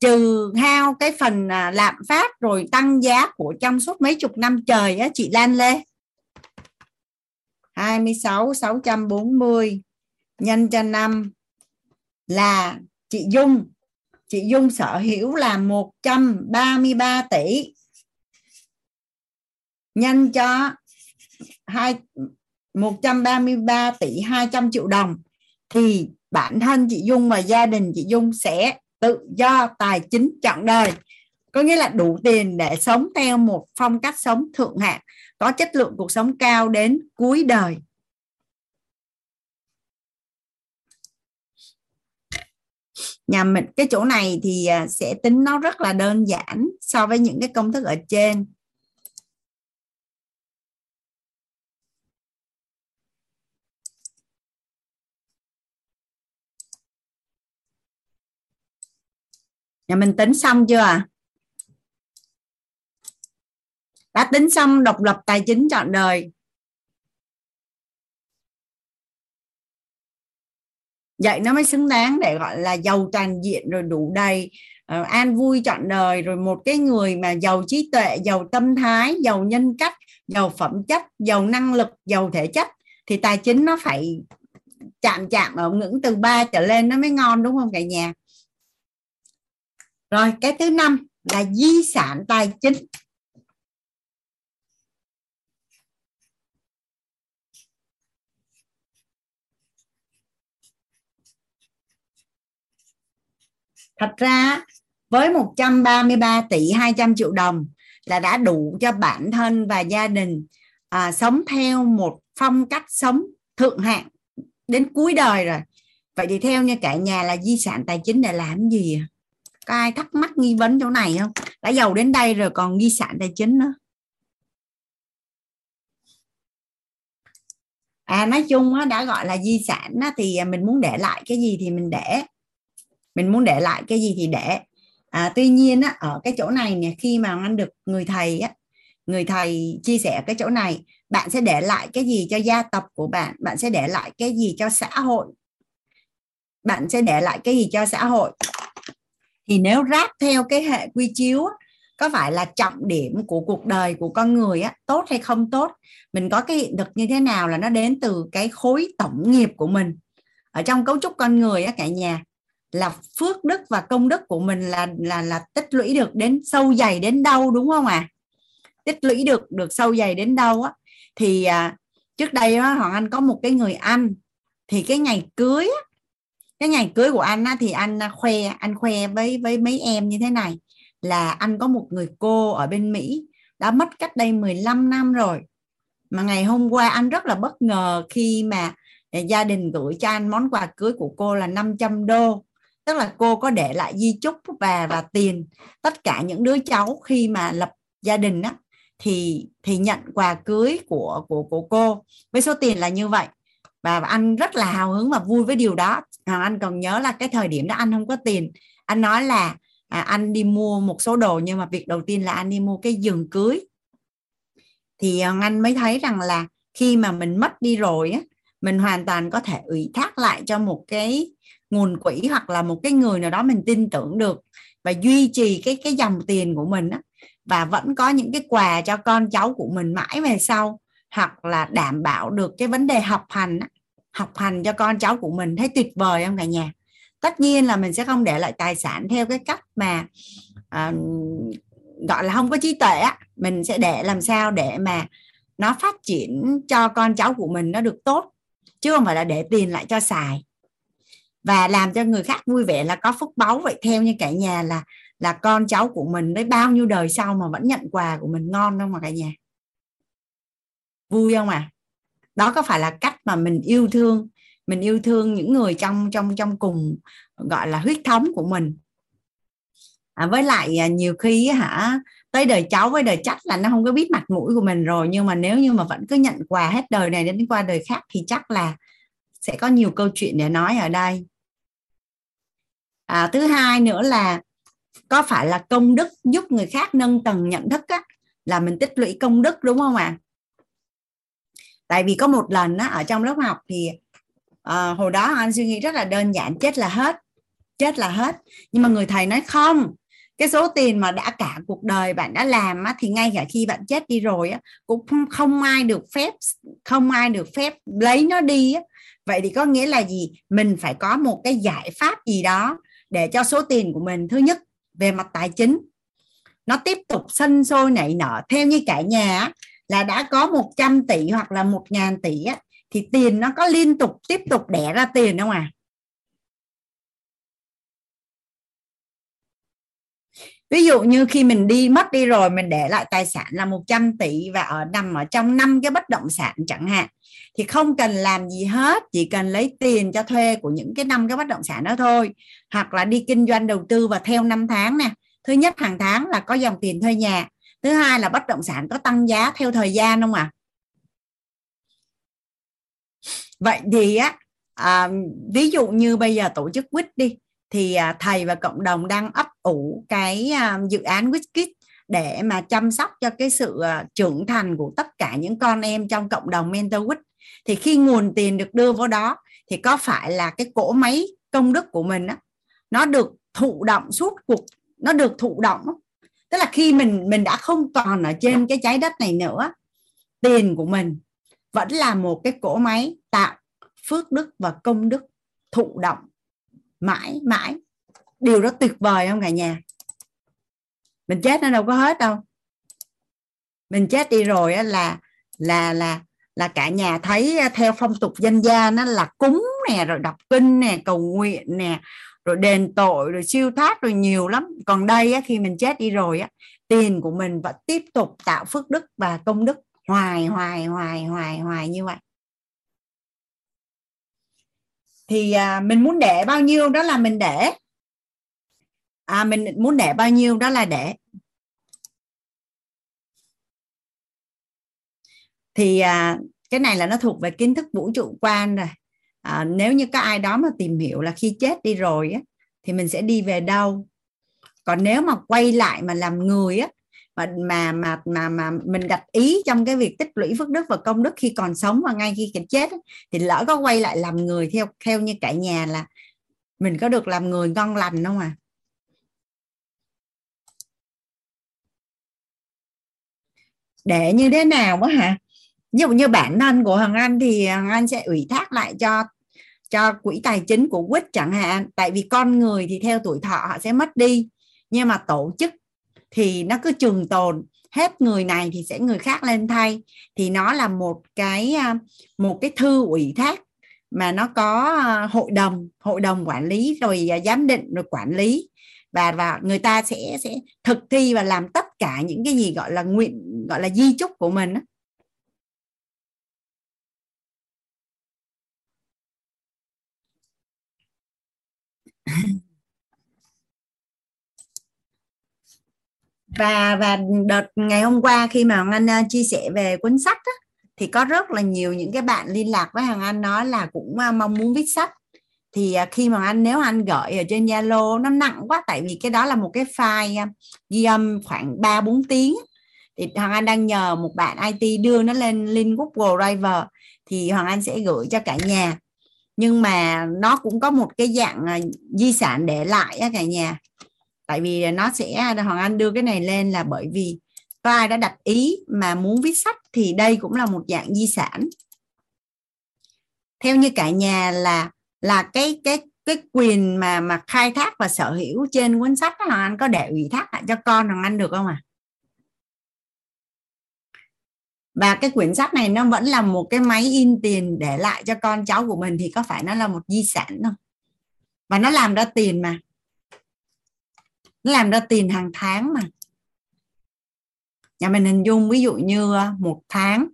trừ hao cái phần à, lạm phát rồi tăng giá của trong suốt mấy chục năm trời á, chị Lan Lê. 26 640 nhân cho 5 là chị Dung. Chị Dung sở hữu là 133 tỷ. Nhân cho hai 133 tỷ 200 triệu đồng, thì bản thân chị Dung và gia đình chị Dung sẽ tự do tài chính trọn đời. Có nghĩa là đủ tiền để sống theo một phong cách sống thượng hạng, có chất lượng cuộc sống cao đến cuối đời. Nhà mình, cái chỗ này thì à, sẽ tính nó rất là đơn giản so với những cái công thức ở trên. Nhà mình tính xong chưa à đã tính xong độc lập tài chính chọn đời. Vậy nó mới xứng đáng để gọi là giàu toàn diện rồi đủ đầy uh, an vui trọn đời. Rồi một cái người mà giàu trí tuệ giàu tâm thái giàu nhân cách giàu phẩm chất giàu năng lực giàu thể chất thì tài chính nó phải chạm chạm ở ngưỡng từ 3 trở lên nó mới ngon đúng không cả nhà? Rồi cái thứ năm là di sản tài chính. Thật ra với 133 tỷ 200 triệu đồng là đã đủ cho bản thân và gia đình à, sống theo một phong cách sống thượng hạng đến cuối đời rồi. Vậy thì theo như cả nhà là di sản tài chính để làm gì à? có ai thắc mắc nghi vấn chỗ này không? Đã giàu đến đây rồi còn di sản tài chính nữa. À nói chung á, đã gọi là di sản á, thì mình muốn để lại cái gì thì mình để mình muốn để lại cái gì thì để. À, tuy nhiên á, ở cái chỗ này nè khi mà anh được người thầy á, người thầy chia sẻ cái chỗ này bạn sẽ để lại cái gì cho gia tộc của bạn bạn sẽ để lại cái gì cho xã hội? Bạn sẽ để lại cái gì cho xã hội? Thì nếu ráp theo cái hệ quy chiếu có phải là trọng điểm của cuộc đời của con người á, tốt hay không tốt? Mình có cái hiện thực như thế nào là nó đến từ cái khối tổng nghiệp của mình? Ở trong cấu trúc con người á cả nhà là phước đức và công đức của mình là là là tích lũy được đến sâu dày đến đâu đúng không à tích lũy được được sâu dày đến đâu á. Thì à, trước đây á, hoàng anh có một cái người anh. Thì cái ngày cưới á, cái ngày cưới của anh á, thì anh à, khoe anh khoe với với mấy em như thế này. Là anh có một người cô ở bên Mỹ đã mất cách đây 15 năm rồi. Mà ngày hôm qua anh rất là bất ngờ khi mà gia đình gửi cho anh món quà cưới của cô là 500 đô tức là cô có để lại di chúc và và tiền tất cả những đứa cháu khi mà lập gia đình á thì thì nhận quà cưới của của của cô. Với số tiền là như vậy. Và anh rất là hào hứng và vui với điều đó. Hoàng anh còn nhớ là cái thời điểm đó anh không có tiền. Anh nói là à, anh đi mua một số đồ nhưng mà việc đầu tiên là anh đi mua cái giường cưới. Thì Hoàng anh mới thấy rằng là khi mà mình mất đi rồi á mình hoàn toàn có thể ủy thác lại cho một cái nguồn quỹ hoặc là một cái người nào đó mình tin tưởng được và duy trì cái cái dòng tiền của mình á và vẫn có những cái quà cho con cháu của mình mãi về sau hoặc là đảm bảo được cái vấn đề học hành học hành cho con cháu của mình thấy tuyệt vời không cả nhà? Tất nhiên là mình sẽ không để lại tài sản theo cái cách mà à, gọi là không có trí tuệ á mình sẽ để làm sao để mà nó phát triển cho con cháu của mình nó được tốt chứ không phải là để tiền lại cho xài và làm cho người khác vui vẻ là có phúc báu. Vậy theo như cả nhà là là con cháu của mình đấy bao nhiêu đời sau mà vẫn nhận quà của mình ngon không mà cả nhà? Vui không à đó có phải là cách mà mình yêu thương mình yêu thương những người trong trong trong cùng gọi là huyết thống của mình? À, với lại à, nhiều khi hả tới đời cháu với đời chắc là nó không có biết mặt mũi của mình rồi. Nhưng mà nếu như mà vẫn cứ nhận quà hết đời này đến qua đời khác thì chắc là sẽ có nhiều câu chuyện để nói ở đây à, thứ hai nữa là có phải là công đức giúp người khác nâng tầng nhận thức á, là mình tích lũy công đức đúng không ạ à? tại vì có một lần á, ở trong lớp học thì à, hồi đó anh suy nghĩ rất là đơn giản chết là hết chết là hết nhưng mà người thầy nói không cái số tiền mà đã cả cuộc đời bạn đã làm á, thì ngay cả khi bạn chết đi rồi á, cũng không, không ai được phép không ai được phép lấy nó đi á. vậy thì có nghĩa là gì mình phải có một cái giải pháp gì đó để cho số tiền của mình thứ nhất về mặt tài chính nó tiếp tục sân sôi nảy nở. Theo như cả nhà là đã có 100 tỷ hoặc là 1 ngàn tỷ á, thì tiền nó có liên tục tiếp tục đẻ ra tiền không à? Ví dụ như khi mình đi mất đi rồi mình để lại tài sản là 100 tỷ và ở nằm ở trong năm cái bất động sản chẳng hạn thì không cần làm gì hết chỉ cần lấy tiền cho thuê của những cái năm cái bất động sản đó thôi. Hoặc là đi kinh doanh đầu tư và theo năm tháng nè. Thứ nhất hàng tháng là có dòng tiền thuê nhà. Thứ hai là bất động sản có tăng giá theo thời gian không ạ? À? vậy thì á à, ví dụ như bây giờ tổ chức quýt đi thì à, thầy và cộng đồng đang ấp ủ cái à, dự án WizKids để mà chăm sóc cho cái sự à, trưởng thành của tất cả những con em trong cộng đồng mentor quýt thì khi nguồn tiền được đưa vào đó thì có phải là cái cỗ máy công đức của mình á nó được thụ động suốt cuộc nó được thụ động tức là khi mình mình đã không còn ở trên cái trái đất này nữa tiền của mình vẫn là một cái cỗ máy tạo phước đức và công đức thụ động mãi mãi. Điều đó tuyệt vời không cả nhà? Mình chết nó đâu có hết đâu. Mình chết đi rồi là là là là cả nhà thấy theo phong tục dân gian nó là cúng nè rồi đọc kinh nè cầu nguyện nè rồi đền tội rồi siêu thoát rồi nhiều lắm. Còn đây á, khi mình chết đi rồi á tiền của mình vẫn tiếp tục tạo phước đức và công đức hoài hoài hoài hoài hoài như vậy thì à, mình muốn để bao nhiêu đó là mình để à, mình muốn để bao nhiêu đó là để thì à, cái này là nó thuộc về kiến thức vũ trụ quan rồi. À, nếu như có ai đó mà tìm hiểu là khi chết đi rồi á, thì mình sẽ đi về đâu. Còn nếu mà quay lại mà làm người á mà mà mà mà mà mình đặt ý trong cái việc tích lũy phước đức và công đức khi còn sống và ngay khi chết thì lỡ có quay lại làm người theo theo như cả nhà là mình có được làm người ngon lành không à để như thế nào quá hả? Ví dụ như bản thân của Hằng Anh thì Hằng Anh sẽ ủy thác lại cho cho quỹ tài chính của quýt chẳng hạn. Tại vì con người thì theo tuổi thọ họ sẽ mất đi, nhưng mà tổ chức thì nó cứ trường tồn. Hết người này thì sẽ người khác lên thay. Thì nó là một cái à, một cái thư ủy thác mà nó có à, hội đồng hội đồng quản lý rồi à, giám định rồi quản lý. Và và người ta sẽ sẽ thực thi và làm tất cả những cái gì gọi là nguyện, gọi là di chúc của mình đó và và đợt ngày hôm qua khi mà Hoàng Anh ờ, chia sẻ về cuốn sách á, thì có rất là nhiều những cái bạn liên lạc với Hoàng Anh nói là cũng ờ, mong muốn viết sách. Thì ờ, khi mà anh nếu anh gửi ở trên Zalo nó nặng quá tại vì cái đó là một cái file ghi âm khoảng 3 4 tiếng thì Hoàng Anh đang nhờ một bạn IT đưa nó lên link Google Drive thì Hoàng Anh sẽ gửi cho cả nhà. Nhưng mà nó cũng có một cái dạng di sản để lại á cả nhà tại vì nó sẽ à, Hoàng Anh đưa cái này lên là bởi vì có ai đã đặt ý mà muốn viết sách thì đây cũng là một dạng di sản. Theo như cả nhà là là cái cái cái quyền mà mà khai thác và sở hữu trên cuốn sách đó, Hoàng Anh có để ủy thác lại cho con Hoàng Anh được không à và cái quyển sách này nó vẫn là một cái máy in tiền để lại cho con cháu của mình thì có phải nó là một di sản không? Và nó làm ra tiền mà làm ra tiền hàng tháng mà. Nhà mình hình dung ví dụ như à, một tháng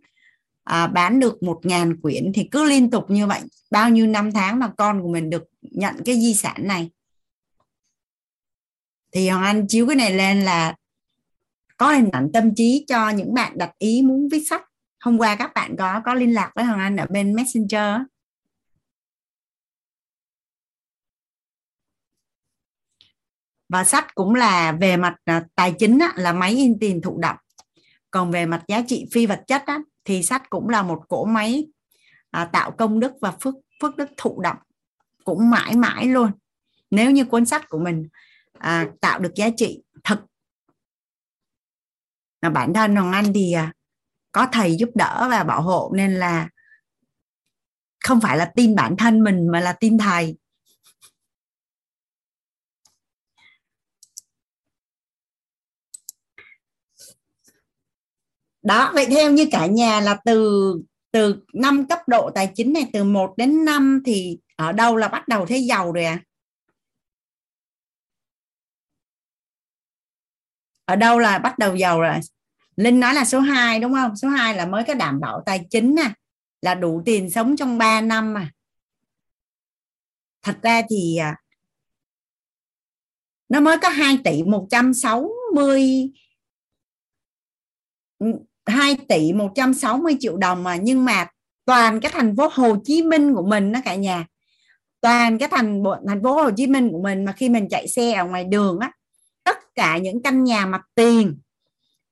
à, bán được một ngàn quyển thì cứ liên tục như vậy. Bao nhiêu năm tháng mà con của mình được nhận cái di sản này? Thì hoàng anh chiếu cái này lên là có hình ảnh tâm trí cho những bạn đặt ý muốn viết sách. Hôm qua các bạn có có liên lạc với hoàng anh ở bên messenger và sách cũng là về mặt à, tài chính á, là máy in tiền thụ động. Còn về mặt giá trị phi vật chất á, thì sách cũng là một cỗ máy à, tạo công đức và phước phước đức thụ động cũng mãi mãi luôn. Nếu như cuốn sách của mình à, tạo được giá trị thật. Mà bản thân hoàng anh thì à, có thầy giúp đỡ và bảo hộ nên là không phải là tin bản thân mình mà là tin thầy. Đó vậy theo như cả nhà là từ từ năm cấp độ tài chính này từ 1 đến 5 thì ở đâu là bắt đầu thấy giàu rồi à ở đâu là bắt đầu giàu rồi? Linh nói là số 2 đúng không? Số 2 là mới có đảm bảo tài chính nè là đủ tiền sống trong 3 năm mà. Thật ra thì à, nó mới có 2 tỷ 160 2 tỷ 160 triệu đồng mà, nhưng mà toàn cái thành phố Hồ Chí Minh của mình đó cả nhà. Toàn cái thành bộ, thành phố Hồ Chí Minh của mình mà khi mình chạy xe ở ngoài đường á, tất cả những căn nhà mặt tiền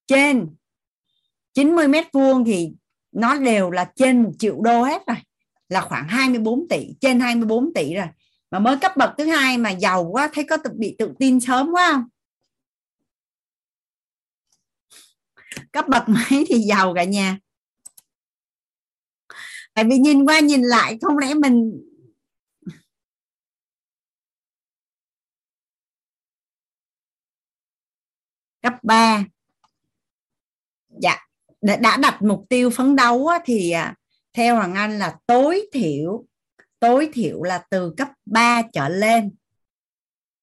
trên 90 mét vuông thì nó đều là trên một triệu đô hết rồi, là khoảng 24 tỷ, trên 24 tỷ rồi. Mà mới cấp bậc thứ hai mà giàu quá, thấy có tự bị tự tin sớm quá không? Cấp bậc mấy thì giàu cả nhà. Tại vì nhìn qua nhìn lại không lẽ mình cấp 3 dạ đã đã đặt mục tiêu phấn đấu thì à, theo Hoàng Anh là tối thiểu tối thiểu là từ cấp 3 trở lên.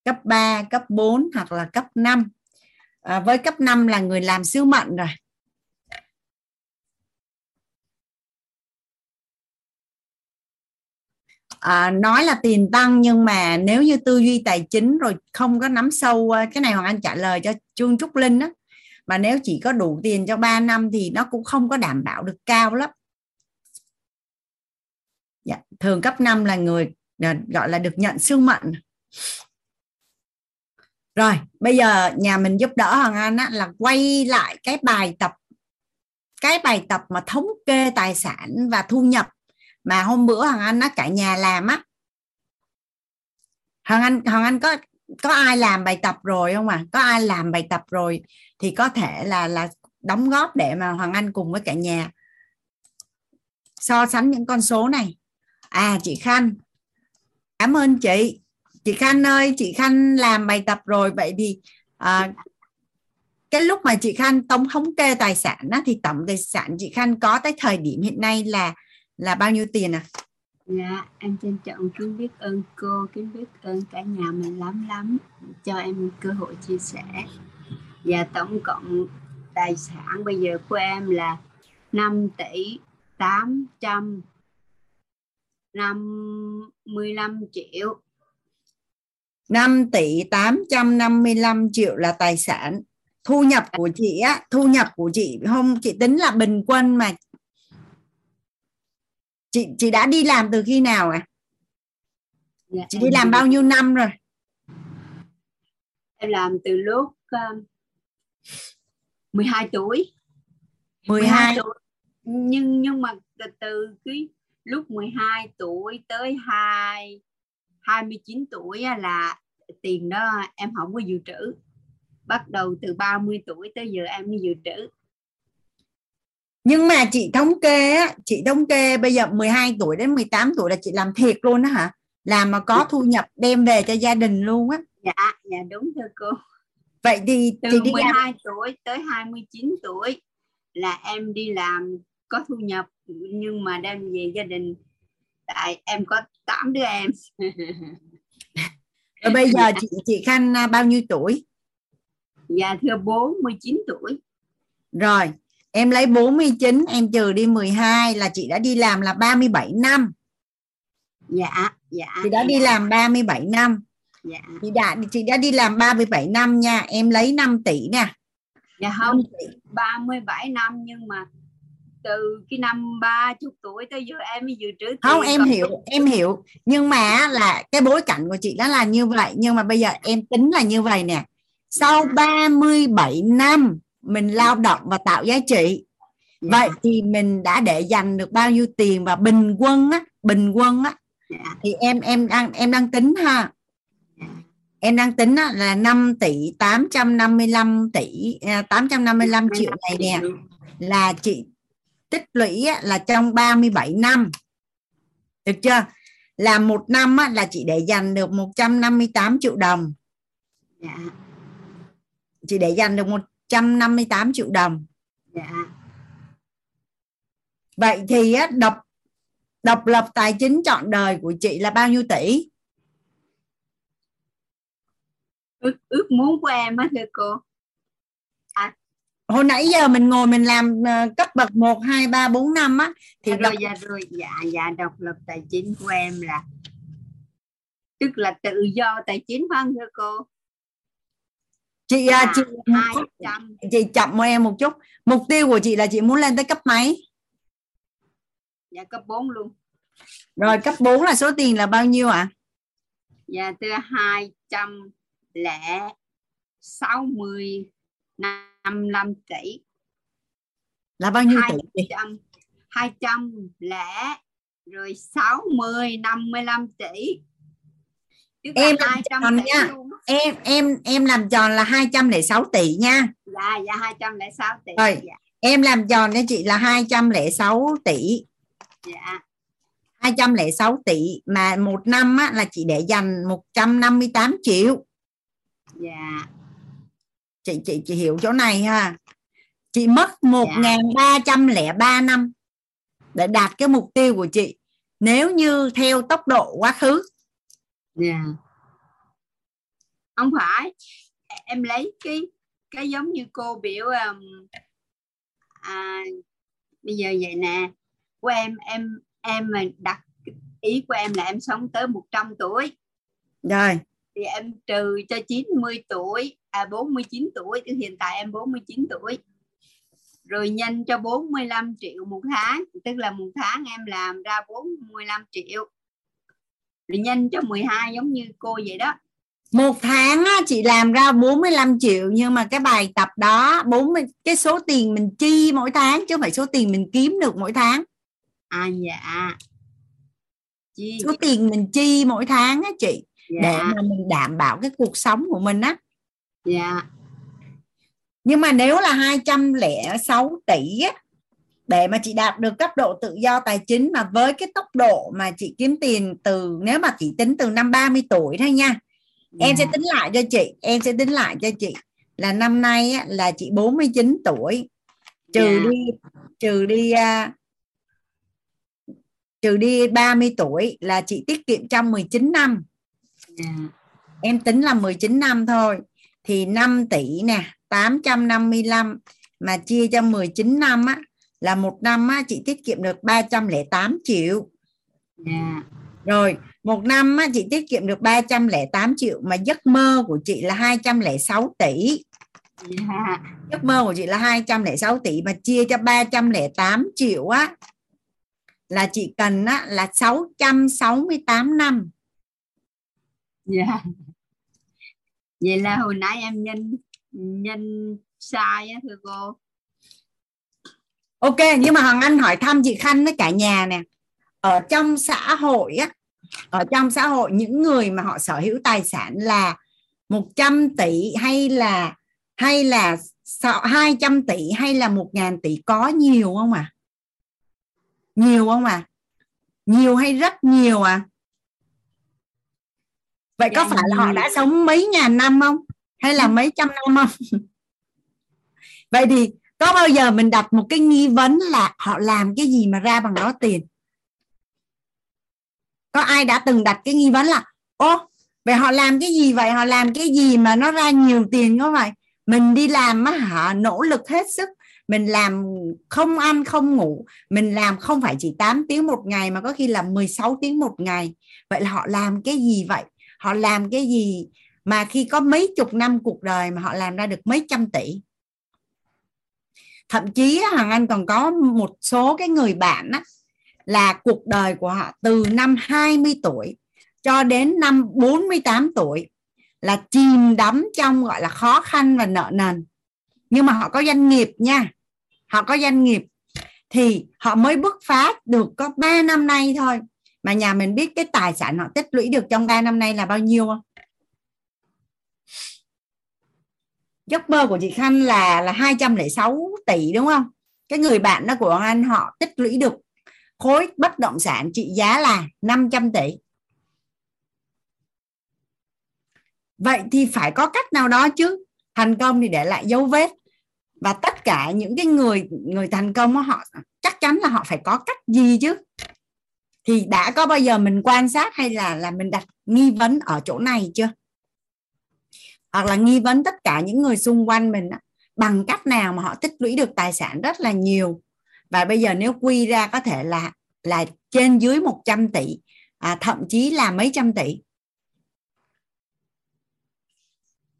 Cấp 3 cấp 4 hoặc là cấp 5 à, với cấp 5 là người làm sứ mệnh rồi. À, nói là tiền tăng nhưng mà nếu như tư duy tài chính rồi không có nắm sâu à, cái này hoàng anh trả lời cho trương trúc linh đó mà nếu chỉ có đủ tiền cho 3 năm thì nó cũng không có đảm bảo được cao lắm. Dạ, thường cấp 5 là người à, gọi là được nhận sương mệnh rồi bây giờ nhà mình giúp đỡ hoàng anh á, là quay lại cái bài tập cái bài tập mà thống kê tài sản và thu nhập mà hôm bữa hoàng anh á cả nhà làm á. Hoàng anh hoàng anh có có ai làm bài tập rồi không à có ai làm bài tập rồi thì có thể là là đóng góp để mà hoàng anh cùng với cả nhà so sánh những con số này. À chị khanh. Cảm ơn chị chị khanh ơi chị khanh làm bài tập rồi vậy thì à, cái lúc mà chị khanh tổng thống kê tài sản á, thì tổng tài sản chị khanh có tới thời điểm hiện nay là là bao nhiêu tiền à Dạ, em trân trọng kính biết ơn cô, kính biết ơn cả nhà mình lắm lắm cho em cơ hội chia sẻ. Và tổng cộng tài sản bây giờ của em là 5 tỷ 855 triệu. 5 tỷ 855 triệu là tài sản. Thu nhập của chị á, thu nhập của chị không chị tính là bình quân mà. Chị chị đã đi làm từ khi nào à Dạ, chị đi làm bao nhiêu năm rồi? Em làm từ lúc um, 12 tuổi. 12 tuổi. Nhưng nhưng mà từ từ cái lúc 12 tuổi tới 2 29 tuổi là tiền đó em không có dự trữ. Bắt đầu từ 30 tuổi tới giờ em mới dự trữ. Nhưng mà chị thống kê á chị thống kê bây giờ 12 tuổi đến 18 tuổi là chị làm thiệt luôn đó hả? Làm mà có thu nhập đem về cho gia đình luôn á? Dạ dạ đúng thưa cô. Vậy thì từ chị đi 12 làm tuổi tới 29 tuổi là em đi làm có thu nhập nhưng mà đem về gia đình tại em có 8 đứa em. Rồi bây giờ chị chị Khanh à, bao nhiêu tuổi? Dạ thưa 49 tuổi. Rồi em lấy 49 em trừ đi 12 là chị đã đi làm là 37 năm. Dạ dạ chị đã đi làm 37 năm. Dạ. Chị đã chị đã đi làm 37 năm nha em lấy 5 tỷ nè. Dạ không 37 năm nhưng mà từ cái năm 30 tuổi tới giờ em mới dự trữ không tiền, em còn hiểu em hiểu. Nhưng mà là cái bối cảnh của chị đó là như vậy. Nhưng mà bây giờ em tính là như vậy nè. Sau 37 năm mình lao động và tạo giá trị Dạ. vậy thì mình đã để dành được bao nhiêu tiền và bình quân á bình quân á? Dạ. thì em em đang em đang tính ha. Em đang tính á, là 5 tỷ 855 tỷ à, 855 triệu này nè. Là chị tích lũy là trong 37 năm. Được chưa? Là một năm á, là chị để dành được 158 triệu đồng. Dạ. Chị để dành được 158 triệu đồng. Dạ. Vậy thì á, độc độc lập tài chính trọn đời của chị là bao nhiêu tỷ? Ước, ước muốn của em á thưa cô hồi nãy giờ mình ngồi mình làm ờ, cấp bậc 1 2 3 4 5 á thì độc, rồi dạ rồi. Dạ dạ độc lập tài chính của em là tức là tự do tài chính phải không thưa cô? Chị à, chị hai trăm. Chị chậm một em một chút. Mục tiêu của chị là chị muốn lên tới cấp mấy? Dạ cấp 4 luôn. Rồi cấp 4 là số tiền là bao nhiêu ạ? Dạ từ hai trăm lẻ sáu mươi năm năm tỷ. Là bao nhiêu hai tỷ chị? trăm hai trăm lẻ rồi sáu mươi năm mươi lăm tỷ. Tức là em làm 200 tròn nha. luôn em em em làm tròn là 206 tỷ nha. Dạ dạ hai trăm lẻ sáu tỷ Rồi. dạ. em làm tròn cho chị là 206 tỷ. Dạ. 206 tỷ mà một năm á, là chị để dành 158 triệu. Dạ chị chị chị hiểu chỗ này ha. Chị mất 1.303 năm để đạt cái mục tiêu của chị. Nếu như theo tốc độ quá khứ. Dạ. Không phải. Em lấy cái cái giống như cô biểu um, à, bây giờ vậy nè. Của em em em mà đặt ý của em là em sống tới 100 tuổi. Rồi thì em trừ cho 90 tuổi à 49 tuổi thì hiện tại em 49 tuổi. Rồi nhân cho 45 triệu một tháng tức là một tháng em làm ra 45 triệu. Rồi nhân cho 12 giống như cô vậy đó. Một tháng á, chị làm ra 45 triệu nhưng mà cái bài tập đó 40 cái số tiền mình chi mỗi tháng chứ không phải số tiền mình kiếm được mỗi tháng. À dạ. Chi số tiền mình chi mỗi tháng á chị để dạ. mà mình đảm bảo cái cuộc sống của mình á. Dạ. Nhưng mà nếu là 206 tỷ á, để mà chị đạt được cấp độ tự do tài chính mà với cái tốc độ mà chị kiếm tiền từ nếu mà chỉ tính từ năm 30 tuổi thôi nha em sẽ dạ, tính lại cho chị em sẽ tính lại cho chị là năm nay á, là chị 49 tuổi. Trừ Dạ. đi trừ đi à, trừ đi 30 tuổi là chị tiết kiệm trong 19 năm dạ, em tính là 19 năm thôi. Thì 5 tỷ nè 855 mà chia cho 19 năm á là một năm á chị tiết kiệm được 308 triệu. Dạ, rồi một năm á, chị tiết kiệm được 308 triệu mà giấc mơ của chị là 206 tỷ. Dạ, giấc mơ của chị là 206 tỷ mà chia cho 308 triệu á là chị cần á, là 668 năm dạ. Vậy là hồi nãy em nhân nhân sai á, thưa cô. Ok, nhưng mà hoàng anh hỏi thăm chị khanh với cả nhà nè. Ở trong xã hội á, ở trong xã hội những người mà họ sở hữu tài sản là 100 tỷ hay là hay là 200 tỷ hay là 1 ngàn tỷ có nhiều không à nhiều không à nhiều hay rất nhiều à vậy có Dạ, phải là họ đã sống mấy ngàn năm không? Hay là mấy trăm năm không? Vậy thì có bao giờ mình đặt một cái nghi vấn là họ làm cái gì mà ra bằng đó tiền? Có ai đã từng đặt cái nghi vấn là ô vậy họ làm cái gì vậy? Họ làm cái gì mà nó ra nhiều tiền có vậy? Mình đi làm á hả nỗ lực hết sức. Mình làm không ăn không ngủ. Mình làm không phải chỉ 8 tiếng một ngày mà có khi là 16 tiếng một ngày. Vậy là họ làm cái gì vậy họ làm cái gì mà khi có mấy chục năm cuộc đời mà họ làm ra được mấy trăm tỷ? Thậm chí Hoàng Anh còn có một số cái người bạn á, là cuộc đời của họ từ năm 20 tuổi cho đến năm 48 tuổi là chìm đắm trong gọi là khó khăn và nợ nần. Nhưng mà họ có doanh nghiệp nha họ có doanh nghiệp thì họ mới bứt phá được có 3 năm nay thôi mà nhà mình biết cái tài sản họ tích lũy được trong 3 năm nay là bao nhiêu không? Giấc mơ của chị Khanh là là 206 tỷ đúng không? Cái người bạn đó của anh họ tích lũy được khối bất động sản trị giá là 500 tỷ. Vậy thì phải có cách nào đó chứ? Thành công thì để lại dấu vết. Và tất cả những cái người người thành công đó, họ chắc chắn là họ phải có cách gì chứ? Thì đã có bao giờ mình quan sát hay là là mình đặt nghi vấn ở chỗ này chưa? Hoặc là nghi vấn tất cả những người xung quanh mình á, bằng cách nào mà họ tích lũy được tài sản rất là nhiều? Và bây giờ nếu quy ra có thể là là trên dưới 100 tỷ à, thậm chí là mấy trăm tỷ?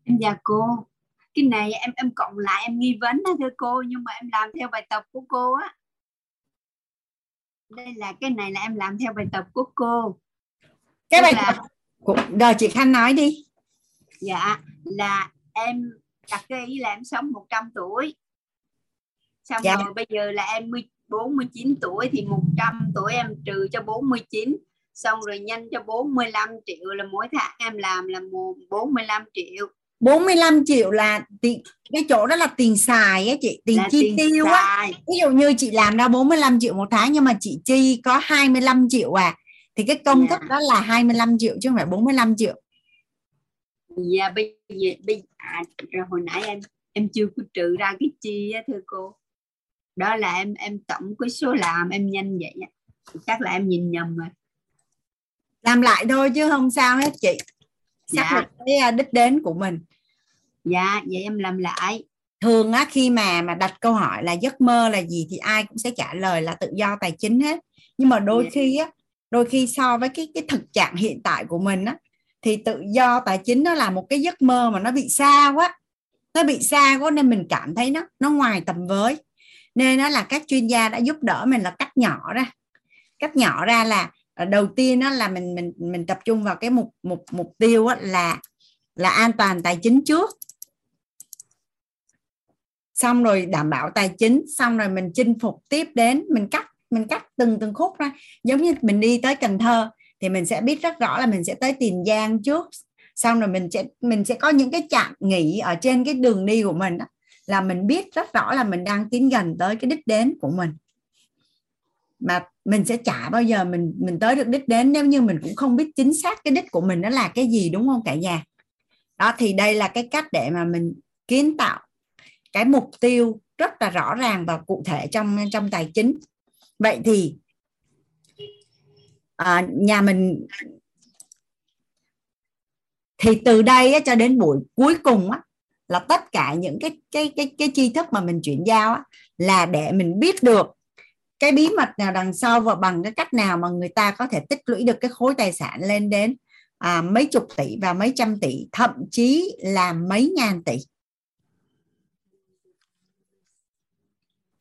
Em dạ cô. Cái này em em cộng lại em nghi vấn đó thưa cô nhưng mà em làm theo bài tập của cô á đây là cái này là em làm theo bài tập của cô. Cái Tức bài là tập của đời chị Khanh nói đi. Dạ là em đặt cái ý là em sống 100 tuổi. Xong Dạ. rồi bây giờ là em 10 49 tuổi thì 100 tuổi em trừ cho 49 xong rồi nhân cho 45 triệu là mỗi tháng em làm là một 45 triệu 45 triệu là tiền cái chỗ đó là tiền xài á chị tiền là chi tiền tiêu á. ví dụ như chị làm ra 45 triệu một tháng nhưng mà chị chi có 25 triệu à thì cái công Dạ. thức đó là 25 triệu chứ không phải 45 triệu. Dạ bây giờ bây à, rồi hồi nãy em em chưa có trừ ra cái chi á thưa cô. Đó là em em tổng cái số làm em nhân vậy á. Chắc là em nhìn nhầm rồi. Làm lại thôi chứ không sao hết chị. Xác Dạ. định cái à, đích đến của mình dạ vậy em làm lại. Thường á khi mà mà đặt câu hỏi là giấc mơ là gì thì ai cũng sẽ trả lời là tự do tài chính hết. Nhưng mà đôi Dạ. khi á đôi khi so với cái cái thực trạng hiện tại của mình á thì tự do tài chính nó là một cái giấc mơ mà nó bị xa quá. Nó bị xa quá nên mình cảm thấy nó nó ngoài tầm với. Nên nó là các chuyên gia đã giúp đỡ mình là cắt nhỏ ra. Cắt nhỏ ra là ờ, đầu tiên đó là mình mình mình tập trung vào cái mục mục mục tiêu á, là là an toàn tài chính trước xong rồi đảm bảo tài chính xong rồi mình chinh phục tiếp đến mình cắt mình cắt từng từng khúc ra. Giống như mình đi tới Cần Thơ thì mình sẽ biết rất rõ là mình sẽ tới Tiền Giang trước. Xong rồi mình sẽ mình sẽ có những cái trạm nghỉ ở trên cái đường đi của mình đó, là mình biết rất rõ là mình đang tiến gần tới cái đích đến của mình. Mà mình sẽ chả bao giờ mình mình tới được đích đến nếu như mình cũng không biết chính xác cái đích của mình nó là cái gì đúng không cả nhà? Đó thì đây là cái cách để mà mình kiến tạo cái mục tiêu rất là rõ ràng và cụ thể trong trong tài chính. Vậy thì à, nhà mình thì từ đây á, cho đến buổi cuối cùng á, là tất cả những cái cái cái cái tri thức mà mình chuyển giao á, là để mình biết được cái bí mật nào đằng sau và bằng cái cách nào mà người ta có thể tích lũy được cái khối tài sản lên đến à, mấy chục tỷ và mấy trăm tỷ thậm chí là mấy ngàn tỷ.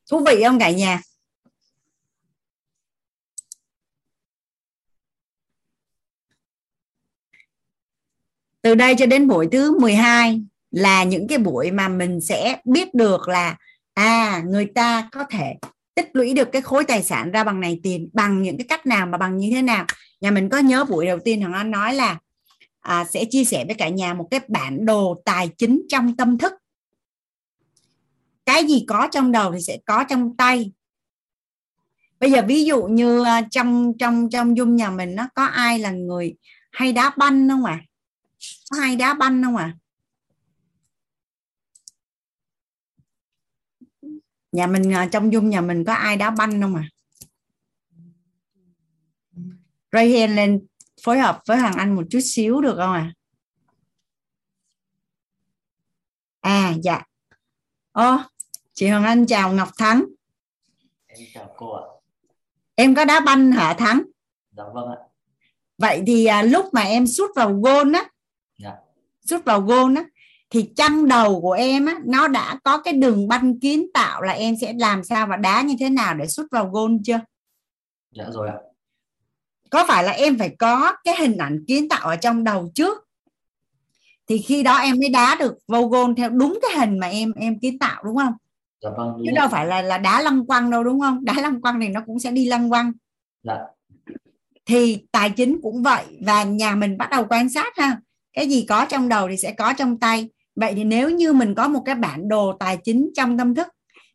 Thú vị không cả nhà? Từ đây cho đến buổi thứ 12 là những cái buổi mà mình sẽ biết được là à người ta có thể tích lũy được cái khối tài sản ra bằng này tiền bằng những cái cách nào mà bằng như thế nào. Nhà mình có nhớ buổi đầu tiên thằng anh nói là à, sẽ chia sẻ với cả nhà một cái bản đồ tài chính trong tâm thức cái gì có trong đầu thì sẽ có trong tay bây giờ ví dụ như ờ, trong trong trong dung nhà mình nó có ai là người hay đá banh không ạ à? có hay đá banh không ạ à? nhà mình ờ, trong dung nhà mình có ai đá banh không à Ray hand lên phối hợp với Hoàng Anh một chút xíu được không à à dạ ô chị Hoàng Anh chào Ngọc Thắng. Em chào cô ạ. Em có đá banh hả Thắng? Dạ vâng ạ. Vậy thì à, lúc mà em sút vào gôn á dạ. sút vào gôn á thì trong đầu của em á nó đã có cái đường banh kiến tạo là em sẽ làm sao và đá như thế nào để sút vào gôn chưa? Dạ rồi ạ. Có phải là em phải có cái hình ảnh kiến tạo ở trong đầu trước? Thì khi đó em mới đá được vô gôn theo đúng cái hình mà em em kiến tạo đúng không dạ vâng chứ đâu phải là là đá lăng quăng đâu đúng không? Đá lăng quăng thì nó cũng sẽ đi lăng quăng. Dạ. Thì tài chính cũng vậy và nhà mình bắt đầu quan sát ha. Cái gì có trong đầu thì sẽ có trong tay. Vậy thì nếu như mình có một cái bản đồ tài chính trong tâm thức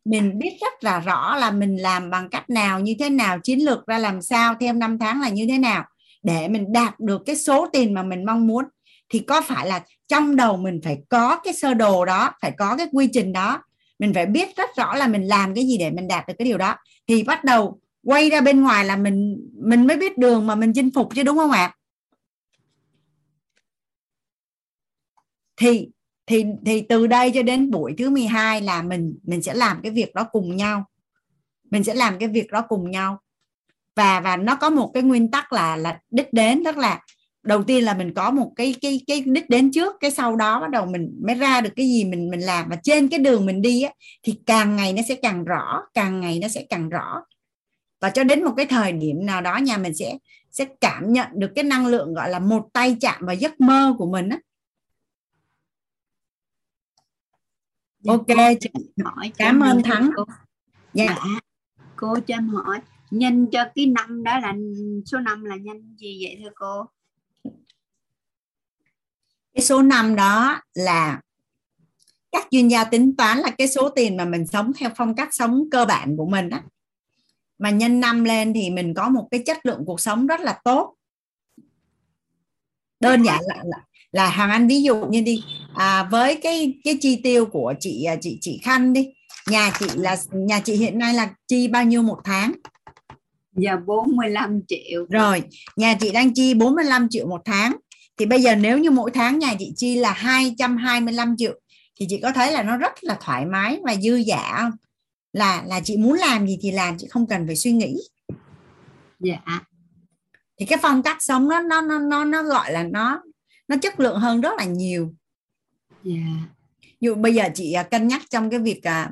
mình biết rất là rõ là mình làm bằng cách nào như thế nào chiến lược ra làm sao theo năm tháng là như thế nào để mình đạt được cái số tiền mà mình mong muốn thì có phải là trong đầu mình phải có cái sơ đồ đó phải có cái quy trình đó mình phải biết rất rõ là mình làm cái gì để mình đạt được cái điều đó. Thì bắt đầu quay ra bên ngoài là mình mình mới biết đường mà mình chinh phục chứ, đúng không ạ? Thì thì thì từ đây cho đến buổi thứ 12 là mình mình sẽ làm cái việc đó cùng nhau. Mình sẽ làm cái việc đó cùng nhau. Và và nó có một cái nguyên tắc là là đích đến, tức là đầu tiên là mình có một cái cái cái đích đến trước cái sau đó bắt đầu mình mới ra được cái gì mình mình làm. Và trên cái đường mình đi á, thì càng ngày nó sẽ càng rõ càng ngày nó sẽ càng rõ. Và cho đến một cái thời điểm nào đó nhà mình sẽ sẽ cảm nhận được cái năng lượng gọi là một tay chạm vào giấc mơ của mình á. Dạ, ok chị hỏi cảm ơn thắng. cô. dạ. Dạ. cô cho em hỏi nhân cho cái năm đó là số năm là nhân gì vậy thưa cô cái số năm đó là các chuyên gia tính toán là cái số tiền mà mình sống theo phong cách sống cơ bản của mình á mà nhân năm lên thì mình có một cái chất lượng cuộc sống rất là tốt đơn giản là là, là hàng anh ví dụ như đi à, với cái cái chi tiêu của chị à, chị chị Khanh đi nhà chị là nhà chị hiện nay là chi bao nhiêu một tháng Dạ 45 triệu. Rồi, nhà chị đang chi 45 triệu một tháng. Thì bây giờ nếu như mỗi tháng nhà chị chi là 225 triệu thì chị có thấy là nó rất là thoải mái và dư giả không? Là là chị muốn làm gì thì làm, chị không cần phải suy nghĩ. Dạ. Thì cái phong cách sống nó nó nó nó nó gọi là nó nó chất lượng hơn rất là nhiều. Dạ. Dụ bây giờ chị à, cân nhắc trong cái việc à,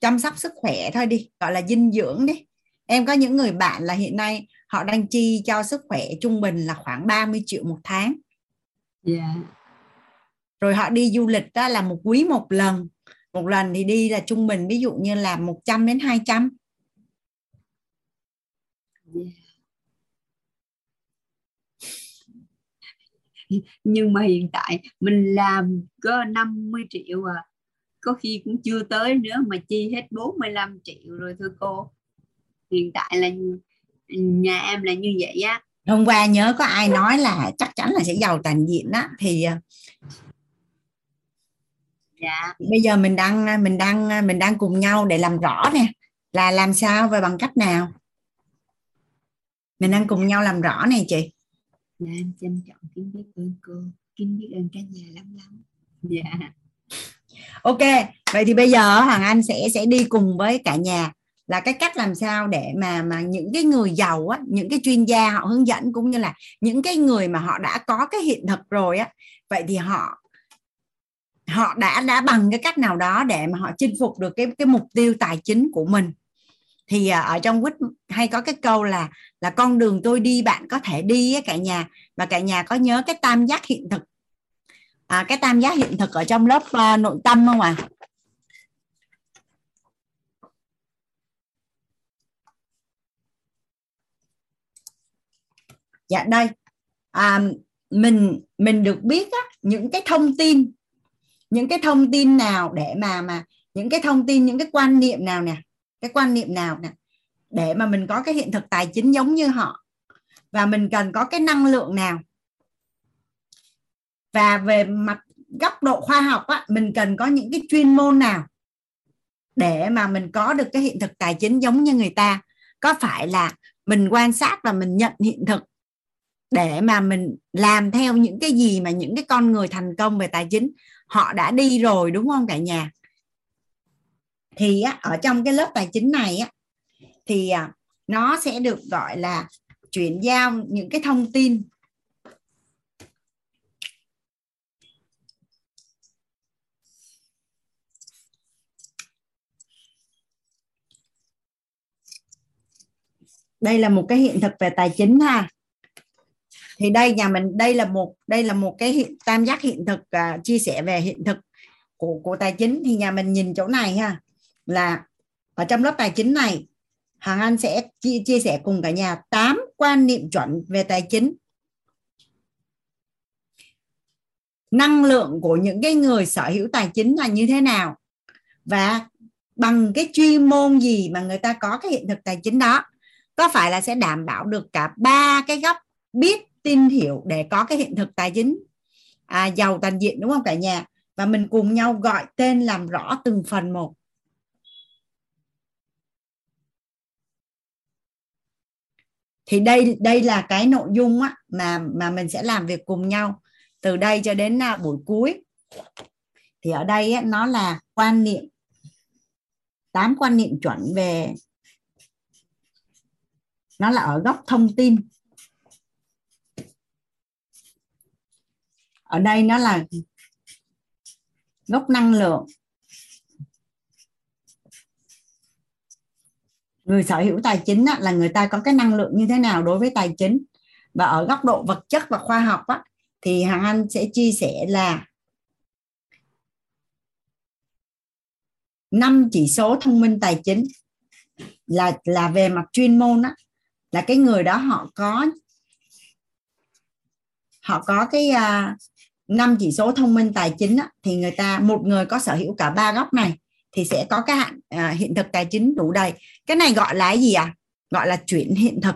chăm sóc sức khỏe thôi đi, gọi là dinh dưỡng đi em có những người bạn là hiện nay họ đang chi cho sức khỏe trung bình là khoảng 30 triệu một tháng yeah. rồi họ đi du lịch đó là một quý một lần một lần thì đi là trung bình, ví dụ như là 100 đến 200 yeah. Dạ. Nhưng mà hiện tại mình làm có 50 triệu à. Có khi cũng chưa tới nữa mà chi hết 45 triệu rồi thưa cô. Hiện tại là nhà em là như vậy á hôm qua nhớ có ai nói là chắc chắn là sẽ giàu toàn diện đó thì à, Dạ. bây giờ mình đang mình đang mình đang cùng nhau để làm rõ nè là làm sao và bằng cách nào mình đang cùng nhau làm rõ này chị Dạ em trân trọng kính biết ơn cô, kính biết ơn cả nhà lắm lắm. Dạ. ok vậy thì bây giờ hoàng anh sẽ sẽ đi cùng với cả nhà là cái cách làm sao để mà mà những cái người giàu á những cái chuyên gia họ hướng dẫn cũng như là những cái người mà họ đã có cái hiện thực rồi á vậy thì họ họ đã đã bằng cái cách nào đó để mà họ chinh phục được cái cái mục tiêu tài chính của mình. Thì à, ở trong quýt hay có cái câu là là con đường tôi đi bạn có thể đi á, cả nhà. Và cả nhà có nhớ cái tam giác hiện thực. À, cái tam giác hiện thực ở trong lớp uh, nội tâm không ạ? à? Dạ đây. À, mình mình được biết á, những cái thông tin những cái thông tin nào để mà mà những cái thông tin những cái quan niệm nào nè cái quan niệm nào nè để mà mình có cái hiện thực tài chính giống như họ. Và mình cần có cái năng lượng nào. Và về mặt góc độ khoa học á, mình cần có những cái chuyên môn nào để mà mình có được cái hiện thực tài chính giống như người ta. Có phải là mình quan sát và mình nhận hiện thực để mà mình làm theo những cái gì mà những cái con người thành công về tài chính họ đã đi rồi đúng không cả nhà? Thì á, ở trong cái lớp tài chính này á, thì à, nó sẽ được gọi là chuyển giao những cái thông tin. Đây là một cái hiện thực về tài chính ha thì đây nhà mình đây là một đây là một cái hiện, tam giác hiện thực uh, chia sẻ về hiện thực của của tài chính. Thì nhà mình nhìn chỗ này ha là ở trong lớp tài chính này Hàng Anh sẽ chia, chia sẻ cùng cả nhà 8 quan niệm chuẩn về tài chính. Năng lượng của những cái người sở hữu tài chính là như thế nào? Và bằng cái chuyên môn gì mà người ta có cái hiện thực tài chính đó? Có phải là sẽ đảm bảo được cả ba cái góc biết tin hiểu để có cái hiện thực tài chính. À, giàu toàn diện đúng không cả nhà? Và mình cùng nhau gọi tên làm rõ từng phần một. Thì đây đây là cái nội dung á, mà mà mình sẽ làm việc cùng nhau từ đây cho đến à, buổi cuối. Thì ở đây á, nó là quan niệm tám quan niệm chuẩn về nó là ở góc thông tin. Ở đây nó là gốc năng lượng. Người sở hữu tài chính á, là người ta có cái năng lượng như thế nào đối với tài chính? Và ở góc độ vật chất và khoa học á, thì hàng anh sẽ chia sẻ là năm chỉ số thông minh tài chính là là về mặt chuyên môn á là cái người đó họ có họ có cái uh, năm chỉ số thông minh tài chính á, thì người ta một người có sở hữu cả ba góc này thì sẽ có cái hạn à, hiện thực tài chính đủ đầy. Cái này gọi là cái gì à gọi là chuyển hiện thực.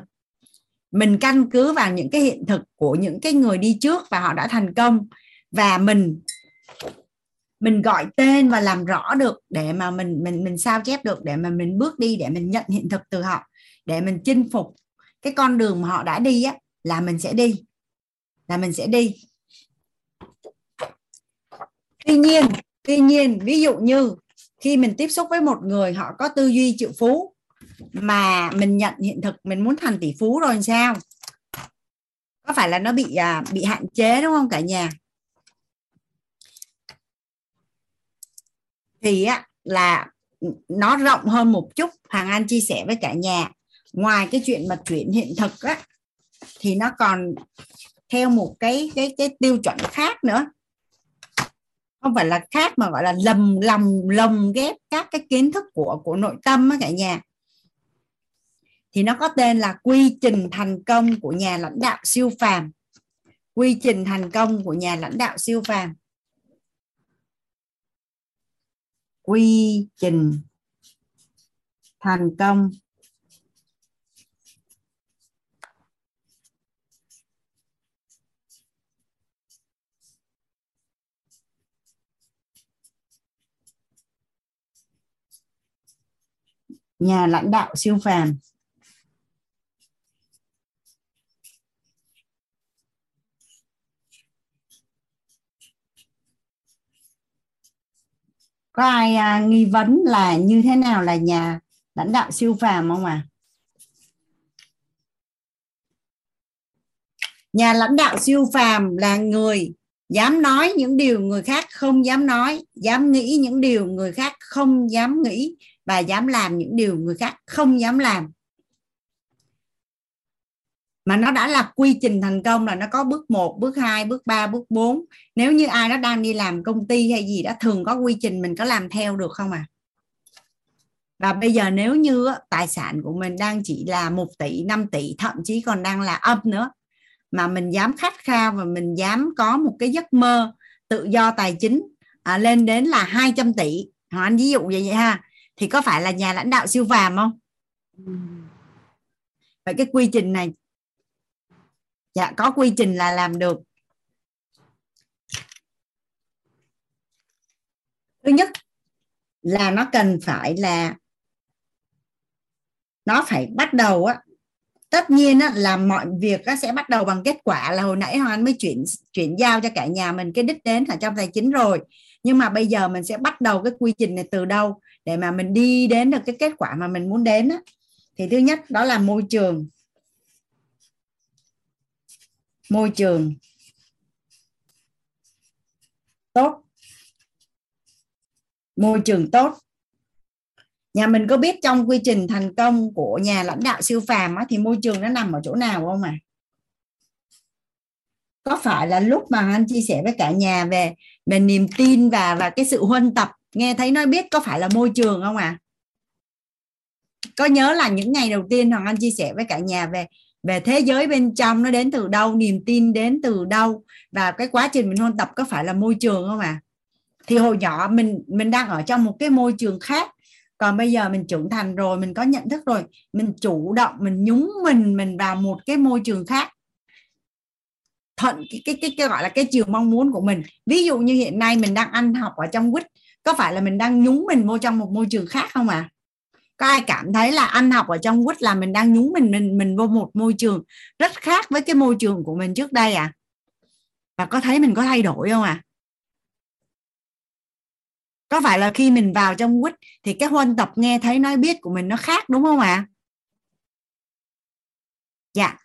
Mình căn cứ vào những cái hiện thực của những cái người đi trước và họ đã thành công và mình mình gọi tên và làm rõ được để mà mình mình mình sao chép được để mà mình bước đi để mình nhận hiện thực từ họ để mình chinh phục. Cái con đường mà họ đã đi á là mình sẽ đi là mình sẽ đi tuy nhiên tuy nhiên ví dụ như khi mình tiếp xúc với một người họ có tư duy triệu phú mà mình nhận hiện thực mình muốn thành tỷ phú rồi sao? Có phải là nó bị à, bị hạn chế đúng không cả nhà? Thì á là nó rộng hơn một chút hàng an chia sẻ với cả nhà. Ngoài cái chuyện mà chuyển hiện thực á thì nó còn theo một cái cái cái tiêu chuẩn khác nữa không phải là khác mà gọi là lầm lòng, lồng ghép các cái kiến thức của của nội tâm á cả nhà. Thì nó có tên là quy trình thành công của nhà lãnh đạo siêu phàm. Quy trình thành công của nhà lãnh đạo siêu phàm. Quy trình thành công. Nhà lãnh đạo siêu phàm. Có ai à, nghi vấn là như thế nào là nhà lãnh đạo siêu phàm không à nhà lãnh đạo siêu phàm là người dám nói những điều người khác không dám nói dám nghĩ những điều người khác không dám nghĩ và dám làm những điều người khác không dám làm. Mà nó đã là quy trình thành công là nó có bước 1, bước 2, bước 3, bước 4 nếu như ai đó đang đi làm công ty hay gì đó thường có quy trình mình có làm theo được không à? Và bây giờ nếu như tài sản của mình đang chỉ là 1 tỷ 5 tỷ thậm chí còn đang là âm nữa mà mình dám khát khao và mình dám có một cái giấc mơ tự do tài chính à, lên đến là 200 tỷ. Họ Anh ví dụ vậy, vậy ha thì có phải là nhà lãnh đạo siêu phàm không? Vậy cái quy trình này dạ có quy trình là làm được. Thứ nhất là nó cần phải là nó phải bắt đầu á. Tất nhiên á, là mọi việc á, sẽ bắt đầu bằng kết quả là hồi nãy hoàng anh mới chuyển chuyển giao cho cả nhà mình cái đích đến ở trong tài chính rồi. Nhưng mà bây giờ mình sẽ bắt đầu cái quy trình này từ đâu để mà mình đi đến được cái kết quả mà mình muốn đến á. thì thứ nhất đó là môi trường. Môi trường. Tốt. Môi trường tốt. Nhà mình có biết trong quy trình thành công của nhà lãnh đạo siêu phàm á, thì môi trường nó nằm ở chỗ nào không à có phải là lúc mà anh chia sẻ với cả nhà về về niềm tin và và cái sự huân tập nghe thấy nói biết có phải là môi trường không à có nhớ là những ngày đầu tiên hoàng anh chia sẻ với cả nhà về về thế giới bên trong nó đến từ đâu niềm tin đến từ đâu? Và cái quá trình mình ôn tập có phải là môi trường không à thì hồi nhỏ mình mình đang ở trong một cái môi trường khác. Còn bây giờ mình trưởng thành rồi mình có nhận thức rồi. Mình chủ động mình nhúng mình mình vào một cái môi trường khác. Thuận cái cái cái, cái gọi là cái chiều mong muốn của mình. Ví dụ như hiện nay mình đang ăn học ở trong quýt có phải là mình đang nhúng mình vô trong một môi trường khác không à có ai cảm thấy là ăn học ở trong quýt là mình đang nhúng mình mình mình vô một môi trường rất khác với cái môi trường của mình trước đây à và có thấy mình có thay đổi không à có phải là khi mình vào trong quýt thì cái huân tập nghe thấy nói biết của mình nó khác, đúng không ạ? À? dạ.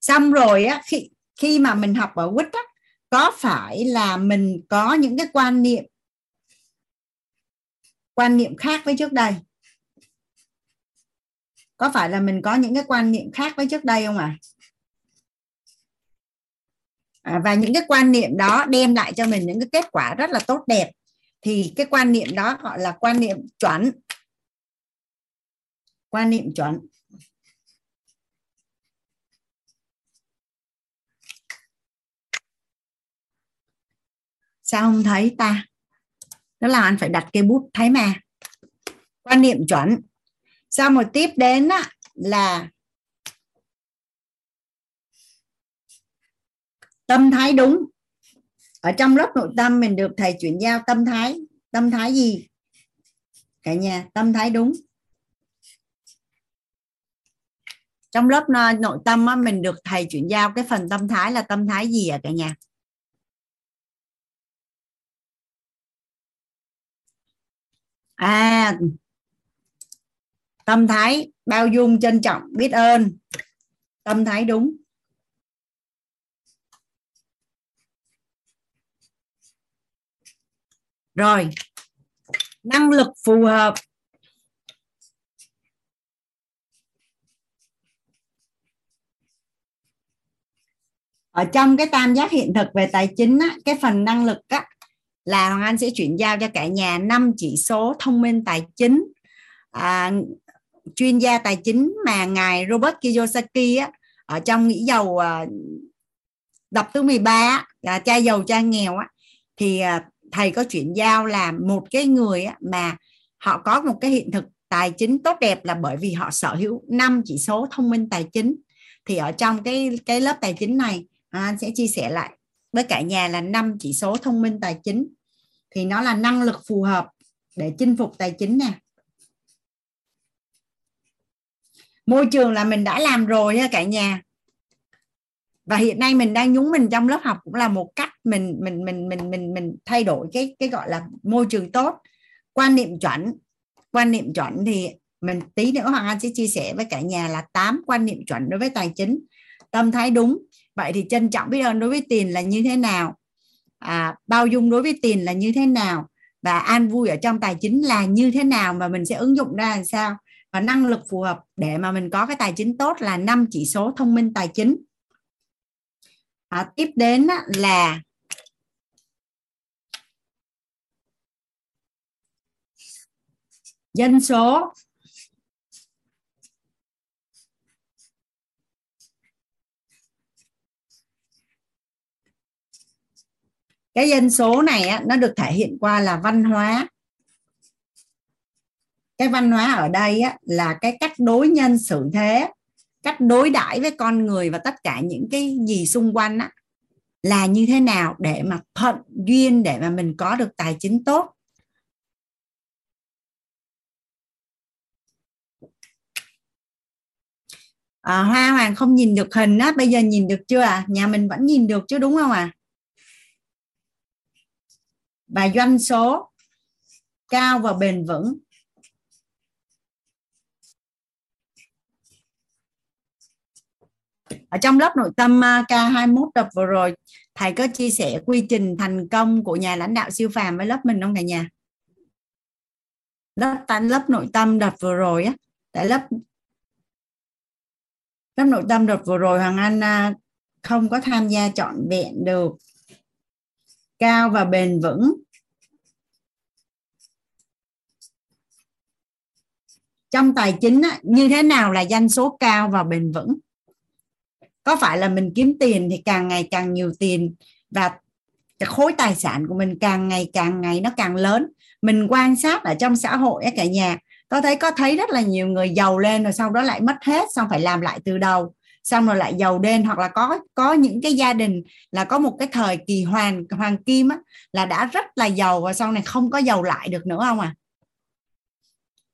Xong rồi á, khi khi mà mình học ở quýt á, có phải là mình có những cái quan niệm quan niệm khác với trước đây. Có phải là mình có những cái quan niệm khác với trước đây không ạ? À? à, và những cái quan niệm đó đem lại cho mình những cái kết quả rất là tốt đẹp. Thì cái quan niệm đó gọi là quan niệm chuẩn. Quan niệm chuẩn. Sao không thấy ta? Đó là anh phải đặt cây bút thấy mà quan niệm chuẩn. Sau một tiếp đến á, là tâm thái đúng. Ở trong lớp nội tâm mình được thầy chuyển giao tâm thái. Tâm thái gì? Cả nhà tâm thái đúng. Trong lớp nội tâm á, mình được thầy chuyển giao cái phần tâm thái là tâm thái gì à cả nhà? À tâm thái bao dung trân trọng biết ơn. Tâm thái đúng. Rồi năng lực phù hợp. Ở trong cái tam giác hiện thực về tài chính á, cái phần năng lực á, là Hoàng Anh sẽ chuyển giao cho cả nhà năm chỉ số thông minh tài chính. À, chuyên gia tài chính mà ngài Robert Kiyosaki á, ở trong nghĩ giàu à, đọc thứ 13 là cha giàu cha nghèo á, thì à, thầy có chuyển giao là một cái người á, mà họ có một cái hiện thực tài chính tốt đẹp là bởi vì họ sở hữu năm chỉ số thông minh tài chính. Thì ở trong cái cái lớp tài chính này anh sẽ chia sẻ lại với cả nhà là năm chỉ số thông minh tài chính thì nó là năng lực phù hợp để chinh phục tài chính nè môi trường là mình đã làm rồi nha cả nhà. Và hiện nay mình đang nhúng mình trong lớp học cũng là một cách mình mình mình mình mình mình thay đổi cái cái gọi là môi trường tốt. Quan niệm chuẩn. Quan niệm chuẩn thì mình, tí nữa hoàng anh sẽ chia sẻ với cả nhà là 8 quan niệm chuẩn đối với tài chính. Tâm thái đúng. Vậy thì trân trọng biết ơn đối với tiền là như thế nào? À, bao dung đối với tiền là như thế nào? Và an vui ở trong tài chính là như thế nào mà mình sẽ ứng dụng ra làm sao? Và năng lực phù hợp để mà mình có cái tài chính tốt là năm chỉ số thông minh tài chính. À, tiếp đến là dân số. Cái dân số này á, nó được thể hiện qua là văn hóa. Cái văn hóa ở đây á, là cái cách đối nhân xử thế cách đối đãi với con người và tất cả những cái gì xung quanh á, là như thế nào để mà thuận duyên để mà mình có được tài chính tốt. À, hoa hoàng không nhìn được hình á bây giờ nhìn được chưa à? Nhà mình vẫn nhìn được chứ đúng không à? Và doanh số cao và bền vững. Ở trong lớp nội tâm à, K21 tập vừa rồi, thầy có chia sẻ quy trình thành công của nhà lãnh đạo siêu phàm với lớp mình không cả nhà? Lớp tan lớp nội tâm đợt vừa rồi á, tại lớp lớp nội tâm đợt vừa rồi hoàng anh à, không có tham gia trọn vẹn được cao và bền vững. Trong tài chính như thế nào là doanh số cao và bền vững? Có phải là mình kiếm tiền thì càng ngày càng nhiều tiền và cái khối tài sản của mình càng ngày càng ngày nó càng lớn? Mình quan sát ở trong xã hội cả nhà, có thấy có thấy rất là nhiều người giàu lên rồi sau đó lại mất hết, xong phải làm lại từ đầu xong rồi lại giàu đen hoặc là có có những cái gia đình là có một cái thời kỳ hoàng hoàng kim á, là đã rất là giàu và sau này không có giàu lại được nữa không à?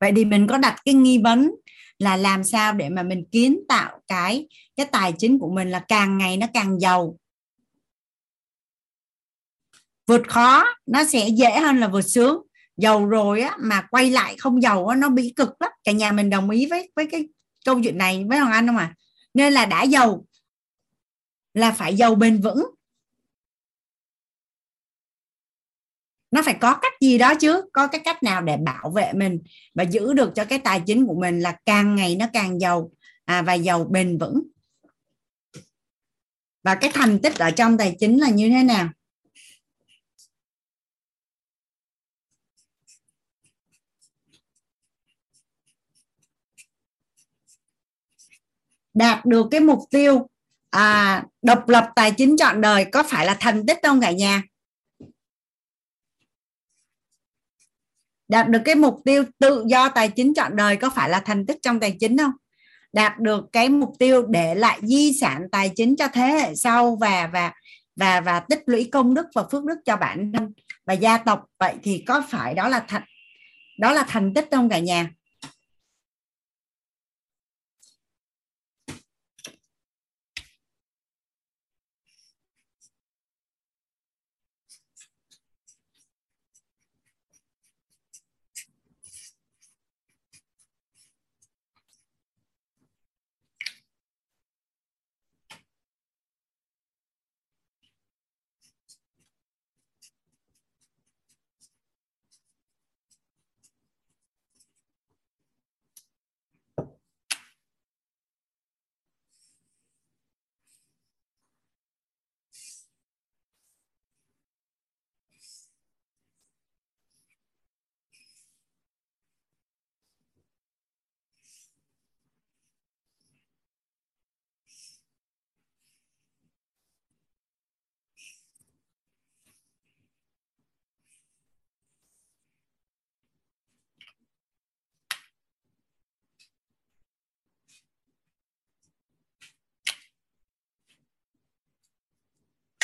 Vậy thì mình có đặt cái nghi vấn là làm sao để mà mình kiến tạo cái cái tài chính của mình là càng ngày nó càng giàu. Vượt khó nó sẽ dễ hơn là vượt sướng. Giàu rồi á mà quay lại không giàu á nó bị cực lắm. Cả nhà mình đồng ý với với cái câu chuyện này với hoàng anh không à? Nên là đã giàu là phải giàu bền vững. Nó phải có cách gì đó chứ? Có cái cách nào để bảo vệ mình và giữ được cho cái tài chính của mình là càng ngày nó càng giàu à, và giàu bền vững? Và cái thành tích ở trong tài chính là như thế nào? Đạt được cái mục tiêu à, độc lập tài chính trọn đời có phải là thành tích không cả nhà? Đạt được cái mục tiêu tự do tài chính trọn đời có phải là thành tích trong tài chính không? Đạt được cái mục tiêu để lại di sản tài chính cho thế hệ sau và và và và tích lũy công đức và phước đức cho bản thân và gia tộc. Vậy thì có phải đó là thành đó là thành tích không cả nhà?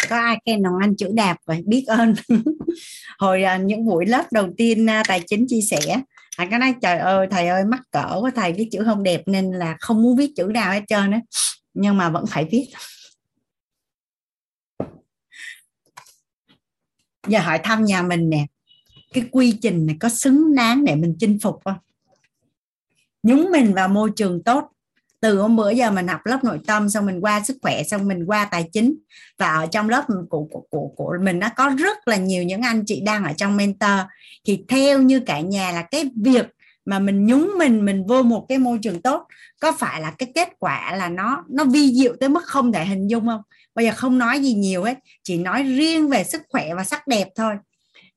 Có ai khen đồng anh chữ đạp vậy? Biết ơn. Hồi à, những buổi lớp đầu tiên à, tài chính chia sẻ anh có nói, trời ơi, thầy ơi, mắc cỡ quá, thầy viết chữ không đẹp nên là không muốn viết chữ nào hết trơn á. Nhưng mà vẫn phải viết. Giờ hỏi thăm nhà mình nè, cái quy trình này có xứng đáng để mình chinh phục không? Nhúng mình vào môi trường tốt từ hôm bữa giờ mình học lớp nội tâm xong mình qua sức khỏe xong mình qua tài chính. Và ở trong lớp của của của, của mình nó có rất là nhiều những anh chị đang ở trong mentor. Thì theo như cả nhà là cái việc mà mình nhúng mình mình vô một cái môi trường tốt có phải là cái kết quả là nó nó vi diệu tới mức không thể hình dung không? Bây giờ không nói gì nhiều hết chỉ nói riêng về sức khỏe và sắc đẹp thôi.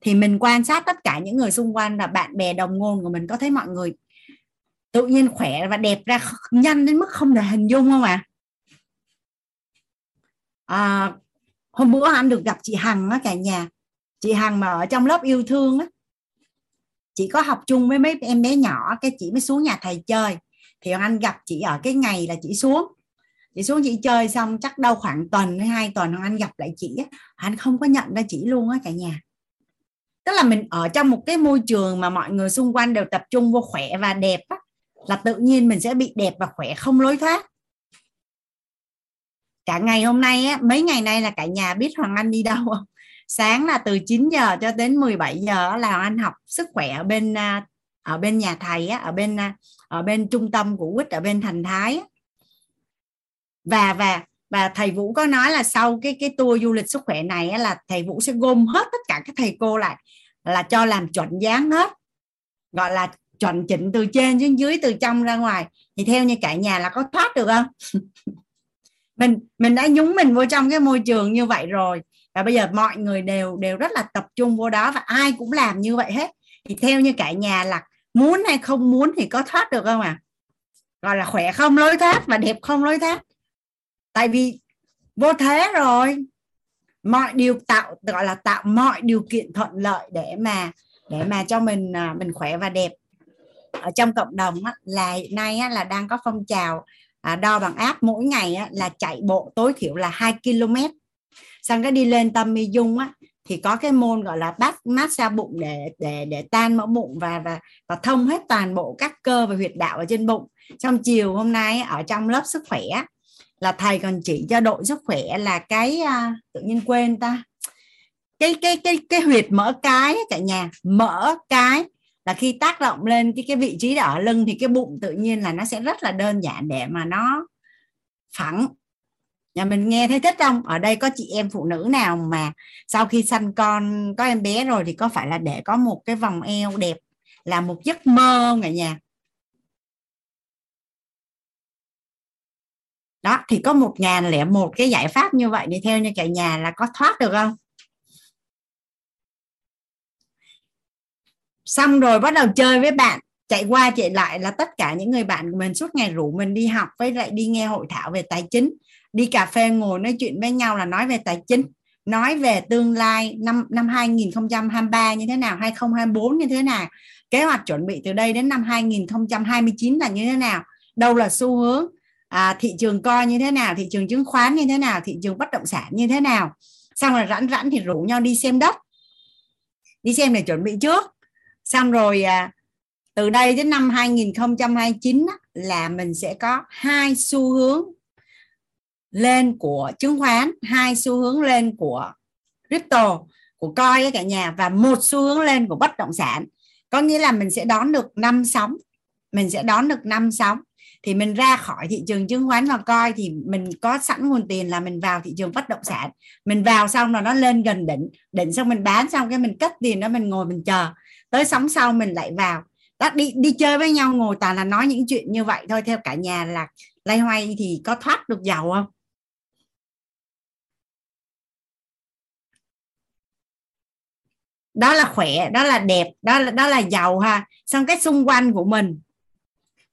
Thì mình quan sát tất cả những người xung quanh là bạn bè đồng ngôn của mình có thấy mọi người tự nhiên khỏe và đẹp ra nhanh đến mức không thể hình dung không ạ? À? à, hôm bữa anh được gặp chị Hằng á cả nhà. Chị Hằng mà ở trong lớp yêu thương á chị có học chung với mấy em bé nhỏ cái chị mới xuống nhà thầy chơi. Thì anh gặp chị ở cái ngày là chị xuống. Chị xuống chị chơi xong chắc đâu khoảng tuần hay hai tuần anh gặp lại chị anh không có nhận ra chị luôn á cả nhà. Tức là mình ở trong một cái môi trường mà mọi người xung quanh đều tập trung vô khỏe và đẹp á là tự nhiên mình sẽ bị đẹp và khỏe không lối thoát. Cả ngày hôm nay á mấy ngày nay là cả nhà biết Hoàng Anh đi đâu không? Sáng là từ 9 giờ cho đến 17 giờ là Hoàng anh học sức khỏe ở bên à, ở bên nhà thầy á, ở bên à, ở bên trung tâm của quýt ở bên thành thái á. và và và thầy Vũ có nói là sau cái cái tour du lịch sức khỏe này á, là thầy Vũ sẽ gom hết tất cả các thầy cô lại là cho làm chuẩn dáng hết. Gọi là chuẩn chỉnh từ trên xuống dưới, từ trong ra ngoài. Thì theo như cả nhà là có thoát được không? Mình mình đã nhúng mình vô trong cái môi trường như vậy rồi. Và bây giờ mọi người đều đều rất là tập trung vô đó và ai cũng làm như vậy hết. Thì theo như cả nhà là muốn hay không muốn thì có thoát được không à gọi là khỏe không lối thoát và đẹp không lối thoát. Tại vì vô thế rồi. Mọi điều tạo, gọi là tạo mọi điều kiện thuận lợi để mà để mà cho mình à, mình khỏe và đẹp ở trong cộng đồng á, là hiện nay á, là đang có phong trào à, đo bằng app mỗi ngày á, là chạy bộ tối thiểu là 2 km. Xong cái đi lên tâm mi dung á thì có cái môn gọi là bắt massage bụng để để để tan mỡ bụng và và và thông hết toàn bộ các cơ và huyệt đạo ở trên bụng. Trong chiều hôm nay ở trong lớp sức khỏe là thầy còn chỉ cho đội sức khỏe là cái à, tự nhiên quên ta. Cái cái cái cái huyệt mỡ cái cả nhà mỡ cái là khi tác động lên cái cái vị trí ở lưng thì cái bụng tự nhiên là nó sẽ rất là đơn giản để mà nó phẳng. Nhà mình nghe thấy thích không? Ở đây có chị em phụ nữ nào mà sau khi sanh con, có em bé rồi thì có phải là để có một cái vòng eo đẹp là một giấc mơ không cả nhà? Đó, thì có một ngàn lẻ một cái giải pháp như vậy thì theo như cả nhà là có thoát được không? Xong rồi bắt đầu chơi với bạn. Chạy qua chạy lại là tất cả những người bạn của mình suốt ngày rủ mình đi học với lại đi nghe hội thảo về tài chính. Đi cà phê ngồi nói chuyện với nhau là nói về tài chính nói về tương lai năm năm 2023 như thế nào 2024 như thế nào. Kế hoạch chuẩn bị từ đây đến năm 2029 là như thế nào đâu là xu hướng à, thị trường coi như thế nào thị trường chứng khoán như thế nào thị trường bất động sản như thế nào. Xong rồi rảnh rảnh thì rủ nhau đi xem đất đi xem để chuẩn bị trước xong rồi à, từ đây đến năm 2029 á, là mình sẽ có hai xu hướng lên của chứng khoán hai xu hướng lên của crypto của coi cả nhà và một xu hướng lên của bất động sản. Có nghĩa là mình sẽ đón được năm sóng mình sẽ đón được năm sóng. Thì mình ra khỏi thị trường chứng khoán và coi thì mình có sẵn nguồn tiền là mình vào thị trường bất động sản. Mình vào xong là nó lên gần đỉnh đỉnh xong mình bán xong cái mình cất tiền đó mình ngồi mình chờ tới sóng sau mình lại vào. Đó đi đi chơi với nhau ngồi toàn là nói những chuyện như vậy thôi theo cả nhà là lay hoay thì có thoát được giàu không? Đó là khỏe đó là đẹp đó là đó là giàu ha. Xong cái xung quanh của mình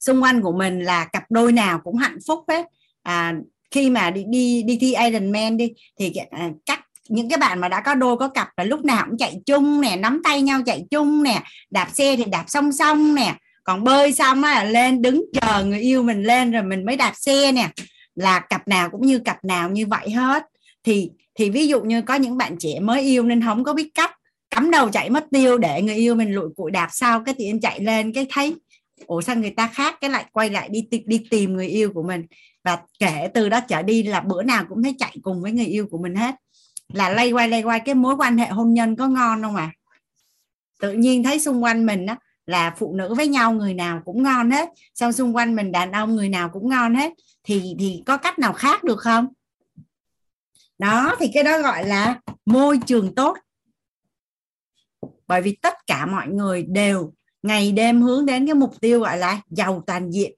xung quanh của mình là cặp đôi nào cũng hạnh phúc hết. À, khi mà đi đi đi thi Ironman đi thì à, các những cái bạn mà đã có đôi có cặp là lúc nào cũng chạy chung nè, nắm tay nhau chạy chung nè, đạp xe thì đạp song song nè, còn bơi xong là lên đứng chờ người yêu mình lên rồi mình mới đạp xe nè. Là cặp nào cũng như cặp nào như vậy hết. Thì thì ví dụ như có những bạn trẻ mới yêu nên không có biết cách cắm đầu chạy mất tiêu để người yêu mình lụi cụi đạp sau, cái thì em chạy lên cái thấy, ủa, sao người ta khác? Cái lại quay lại đi đi tìm người yêu của mình. Và kể từ đó trở đi là bữa nào cũng thấy chạy cùng với người yêu của mình hết là lay quay lay quay cái mối quan hệ hôn nhân có ngon không à tự nhiên thấy xung quanh mình á, là phụ nữ với nhau, người nào cũng ngon hết. Xong xung quanh mình, đàn ông, người nào cũng ngon hết. Thì thì có cách nào khác được không? Đó, thì cái đó gọi là môi trường tốt. Bởi vì tất cả mọi người đều ngày đêm hướng đến cái mục tiêu gọi là giàu toàn diện.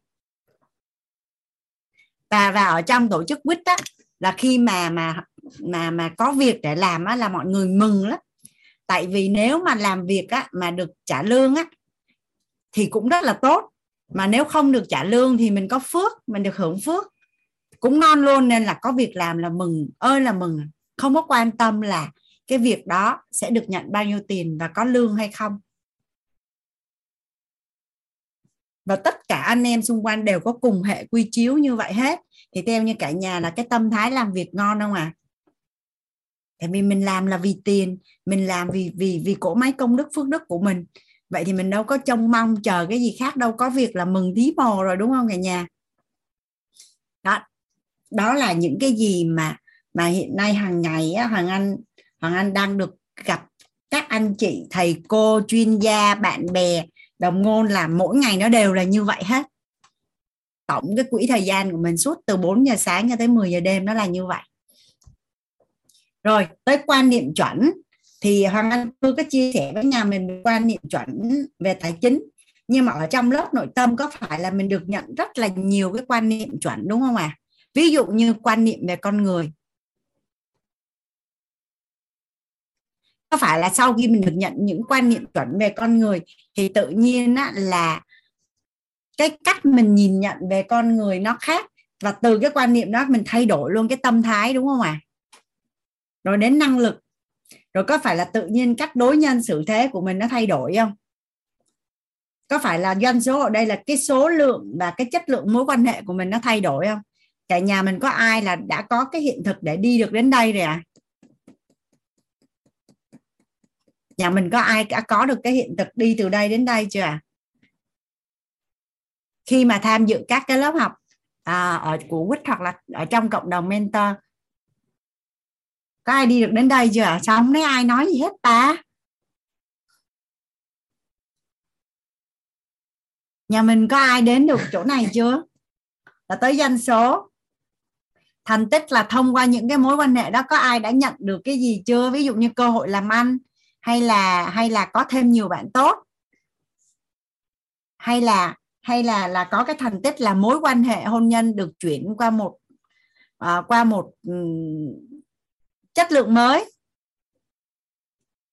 Và và ở trong tổ chức quýt á, là khi mà mà mà mà có việc để làm á là mọi người mừng lắm. Tại vì nếu mà làm việc á mà được trả lương á, thì cũng rất là tốt. Mà nếu không được trả lương thì mình có phước, mình được hưởng phước. Cũng ngon luôn nên là có việc làm là mừng, ơi là mừng. Không có quan tâm là cái việc đó sẽ được nhận bao nhiêu tiền và có lương hay không. Và tất cả anh em xung quanh đều có cùng hệ quy chiếu như vậy hết. Thì theo như cả nhà là cái tâm thái làm việc ngon không à tại vì mình làm là vì tiền mình làm vì vì vì cỗ máy công đức phước đức của mình. Vậy thì mình đâu có trông mong chờ cái gì khác đâu có việc là mừng tí mồ rồi đúng không cả nhà? Đó đó là những cái gì mà mà hiện nay hàng ngày á, hoàng anh hoàng anh đang được gặp các anh chị thầy cô chuyên gia bạn bè đồng ngôn là mỗi ngày nó đều là như vậy hết. Tổng cái quỹ thời gian của mình suốt từ 4 giờ sáng cho tới 10 giờ đêm nó là như vậy rồi tới quan niệm chuẩn thì hoàng anh tôi có chia sẻ với nhà mình quan niệm chuẩn về tài chính nhưng mà ở trong lớp nội tâm có phải là mình được nhận rất là nhiều cái quan niệm chuẩn đúng không ạ à? ví dụ như quan niệm về con người có phải là sau khi mình được nhận những quan niệm chuẩn về con người thì tự nhiên á, là cái cách mình nhìn nhận về con người nó khác và từ cái quan niệm đó mình thay đổi luôn cái tâm thái đúng không ạ à? Rồi đến năng lực. Rồi có phải là tự nhiên cách đối nhân xử thế của mình nó thay đổi không? Có phải là doanh số ở đây là cái số lượng và cái chất lượng mối quan hệ của mình nó thay đổi không? Cả nhà mình có ai là đã có cái hiện thực để đi được đến đây rồi à nhà mình có ai đã có được cái hiện thực đi từ đây đến đây chưa à khi mà tham dự các cái lớp học à, ở của quýt hoặc là ở trong cộng đồng mentor có ai đi được đến đây chưa sao không thấy ai nói gì hết ta? Nhà mình có ai đến được chỗ này chưa? Là tới danh số. Thành tích là thông qua những cái mối quan hệ đó có ai đã nhận được cái gì chưa? Ví dụ như cơ hội làm ăn hay là hay là có thêm nhiều bạn tốt? Hay là hay là là có cái thành tích là mối quan hệ hôn nhân được chuyển qua một uh, qua một um, chất lượng mới.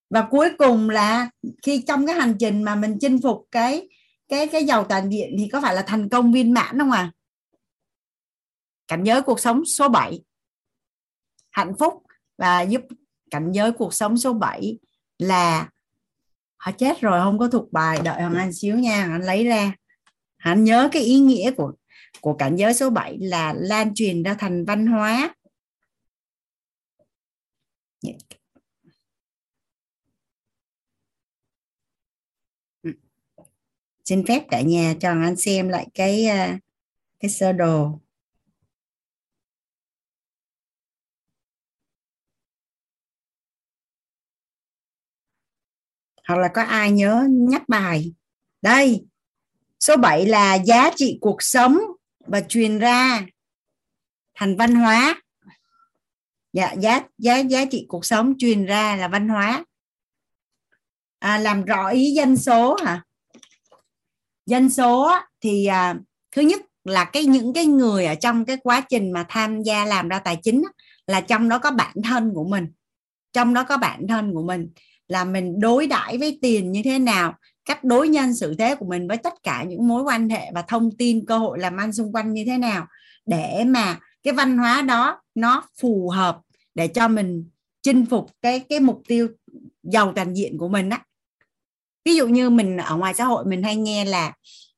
Và cuối cùng là khi trong cái hành trình mà mình chinh phục cái cái cái giàu toàn diện thì có phải là thành công viên mãn không à cảnh giới cuộc sống số 7 hạnh phúc và giúp cảnh giới cuộc sống số 7 là họ chết rồi, không có thuộc bài, đợi hoàng anh xíu nha anh lấy ra. Anh nhớ cái ý nghĩa của của cảnh giới số 7 là lan truyền ra thành văn hóa. Dạ. Ừ. xin phép cả nhà cho anh xem lại cái à, cái sơ đồ. Hoặc là có ai nhớ nhắc bài? Đây, số 7 là giá trị cuộc sống và truyền ra thành văn hóa dạ, giá giá giá trị cuộc sống truyền ra là văn hóa. À, làm rõ ý dân số hả? Dân số thì à, thứ nhất là cái những cái người ở trong cái quá trình mà tham gia làm ra tài chính là trong đó có bản thân của mình. Trong đó có bản thân của mình. Là mình đối đãi với tiền như thế nào cách đối nhân xử thế của mình với tất cả những mối quan hệ và thông tin cơ hội làm ăn xung quanh như thế nào để mà cái văn hóa đó nó phù hợp để cho mình chinh phục cái cái mục tiêu giàu toàn diện của mình á ví dụ như mình ở ngoài xã hội mình hay nghe là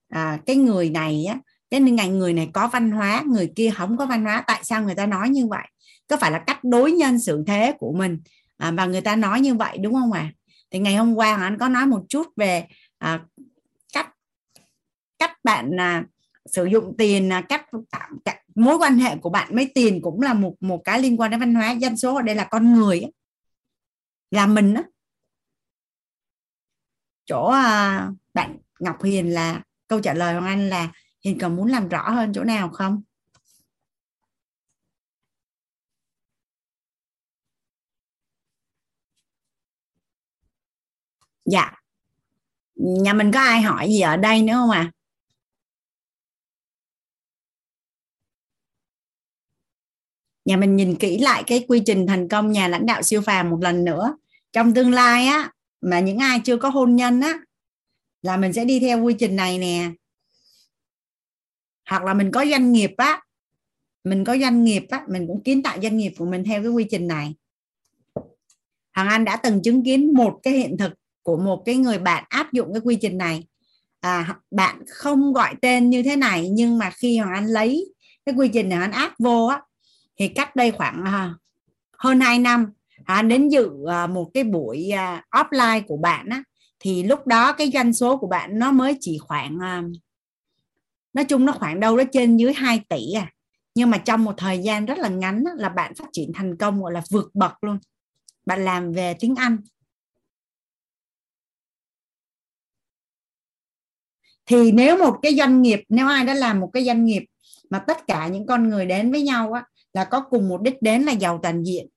à, cái người này á cái ngày người này có văn hóa người kia không có văn hóa tại sao người ta nói như vậy có phải là cách đối nhân xử thế của mình à, và người ta nói như vậy đúng không ạ à? thì ngày hôm qua anh có nói một chút về à, cách cách bạn à, sử dụng tiền à, cách, cách mối quan hệ của bạn với tiền cũng là một một cái liên quan đến văn hóa dân số ở đây là con người ấy. là mình đó chỗ à, bạn Ngọc Hiền là câu trả lời của anh là Hiền còn muốn làm rõ hơn chỗ nào không? Dạ. Nhà mình có ai hỏi gì ở đây nữa không à nhà mình nhìn kỹ lại cái quy trình thành công nhà lãnh đạo siêu phàm một lần nữa. Trong tương lai á mà những ai chưa có hôn nhân á là mình sẽ đi theo quy trình này nè. Hoặc là mình có doanh nghiệp á mình có doanh nghiệp á mình cũng kiến tạo doanh nghiệp của mình theo cái quy trình này. Hoàng Anh đã từng chứng kiến một cái hiện thực của một cái người bạn áp dụng cái quy trình này. À, bạn không gọi tên như thế này nhưng mà khi Hoàng Anh lấy cái quy trình này anh áp vô á thì cách đây khoảng à, hơn 2 năm à, đến dự à, một cái buổi à, offline của bạn á thì lúc đó cái doanh số của bạn nó mới chỉ khoảng nói chung nó khoảng đâu đó trên dưới 2 tỷ à. Nhưng mà trong một thời gian rất là ngắn á, là bạn phát triển thành công gọi là vượt bậc luôn. Bạn làm về tiếng Anh. Thì nếu một cái doanh nghiệp nếu ai đã làm một cái doanh nghiệp mà tất cả những con người đến với nhau á, là có cùng mục đích đến là giàu toàn diện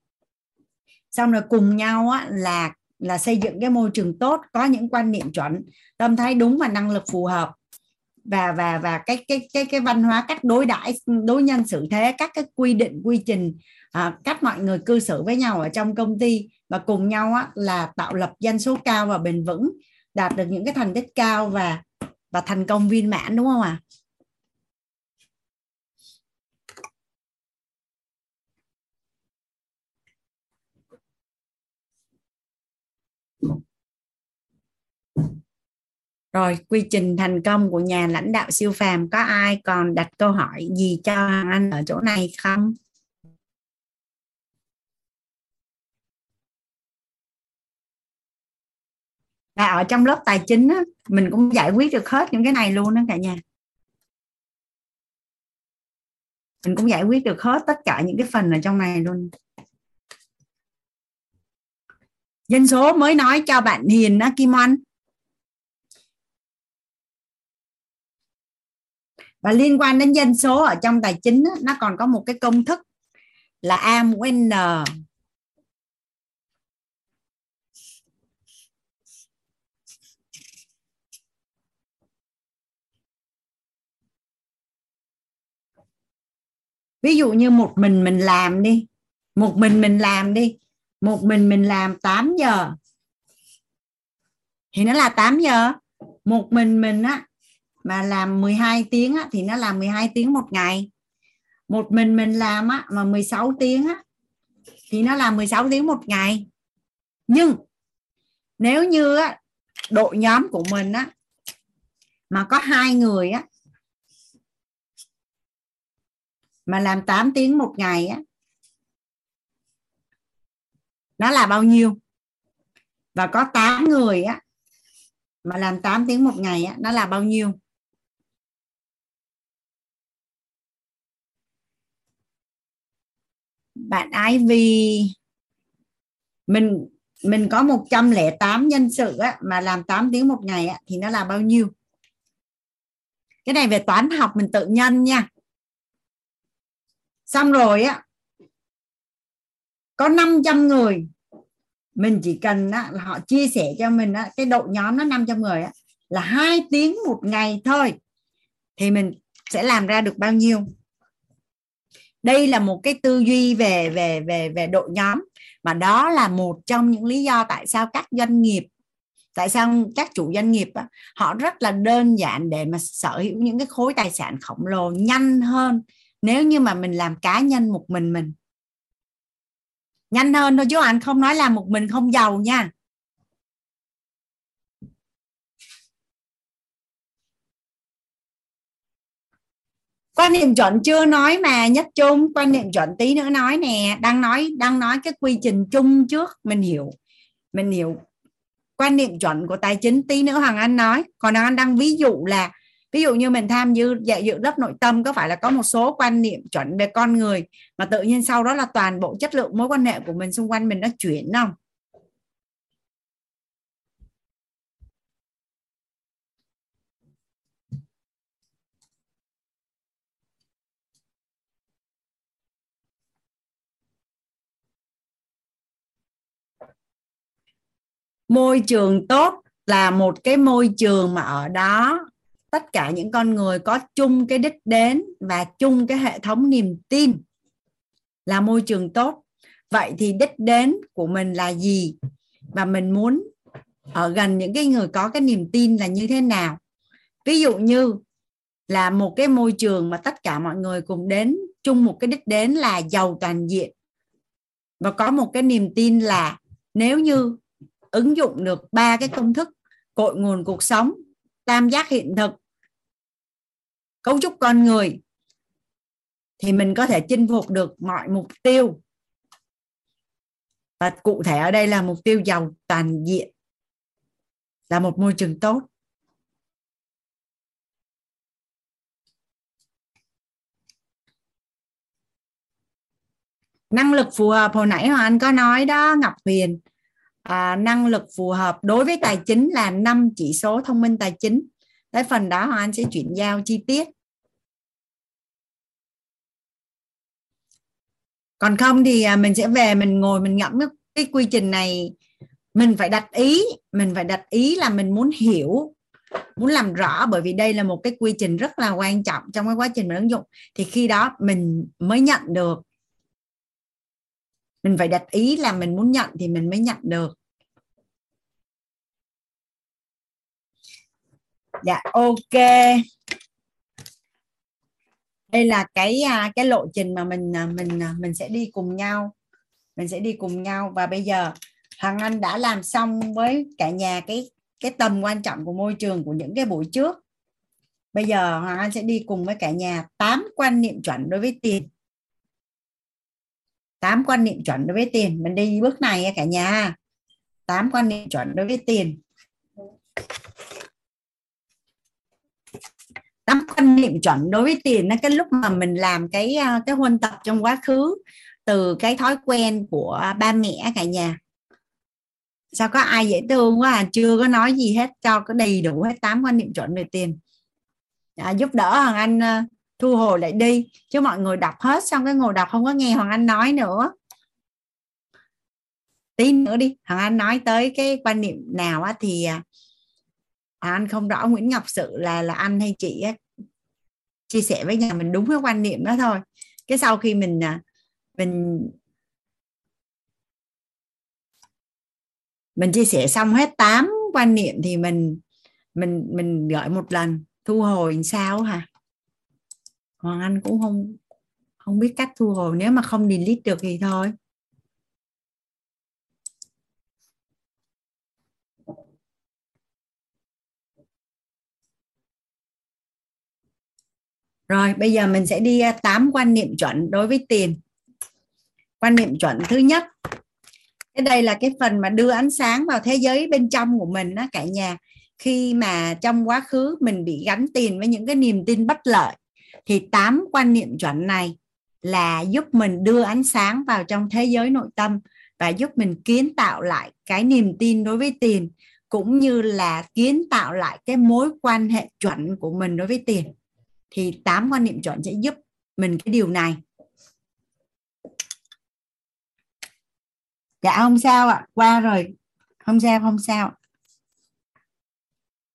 xong rồi cùng nhau á, là là xây dựng cái môi trường tốt có những quan niệm chuẩn tâm thái đúng và năng lực phù hợp và và và cái cái cái cái văn hóa cách đối đãi đối nhân xử thế các cái quy định quy trình à, cách mọi người cư xử với nhau ở trong công ty và cùng nhau á, là tạo lập doanh số cao và bền vững đạt được những cái thành tích cao và và thành công viên mãn đúng không ạ à? Rồi, quy trình thành công của nhà lãnh đạo siêu phàm có ai còn đặt câu hỏi gì cho Anh ở chỗ này không? Và ở trong lớp tài chính á, mình cũng giải quyết được hết những cái này luôn đó cả nhà. Mình cũng giải quyết được hết tất cả những cái phần ở trong này luôn. Dân số mới nói cho bạn Hiền á Kim Anh. Và liên quan đến dân số ở trong tài chính nó còn có một cái công thức là a mũ n. Ví dụ như một mình mình làm đi, một mình mình làm đi, một mình mình làm 8 giờ. Thì nó là 8 giờ. Một mình mình á mà làm 12 tiếng á, thì nó làm 12 tiếng một ngày. Một mình mình làm á, mà 16 tiếng á, thì nó làm 16 tiếng một ngày. Nhưng nếu như á, đội nhóm của mình á, mà có hai người á, mà làm 8 tiếng một ngày á, nó là bao nhiêu? Và có 8 người á, mà làm 8 tiếng một ngày á, nó là bao nhiêu? Bạn Ivy mình mình có 108 nhân sự á, mà làm 8 tiếng một ngày á, thì nó là bao nhiêu? Cái này về toán học mình tự nhân nha. Xong rồi á có 500 người mình chỉ cần á, là họ chia sẻ cho mình á, cái độ nhóm nó 500 người á, là hai tiếng một ngày thôi. Thì mình sẽ làm ra được bao nhiêu? Đây là một cái tư duy về về về về đội nhóm, mà đó là một trong những lý do tại sao các doanh nghiệp, tại sao các chủ doanh nghiệp họ rất là đơn giản để mà sở hữu những cái khối tài sản khổng lồ nhanh hơn nếu như mà mình làm cá nhân một mình mình. Nhanh hơn thôi chứ anh không nói là một mình không giàu nha. Quan niệm chuẩn chưa nói mà nhất chung, quan niệm chuẩn tí nữa nói nè. Đang nói đang nói cái quy trình chung trước, mình hiểu. Mình hiểu quan niệm chuẩn của tài chính tí nữa hoàng anh nói. Còn hoàng anh đang ví dụ là, ví dụ như mình tham dự dạy dự lớp nội tâm, có phải là có một số quan niệm chuẩn về con người mà tự nhiên sau đó là toàn bộ chất lượng mối quan hệ của mình xung quanh mình nó chuyển không? Môi trường tốt là một cái môi trường mà ở đó tất cả những con người có chung cái đích đến và chung cái hệ thống niềm tin là môi trường tốt. Vậy thì đích đến của mình là gì? Và mình muốn ở gần những cái người có cái niềm tin là như thế nào? Ví dụ như là một cái môi trường mà tất cả mọi người cùng đến, chung một cái đích đến là giàu toàn diện. Và có một cái niềm tin là nếu như ứng dụng được ba cái công thức cội nguồn cuộc sống, tam giác hiện thực, cấu trúc con người, thì mình có thể chinh phục được mọi mục tiêu. Và cụ thể ở đây là mục tiêu giàu toàn diện, là một môi trường tốt. Năng lực phù hợp hồi nãy hoàng anh có nói đó, ngọc huyền à, năng lực phù hợp. Đối với tài chính là năm chỉ số thông minh tài chính. Tới phần đó hoàng anh sẽ chuyển giao chi tiết. Còn không thì à, mình sẽ về mình ngồi mình ngẫm cái, cái quy trình này. Mình phải đặt ý mình phải đặt ý là mình muốn hiểu muốn làm rõ bởi vì đây là một cái quy trình rất là quan trọng trong cái quá trình mình ứng dụng. Thì khi đó mình mới nhận được mình phải đặt ý là mình muốn nhận thì mình mới nhận được. Dạ ok. Đây là cái à, cái lộ trình mà mình à, mình à, mình sẽ đi cùng nhau. Mình sẽ đi cùng nhau và bây giờ Hằng Anh đã làm xong với cả nhà cái cái tầm quan trọng của môi trường của những cái buổi trước. Bây giờ Hoàng Anh sẽ đi cùng với cả nhà tám quan niệm chuẩn đối với tiền tám quan niệm chuẩn đối với tiền. Mình đi bước này cả nhà. Tám quan niệm chuẩn đối với tiền. Tám quan niệm chuẩn đối với tiền là cái lúc mà mình làm cái à, cái huân tập trong quá khứ từ cái thói quen của ba mẹ cả nhà. Sao có ai dễ thương quá à chưa có nói gì hết cho có đầy đủ hết tám quan niệm chuẩn về tiền. À, giúp đỡ hoàng anh à, thu hồi lại đi chứ mọi người đọc hết xong cái ngồi đọc không có nghe hoàng anh nói nữa. Tí nữa đi hoàng anh nói tới cái quan niệm nào á thì uh, anh không rõ nguyễn ngọc sự là là anh hay chị á chia sẻ với nhà mình đúng cái quan niệm đó thôi. Cái sau khi mình à, mình mình chia sẻ xong hết 8 quan niệm thì mình mình mình gửi một lần thu hồi sao hả? Hoàng Anh cũng không không biết cách thu hồi, nếu mà không delete được thì thôi. Rồi, bây giờ mình sẽ đi à, 8 quan niệm chuẩn đối với tiền. Quan niệm chuẩn thứ nhất. Cái đây là cái phần mà đưa ánh sáng vào thế giới bên trong của mình đó cả nhà. Khi mà trong quá khứ mình bị gắn tiền với những cái niềm tin bất lợi thì tám quan niệm chuẩn này là giúp mình đưa ánh sáng vào trong thế giới nội tâm và giúp mình kiến tạo lại cái niềm tin đối với tiền, cũng như là kiến tạo lại cái mối quan hệ chuẩn của mình đối với tiền. Thì tám quan niệm chuẩn sẽ giúp mình cái điều này. Dạ không sao ạ. Qua rồi. Không sao không sao.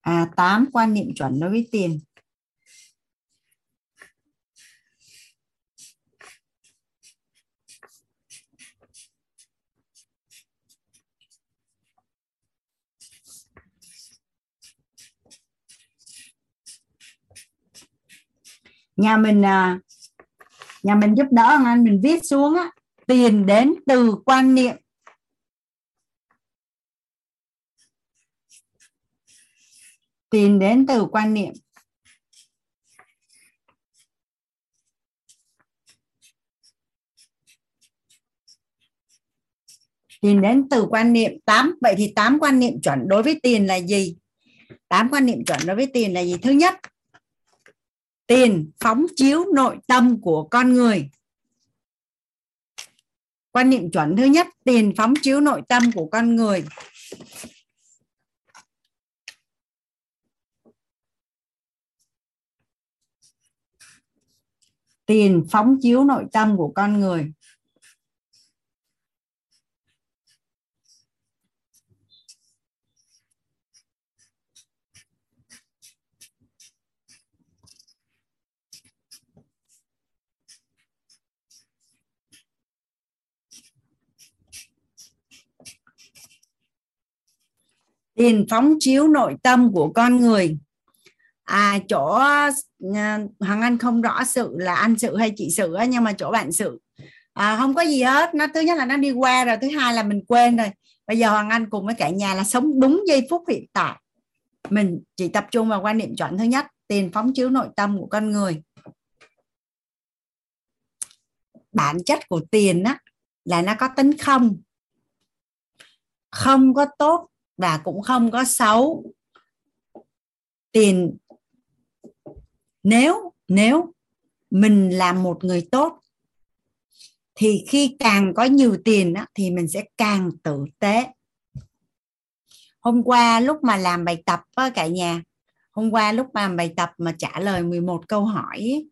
À tám quan niệm chuẩn đối với tiền. Nhà mình à, nhà mình giúp đỡ anh mình viết xuống á, tiền đến từ quan niệm. Tiền đến từ quan niệm. Tiền đến từ quan niệm. 8 vậy thì 8 quan niệm chuẩn đối với tiền là gì? 8 quan niệm chuẩn đối với tiền là gì? Thứ nhất tiền phóng chiếu nội tâm của con người. Quan niệm chuẩn thứ nhất, tiền phóng chiếu nội tâm của con người. Tiền phóng chiếu nội tâm của con người. Tiền phóng chiếu nội tâm của con người. À chỗ à, hoàng anh không rõ sự là anh sự hay chị sự á, nhưng mà chỗ bạn sự. À, không có gì hết. Nó thứ nhất là nó đi qua rồi thứ hai là mình quên rồi. Bây giờ hoàng anh cùng với cả nhà là sống đúng giây phút hiện tại. Mình chỉ tập trung vào quan niệm chuẩn thứ nhất tiền phóng chiếu nội tâm của con người. Bản chất của tiền á là nó có tính không. Không có tốt và cũng không có xấu tiền. Nếu nếu mình là một người tốt thì khi càng có nhiều tiền thì mình sẽ càng tử tế. Hôm qua lúc mà làm bài tập á, cả nhà hôm qua lúc mà làm bài tập mà trả lời 11 câu hỏi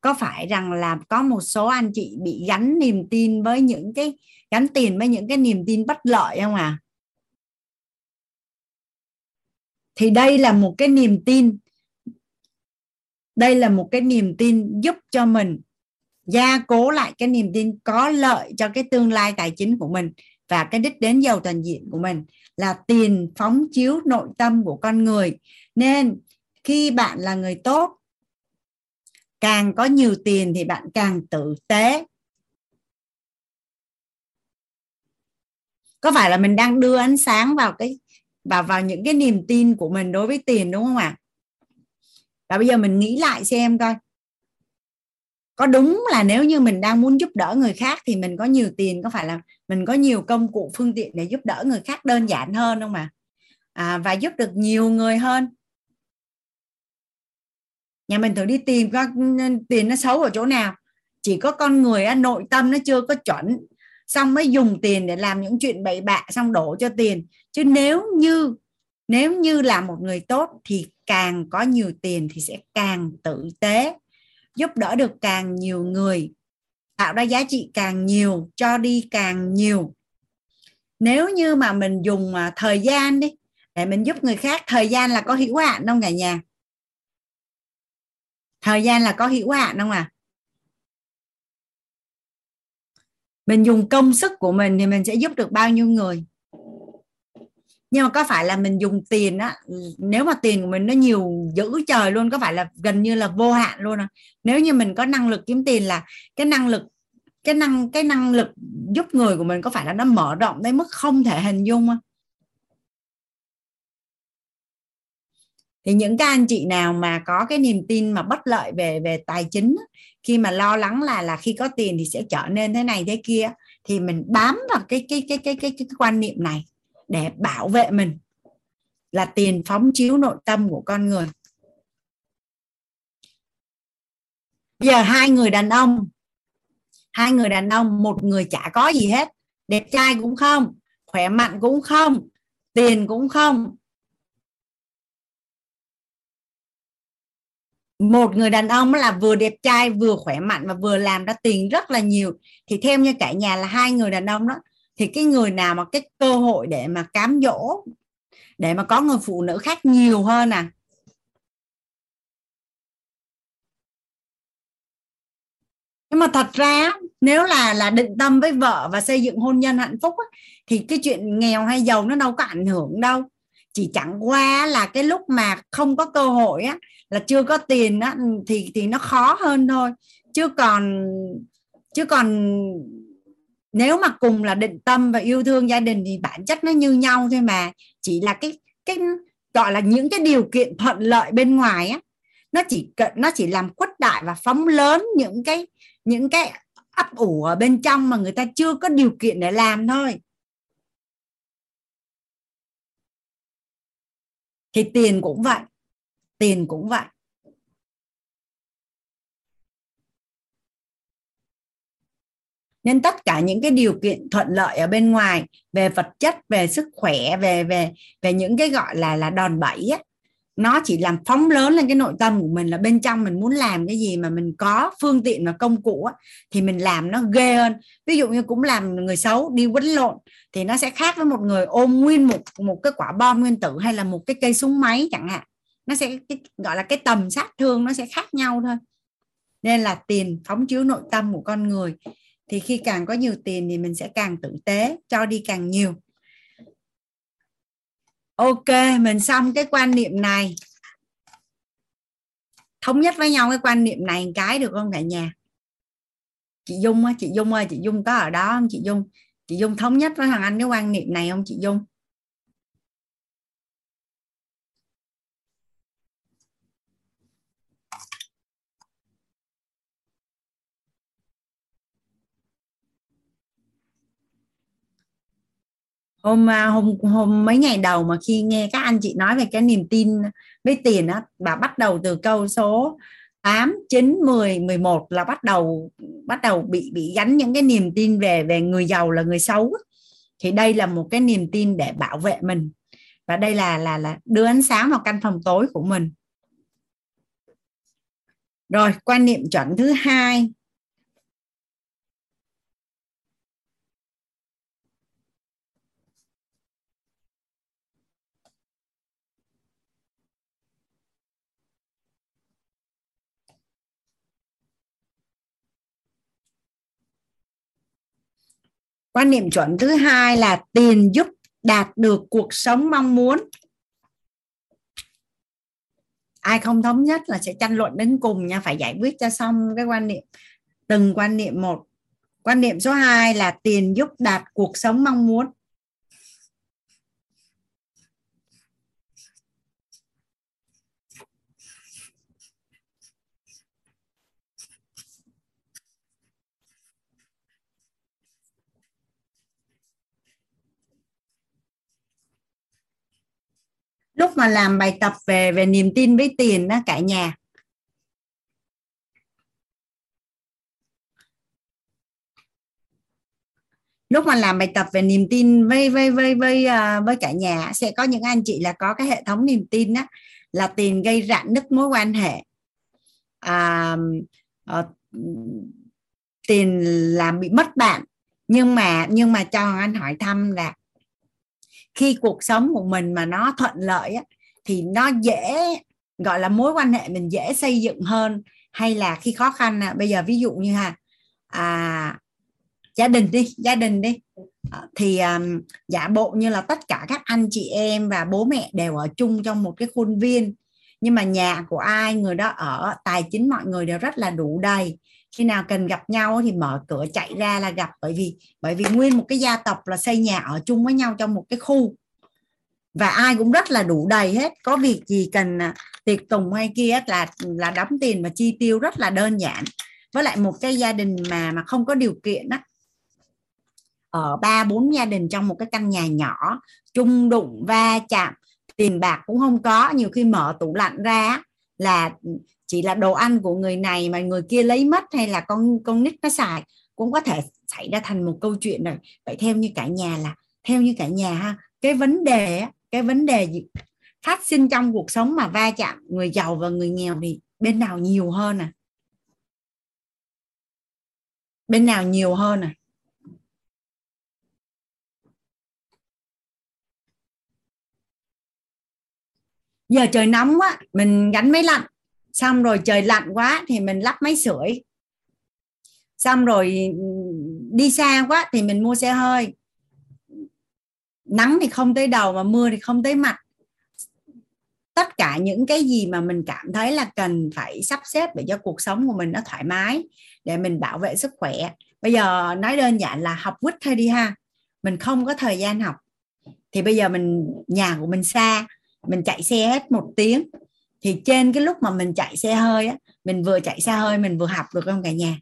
có phải rằng là có một số anh chị bị gắn niềm tin với những cái gắn tiền với những cái niềm tin bất lợi không à thì đây là một cái niềm tin. Đây là một cái niềm tin giúp cho mình gia cố lại cái niềm tin có lợi cho cái tương lai tài chính của mình và cái đích đến giàu toàn diện của mình là tiền phóng chiếu nội tâm của con người. Nên khi bạn là người tốt, càng có nhiều tiền thì bạn càng tử tế. Có phải là mình đang đưa ánh sáng vào cái và vào những cái niềm tin của mình đối với tiền đúng không ạ? Và bây giờ mình nghĩ lại xem coi. Có đúng là nếu như mình đang muốn giúp đỡ người khác thì mình có nhiều tiền có phải là mình có nhiều công cụ phương tiện để giúp đỡ người khác đơn giản hơn không mà à, và giúp được nhiều người hơn. Nhà mình thử đi tìm coi ừ, tiền nó xấu ở chỗ nào. Chỉ có con người nội tâm nó chưa có chuẩn xong mới dùng tiền để làm những chuyện bậy bạ, xong đổ cho tiền. Chứ nếu như nếu như là một người tốt thì càng có nhiều tiền thì sẽ càng tử tế, giúp đỡ được càng nhiều người, tạo ra giá trị càng nhiều, cho đi càng nhiều. Nếu như mà mình dùng à, thời gian đi, để mình giúp người khác, thời gian là có hữu hạn không cả nhà? Thời gian là có hữu hạn không à? Mình dùng công sức của mình thì mình sẽ giúp được bao nhiêu người. Nhưng mà có phải là mình dùng tiền á, nếu mà tiền của mình nó nhiều dữ trời luôn, có phải là gần như là vô hạn luôn à nếu như mình có năng lực kiếm tiền là cái năng lực, cái năng cái năng lực giúp người của mình có phải là nó mở rộng tới mức không thể hình dung không? Thì những cái anh chị nào mà có cái niềm tin mà bất lợi về về tài chính khi mà lo lắng là là khi có tiền thì sẽ trở nên thế này thế kia thì mình bám vào cái cái cái cái cái, cái, cái quan niệm này để bảo vệ mình là tiền phóng chiếu nội tâm của con người. Bây giờ hai người đàn ông hai người đàn ông một người chả có gì hết đẹp trai cũng không khỏe mạnh cũng không tiền cũng không một người đàn ông là vừa đẹp trai, vừa khỏe mạnh và vừa làm ra tiền rất là nhiều. Thì theo như cả nhà là hai người đàn ông đó, thì cái người nào mà cái cơ hội để mà cám dỗ, để mà có người phụ nữ khác nhiều hơn à? Nhưng mà thật ra, nếu là là định tâm với vợ và xây dựng hôn nhân hạnh phúc thì cái chuyện nghèo hay giàu nó đâu có ảnh hưởng đâu. Chỉ chẳng qua là cái lúc mà không có cơ hội á là chưa có tiền á, thì thì nó khó hơn thôi. Chứ còn chứ còn nếu mà cùng là định tâm và yêu thương gia đình thì bản chất nó như nhau thôi mà. Chỉ là cái cái gọi là những cái điều kiện thuận lợi bên ngoài á, nó chỉ nó chỉ làm khuất đại và phóng lớn những cái những cái ấp ủ ở bên trong mà người ta chưa có điều kiện để làm thôi. Thì tiền cũng vậy tiền cũng vậy. Nên tất cả những cái điều kiện thuận lợi ở bên ngoài về vật chất về sức khỏe về về về những cái gọi là là đòn bẩy á nó chỉ làm phóng lớn lên cái nội tâm của mình là bên trong mình muốn làm cái gì mà mình có phương tiện và công cụ á, thì mình làm nó ghê hơn. Ví dụ như cũng làm người xấu đi quấn lộn thì nó sẽ khác với một người ôm nguyên một một cái quả bom nguyên tử hay là một cái cây súng máy chẳng hạn nó sẽ cái, gọi là cái tầm sát thương nó sẽ khác nhau thôi. Nên là tiền phóng chiếu nội tâm của con người thì khi càng có nhiều tiền thì mình sẽ càng tử tế cho đi càng nhiều. Ok mình xong cái quan niệm này. Thống nhất với nhau cái quan niệm này một cái được không cả nhà? Chị Dung á chị Dung ơi chị Dung có ở đó không? Chị Dung chị Dung thống nhất với thằng anh cái quan niệm này không chị Dung? Hôm à, hôm hôm mấy ngày đầu mà khi nghe các anh chị nói về cái niềm tin với tiền á bà bắt đầu từ câu số 8, 9, 10, 11 là bắt đầu bắt đầu bị bị gắn những cái niềm tin về về người giàu là người xấu thì đây là một cái niềm tin để bảo vệ mình. Và đây là là là đưa ánh sáng vào căn phòng tối của mình. Rồi quan niệm chuẩn thứ hai. Quan niệm chuẩn thứ hai là tiền giúp đạt được cuộc sống mong muốn. Ai không thống nhất là sẽ tranh luận đến cùng nha, phải giải quyết cho xong cái quan niệm. Từng quan niệm một. Quan niệm số 2 là tiền giúp đạt cuộc sống mong muốn. Lúc mà làm bài tập về về niềm tin với tiền đó cả nhà. Lúc mà làm bài tập về niềm tin với với với với ờ, với cả nhà sẽ có những anh chị là có cái hệ thống niềm tin đó là tiền gây rạn nứt mối quan hệ. À, à, tiền làm bị mất bạn. Nhưng mà nhưng mà cho anh hỏi thăm là khi cuộc sống của mình mà nó thuận lợi á, thì nó dễ gọi là mối quan hệ mình dễ xây dựng hơn hay là khi khó khăn à, bây giờ ví dụ như ha à, gia đình đi gia đình đi. Ờ, thì um, giả bộ như là tất cả các anh chị em và bố mẹ đều ở chung trong một cái khuôn viên nhưng mà nhà của ai người đó ở tài chính mọi người đều rất là đủ đầy khi nào cần gặp nhau thì mở cửa chạy ra là gặp, bởi vì bởi vì nguyên một cái gia tộc là xây nhà ở chung với nhau trong một cái khu. Và ai cũng rất là đủ đầy hết, có việc gì cần à, tiệc tùng hay kia là là đóng tiền và chi tiêu rất là đơn giản. Với lại một cái gia đình mà mà không có điều kiện á, ở ba, bốn gia đình trong một cái căn nhà nhỏ, chung đụng, va chạm, tiền bạc cũng không có, nhiều khi mở tủ lạnh ra là chỉ là đồ ăn của người này mà người kia lấy mất hay là con con nít nó xài cũng có thể xảy ra thành một câu chuyện rồi. Vậy theo như cả nhà là, theo như cả nhà ha, cái vấn đề cái vấn đề gì phát sinh trong cuộc sống mà va chạm người giàu và người nghèo thì bên nào nhiều hơn à? Bên nào nhiều hơn à? Giờ trời nóng quá, mình gánh máy lạnh xong rồi trời lạnh quá thì mình lắp máy sưởi. Xong rồi đi xa quá thì mình mua xe hơi. Nắng thì không tới đầu mà mưa thì không tới mặt. Tất cả những cái gì mà mình cảm thấy là cần phải sắp xếp để cho cuộc sống của mình nó thoải mái, để mình bảo vệ sức khỏe. Bây giờ nói đơn giản là học quýt thôi đi ha. Mình không có thời gian học. Thì bây giờ mình, nhà của mình xa, mình chạy xe hết một tiếng thì trên cái lúc mà mình chạy xe hơi á, mình vừa chạy xe hơi mình vừa học được không cả nhà?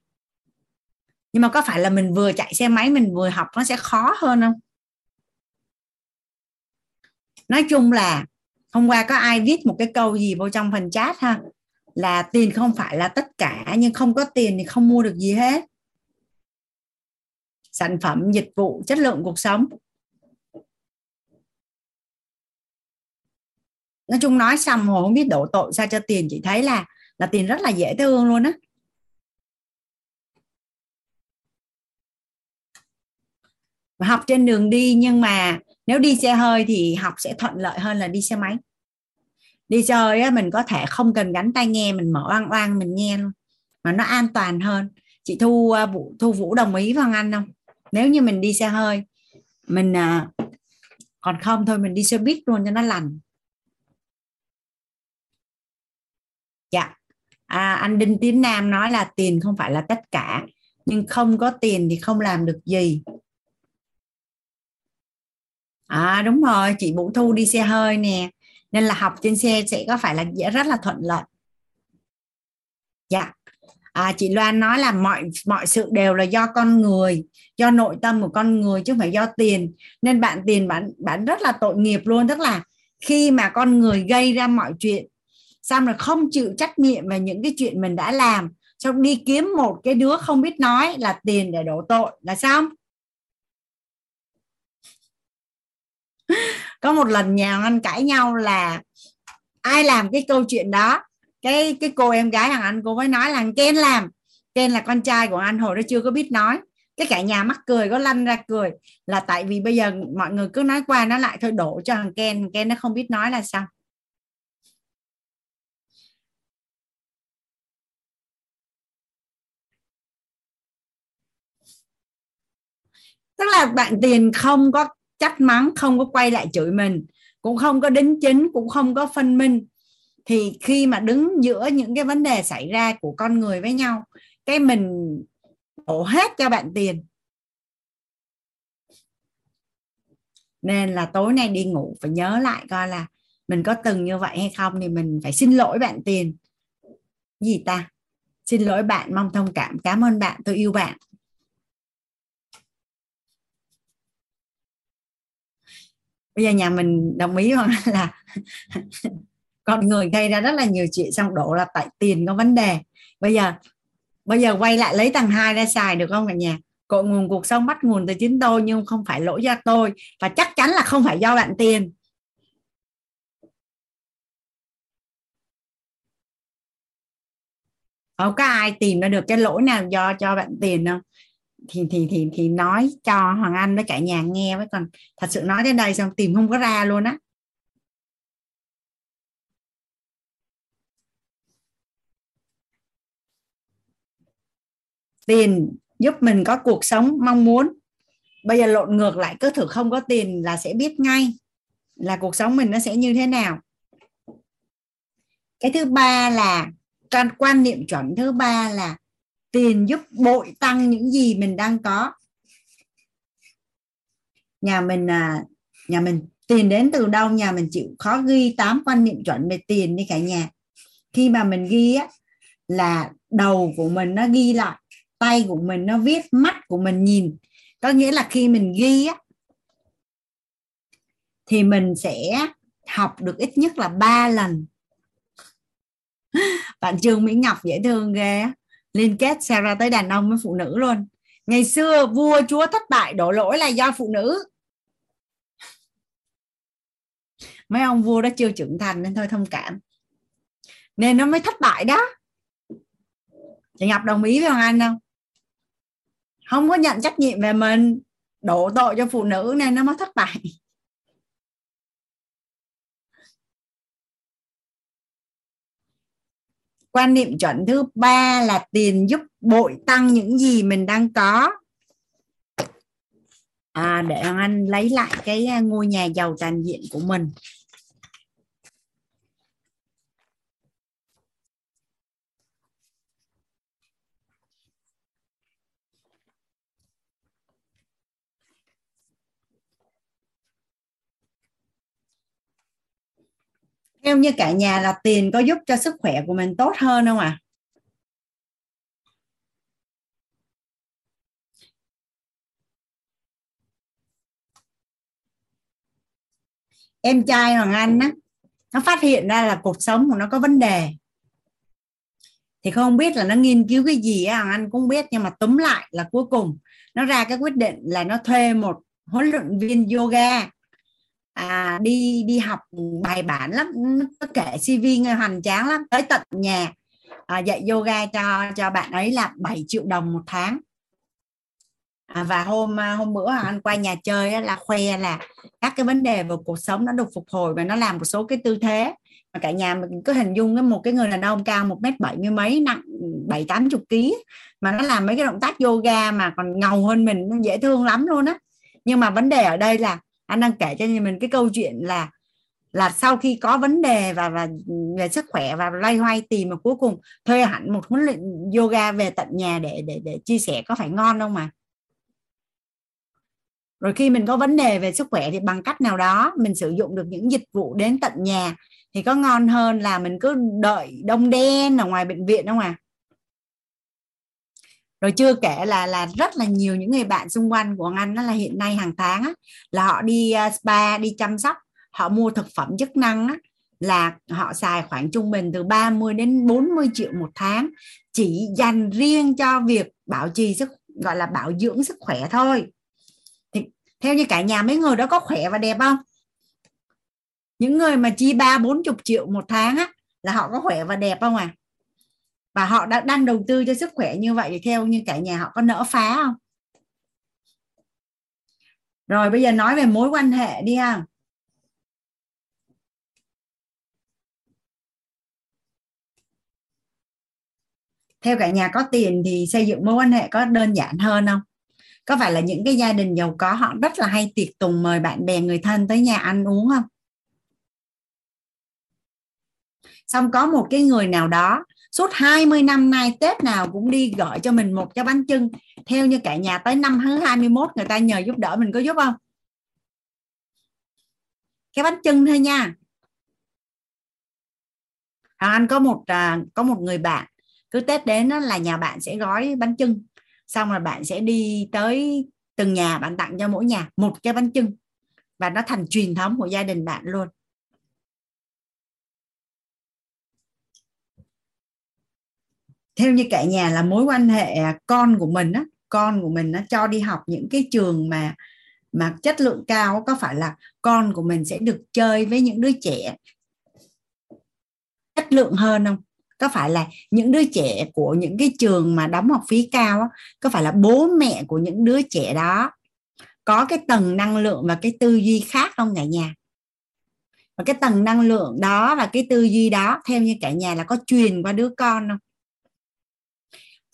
Nhưng mà có phải là mình vừa chạy xe máy mình vừa học nó sẽ khó hơn không? Nói chung là hôm qua có ai viết một cái câu gì vô trong phần chat ha? Là tiền không phải là tất cả, nhưng không có tiền thì không mua được gì hết. Sản phẩm, dịch vụ, chất lượng cuộc sống. Nói chung nói xong hồi không biết đổ tội sao cho tiền chị thấy là là tiền rất là dễ thương luôn á. Và học trên đường đi nhưng mà nếu đi xe hơi thì học sẽ thuận lợi hơn là đi xe máy. Đi xe hơi á, mình có thể không cần gắn tai nghe mình mở oang oang mình nghe luôn mà nó an toàn hơn. Chị thu à, vũ thu vũ đồng ý với anh không? Nếu như mình đi xe hơi mình à, còn không thôi mình đi xe buýt luôn cho nó lành. Dạ. À, anh Đinh Tiến Nam nói là tiền không phải là tất cả nhưng không có tiền thì không làm được gì. À đúng rồi chị Vũ Thu đi xe hơi nè nên là học trên xe sẽ có phải là rất là thuận lợi. Dạ. À, chị Loan nói là mọi mọi sự đều là do con người do nội tâm của con người chứ không phải do tiền. Nên bạn tiền bạn bạn rất là tội nghiệp luôn tức là khi mà con người gây ra mọi chuyện xong rồi không chịu trách nhiệm về những cái chuyện mình đã làm. Xong đi kiếm một cái đứa không biết nói là tiền để đổ tội, là xong. Có một lần nhà anh cãi nhau là ai làm cái câu chuyện đó? Cái cái cô em gái thằng anh cô mới nói là Ken làm. Ken là con trai của anh hồi đó chưa có biết nói. Cái cả nhà mắc cười, có lăn ra cười. Là tại vì bây giờ mọi người cứ nói qua nó lại thôi, đổ cho thằng Ken. Ken nó không biết nói là sao. Tức là bạn tiền không có trách mắng, không có quay lại chửi mình, cũng không có đính chính, cũng không có phân minh. Thì khi mà đứng giữa những cái vấn đề xảy ra của con người với nhau, cái mình đổ hết cho bạn tiền. Nên là tối nay đi ngủ phải nhớ lại coi là mình có từng như vậy hay không, thì mình phải xin lỗi bạn tiền. Gì ta? Xin lỗi bạn, mong thông cảm. Cảm ơn bạn, tôi yêu bạn. Bây giờ nhà mình đồng ý không là con người gây ra rất là nhiều chuyện, xong đổ là tại tiền có vấn đề. Bây giờ bây giờ quay lại lấy tầng hai ra xài được không cả nhà? Cội nguồn cuộc sống, bắt nguồn từ chính tôi, nhưng không phải lỗi do tôi. Và chắc chắn là không phải do bạn tiền. Không có ai tìm ra được cái lỗi nào do, cho bạn tiền không? Thì thì thì thì nói cho hoàng anh với cả nhà nghe với còn thật sự nói đến đây xong tìm không có ra luôn á. Tiền giúp mình có cuộc sống mong muốn. Bây giờ lộn ngược lại, cứ thử không có tiền là sẽ biết ngay là cuộc sống mình nó sẽ như thế nào. Cái thứ ba là quan quan niệm chuẩn thứ ba là tiền giúp bội tăng những gì mình đang có. Nhà mình à, nhà mình tiền đến từ đâu nhà mình chịu khó ghi tám quan niệm chuẩn về tiền đi cả nhà. Khi mà mình ghi á là đầu của mình nó ghi lại tay của mình nó viết mắt của mình nhìn. Có nghĩa là khi mình ghi á thì mình sẽ học được ít nhất là 3 lần. Bạn Trương Mỹ Ngọc dễ thương ghê liên kết xe ra tới đàn ông với phụ nữ luôn. Ngày xưa vua chúa thất bại đổ lỗi là do phụ nữ. Mấy ông vua đó chưa trưởng thành nên thôi thông cảm. Nên nó mới thất bại đó. Chị Ngọc đồng ý với Hoàng Anh không? Không có nhận trách nhiệm về mình, đổ tội cho phụ nữ nên nó mới thất bại. Quan niệm chuẩn thứ ba là tiền giúp bội tăng những gì mình đang có. À, để anh lấy lại cái à, ngôi nhà giàu toàn diện của mình. Theo như cả nhà là tiền có giúp cho sức khỏe của mình tốt hơn không ạ à? em trai hoàng anh á, nó phát hiện ra là cuộc sống của nó có vấn đề thì không biết là nó nghiên cứu cái gì á, hoàng anh cũng biết, nhưng mà túm lại là cuối cùng nó ra cái quyết định là nó thuê một huấn luyện viên yoga à, đi đi học bài bản lắm nó kể cv hoành tráng lắm tới tận nhà. À, dạy yoga cho cho bạn ấy là 7 triệu đồng một tháng. À, và hôm à, hôm bữa anh qua nhà chơi là khoe là các cái vấn đề về cuộc sống nó được phục hồi và nó làm một số cái tư thế. Mà cả nhà mình cứ hình dung cái một cái người đàn ông cao một mét bảy mươi mấy nặng bảy tám chục ký mà nó làm mấy cái động tác yoga mà còn ngầu hơn mình nó dễ thương lắm luôn á. Nhưng mà vấn đề ở đây là anh đang kể cho mình cái câu chuyện là là sau khi có vấn đề và và về sức khỏe và loay hoay tìm mà cuối cùng thuê hẳn một huấn luyện yoga về tận nhà để để để chia sẻ có phải ngon không mà. Rồi khi mình có vấn đề về sức khỏe thì bằng cách nào đó mình sử dụng được những dịch vụ đến tận nhà thì có ngon hơn là mình cứ đợi đông đen ở ngoài bệnh viện không à rồi chưa kể là là rất là nhiều những người bạn xung quanh của anh đó là hiện nay hàng tháng á, là họ đi à, spa đi chăm sóc họ mua thực phẩm chức năng á, là họ xài khoảng trung bình từ 30 đến 40 triệu một tháng chỉ dành riêng cho việc bảo trì sức gọi là bảo dưỡng sức khỏe thôi. Thì theo như cả nhà mấy người đó có khỏe và đẹp không? Những người mà chi ba bốn chục triệu một tháng á là họ có khỏe và đẹp không à và họ đã đang đầu tư cho sức khỏe như vậy thì theo như cả nhà họ có nỡ phá không? Rồi, bây giờ nói về mối quan hệ đi ha. Theo cả nhà có tiền thì xây dựng mối quan hệ có đơn giản hơn không? Có phải là những cái gia đình giàu có họ rất là hay tiệc tùng mời bạn bè người thân tới nhà ăn uống không? Xong có một cái người nào đó suốt 20 năm nay Tết nào cũng đi gọi cho mình một cái bánh trưng theo như cả nhà tới năm thứ 21 người ta nhờ giúp đỡ mình có giúp không? Cái bánh trưng thôi nha. Hoàng Anh có một à, có một người bạn. Cứ Tết đến đó là nhà bạn sẽ gói bánh trưng xong rồi bạn sẽ đi tới từng nhà bạn tặng cho mỗi nhà một cái bánh trưng và nó thành truyền thống của gia đình bạn luôn. Theo như cả nhà là mối quan hệ à, con của mình á, con của mình nó cho đi học những cái trường mà mà chất lượng cao có phải là con của mình sẽ được chơi với những đứa trẻ chất lượng hơn không? Có phải là những đứa trẻ của những cái trường mà đóng học phí cao có phải là bố mẹ của những đứa trẻ đó có cái tầng năng lượng và cái tư duy khác không cả nhà? Và cái tầng năng lượng đó và cái tư duy đó, theo như cả nhà là có truyền qua đứa con không?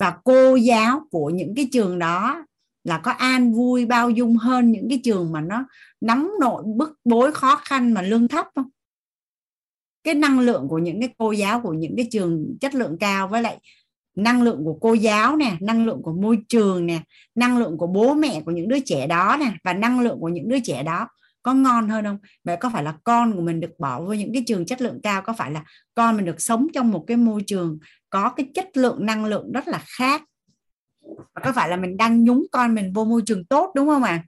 Và cô giáo của những cái trường đó là có an vui bao dung hơn những cái trường mà nó nắm nội, bức bối khó khăn mà lương thấp không? Cái năng lượng của những cái cô giáo của những cái trường chất lượng cao với lại năng lượng của cô giáo nè, năng lượng của môi trường nè, năng lượng của bố mẹ của những đứa trẻ đó nè, và năng lượng của những đứa trẻ đó có ngon hơn không? Vậy có phải là con của mình được bỏ vô những cái trường chất lượng cao? Có phải là con mình được sống trong một cái môi trường có cái chất lượng năng lượng rất là khác. Và có phải là mình đang nhúng con mình vô môi trường tốt đúng không ạ? À?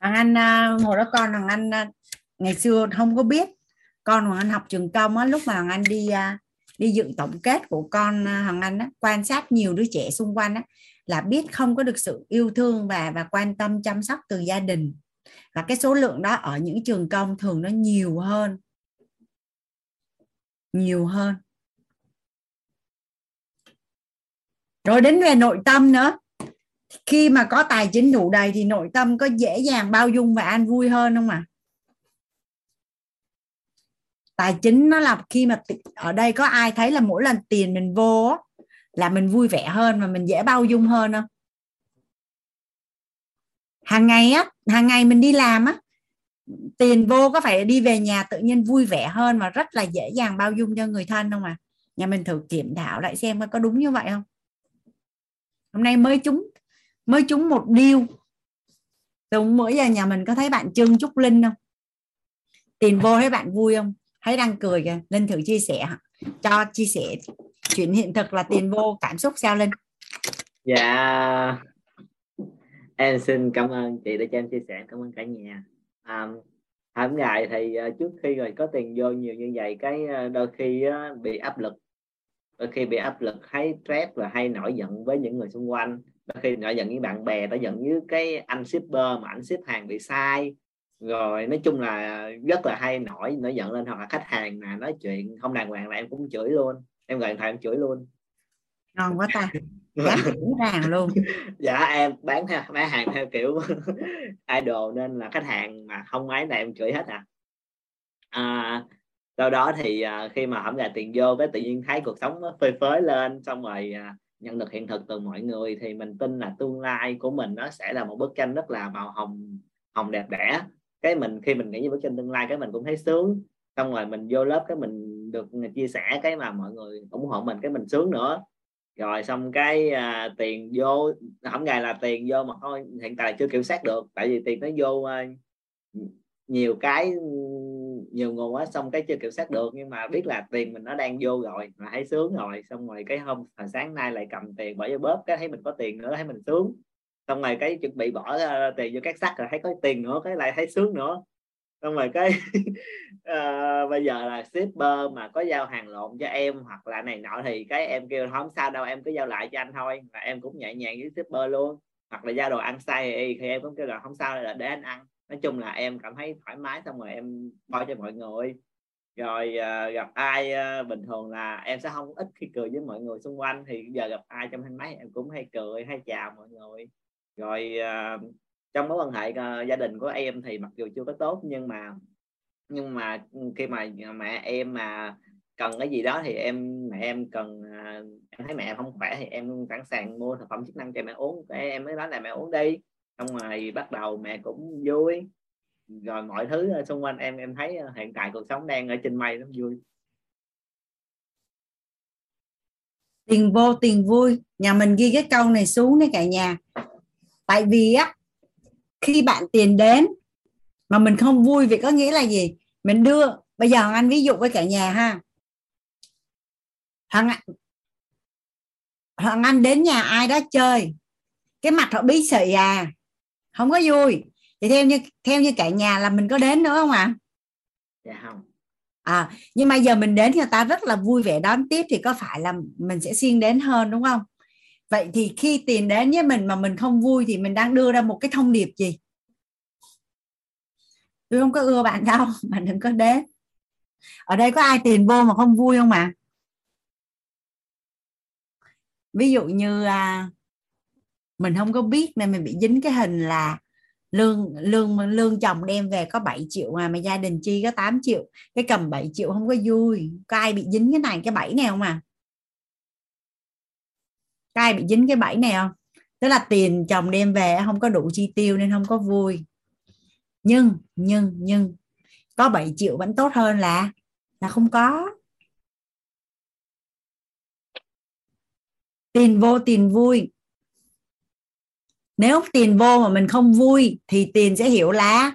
thằng anh à, hồi đó con thằng anh à, ngày xưa không có biết. Con hoàng anh học trường công á lúc mà hoàng anh đi à, đi dựng tổng kết của con hoàng anh á, quan sát nhiều đứa trẻ xung quanh á, là biết không có được sự yêu thương và và quan tâm chăm sóc từ gia đình. Và cái số lượng đó ở những trường công thường nó nhiều hơn nhiều hơn. Rồi đến về nội tâm nữa. Khi mà có tài chính đủ đầy thì nội tâm có dễ dàng bao dung và an vui hơn không ạ? À? tài chính nó là khi mà ở đây có ai thấy là mỗi lần tiền mình vô là mình vui vẻ hơn và mình dễ bao dung hơn không? Hàng ngày á, hàng ngày mình đi làm á tiền vô có phải đi về nhà tự nhiên vui vẻ hơn và rất là dễ dàng bao dung cho người thân không à? Nhà mình thử kiểm thảo lại xem có đúng như vậy không? Hôm nay mới chúng mới chúng một điêu. Đúng, mỗi giờ nhà mình có thấy bạn trương trúc linh không? Tiền vô thấy bạn vui không? Thấy đang cười kìa, linh thử chia sẻ cho chia sẻ chuyện hiện thực là tiền vô cảm xúc sao linh? Dạ. Em xin cảm ơn chị đã cho em chia sẻ, cảm ơn cả nhà à, hẳn ngày thì uh, trước khi rồi có tiền vô nhiều như vậy cái uh, đôi khi uh, bị áp lực. Đôi khi bị áp lực hay stress và hay nổi giận với những người xung quanh. Đôi khi nổi giận với bạn bè nổi giận với cái anh shipper mà anh ship hàng bị sai. Rồi nói chung là rất là hay nổi nổi giận lên hoặc là khách hàng mà nói chuyện. Không đàng hoàng là em cũng chửi luôn em gọi điện thoại em chửi luôn. Ngon quá ta chửi ràng luôn. Dạ em bán theo bán hàng theo kiểu idol nên là khách hàng mà không ấy là em chửi hết à, à sau đó thì à, khi mà hổng gà tiền vô cái tự nhiên thấy cuộc sống nó phơi phới lên xong rồi à, nhận được hiện thực từ mọi người thì mình tin là tương lai của mình nó sẽ là một bức tranh rất là màu hồng hồng đẹp đẽ. Cái mình khi mình nghĩ về bức tranh tương lai cái mình cũng thấy sướng. Xong rồi mình vô lớp cái mình được chia sẻ cái mà mọi người ủng hộ mình cái mình sướng nữa rồi xong cái à, tiền vô không ngày là tiền vô mà thôi hiện tại chưa kiểm soát được tại vì tiền nó vô à, nhiều cái nhiều nguồn quá xong cái chưa kiểm soát được nhưng mà biết là tiền mình nó đang vô rồi mà thấy sướng rồi xong rồi cái hôm hồi sáng nay lại cầm tiền bỏ vô bóp cái thấy mình có tiền nữa thấy mình sướng. Xong rồi cái chuẩn bị bỏ uh, tiền vô các sắt rồi thấy có tiền nữa cái lại thấy sướng nữa xong rồi cái uh, bây giờ là shipper mà có giao hàng lộn cho em hoặc là này nọ thì cái em kêu không sao đâu em cứ giao lại cho anh thôi. Là em cũng nhẹ nhàng với shipper luôn. Hoặc là giao đồ ăn sai thì, thì em cũng kêu là không sao là để anh ăn. Nói chung là em cảm thấy thoải mái xong rồi em bao cho mọi người. Rồi uh, gặp ai uh, bình thường là em sẽ không ít khi cười với mọi người xung quanh thì giờ gặp ai trong thang máy em cũng hay cười hay chào mọi người. Rồi uh, trong mối quan hệ uh, gia đình của em thì mặc dù chưa có tốt nhưng mà nhưng mà khi mà mẹ em mà cần cái gì đó thì em mẹ em cần uh, em thấy mẹ em không khỏe thì em sẵn sàng mua thực phẩm chức năng cho mẹ uống cái em mới nói là mẹ uống đi. Xong rồi bắt đầu mẹ cũng vui. Rồi mọi thứ xung quanh em em thấy ờ, hiện tại cuộc sống đang ở trên mây nó vui. Tiền vô tiền vui. Nhà mình ghi cái câu này xuống đấy cả nhà. Tại vì á khi bạn tiền đến mà mình không vui vì có nghĩa là gì? Mình đưa. Bây giờ anh ví dụ với cả nhà ha. Thằng thằng anh đến nhà ai đó chơi. Cái mặt họ bí xị à. Không có vui. Thì theo như theo như cả nhà là mình có đến nữa không ạ? À? dạ không. À nhưng mà giờ mình đến người ta rất là vui vẻ đón tiếp thì có phải là mình sẽ siêng đến hơn đúng không vậy thì khi tiền đến với mình mà mình không vui thì mình đang đưa ra một cái thông điệp gì? Tôi không có ưa bạn đâu mà đừng có đến. Ở đây có ai tiền vô mà không vui không mà ví dụ như à, mình không có biết nên mình bị dính cái hình là lương lương lương chồng đem về có 7 triệu mà mà gia đình chi có 8 triệu cái cầm 7 triệu không có vui. Có ai bị dính cái này cái bảy này không à có ai bị dính cái bẫy này không? Tức là tiền chồng đem về không có đủ chi tiêu nên không có vui. Nhưng nhưng nhưng, có 7 triệu vẫn tốt hơn là là không có. Tiền vô, tiền vui. Nếu tiền vô mà mình không vui thì tiền sẽ hiểu là,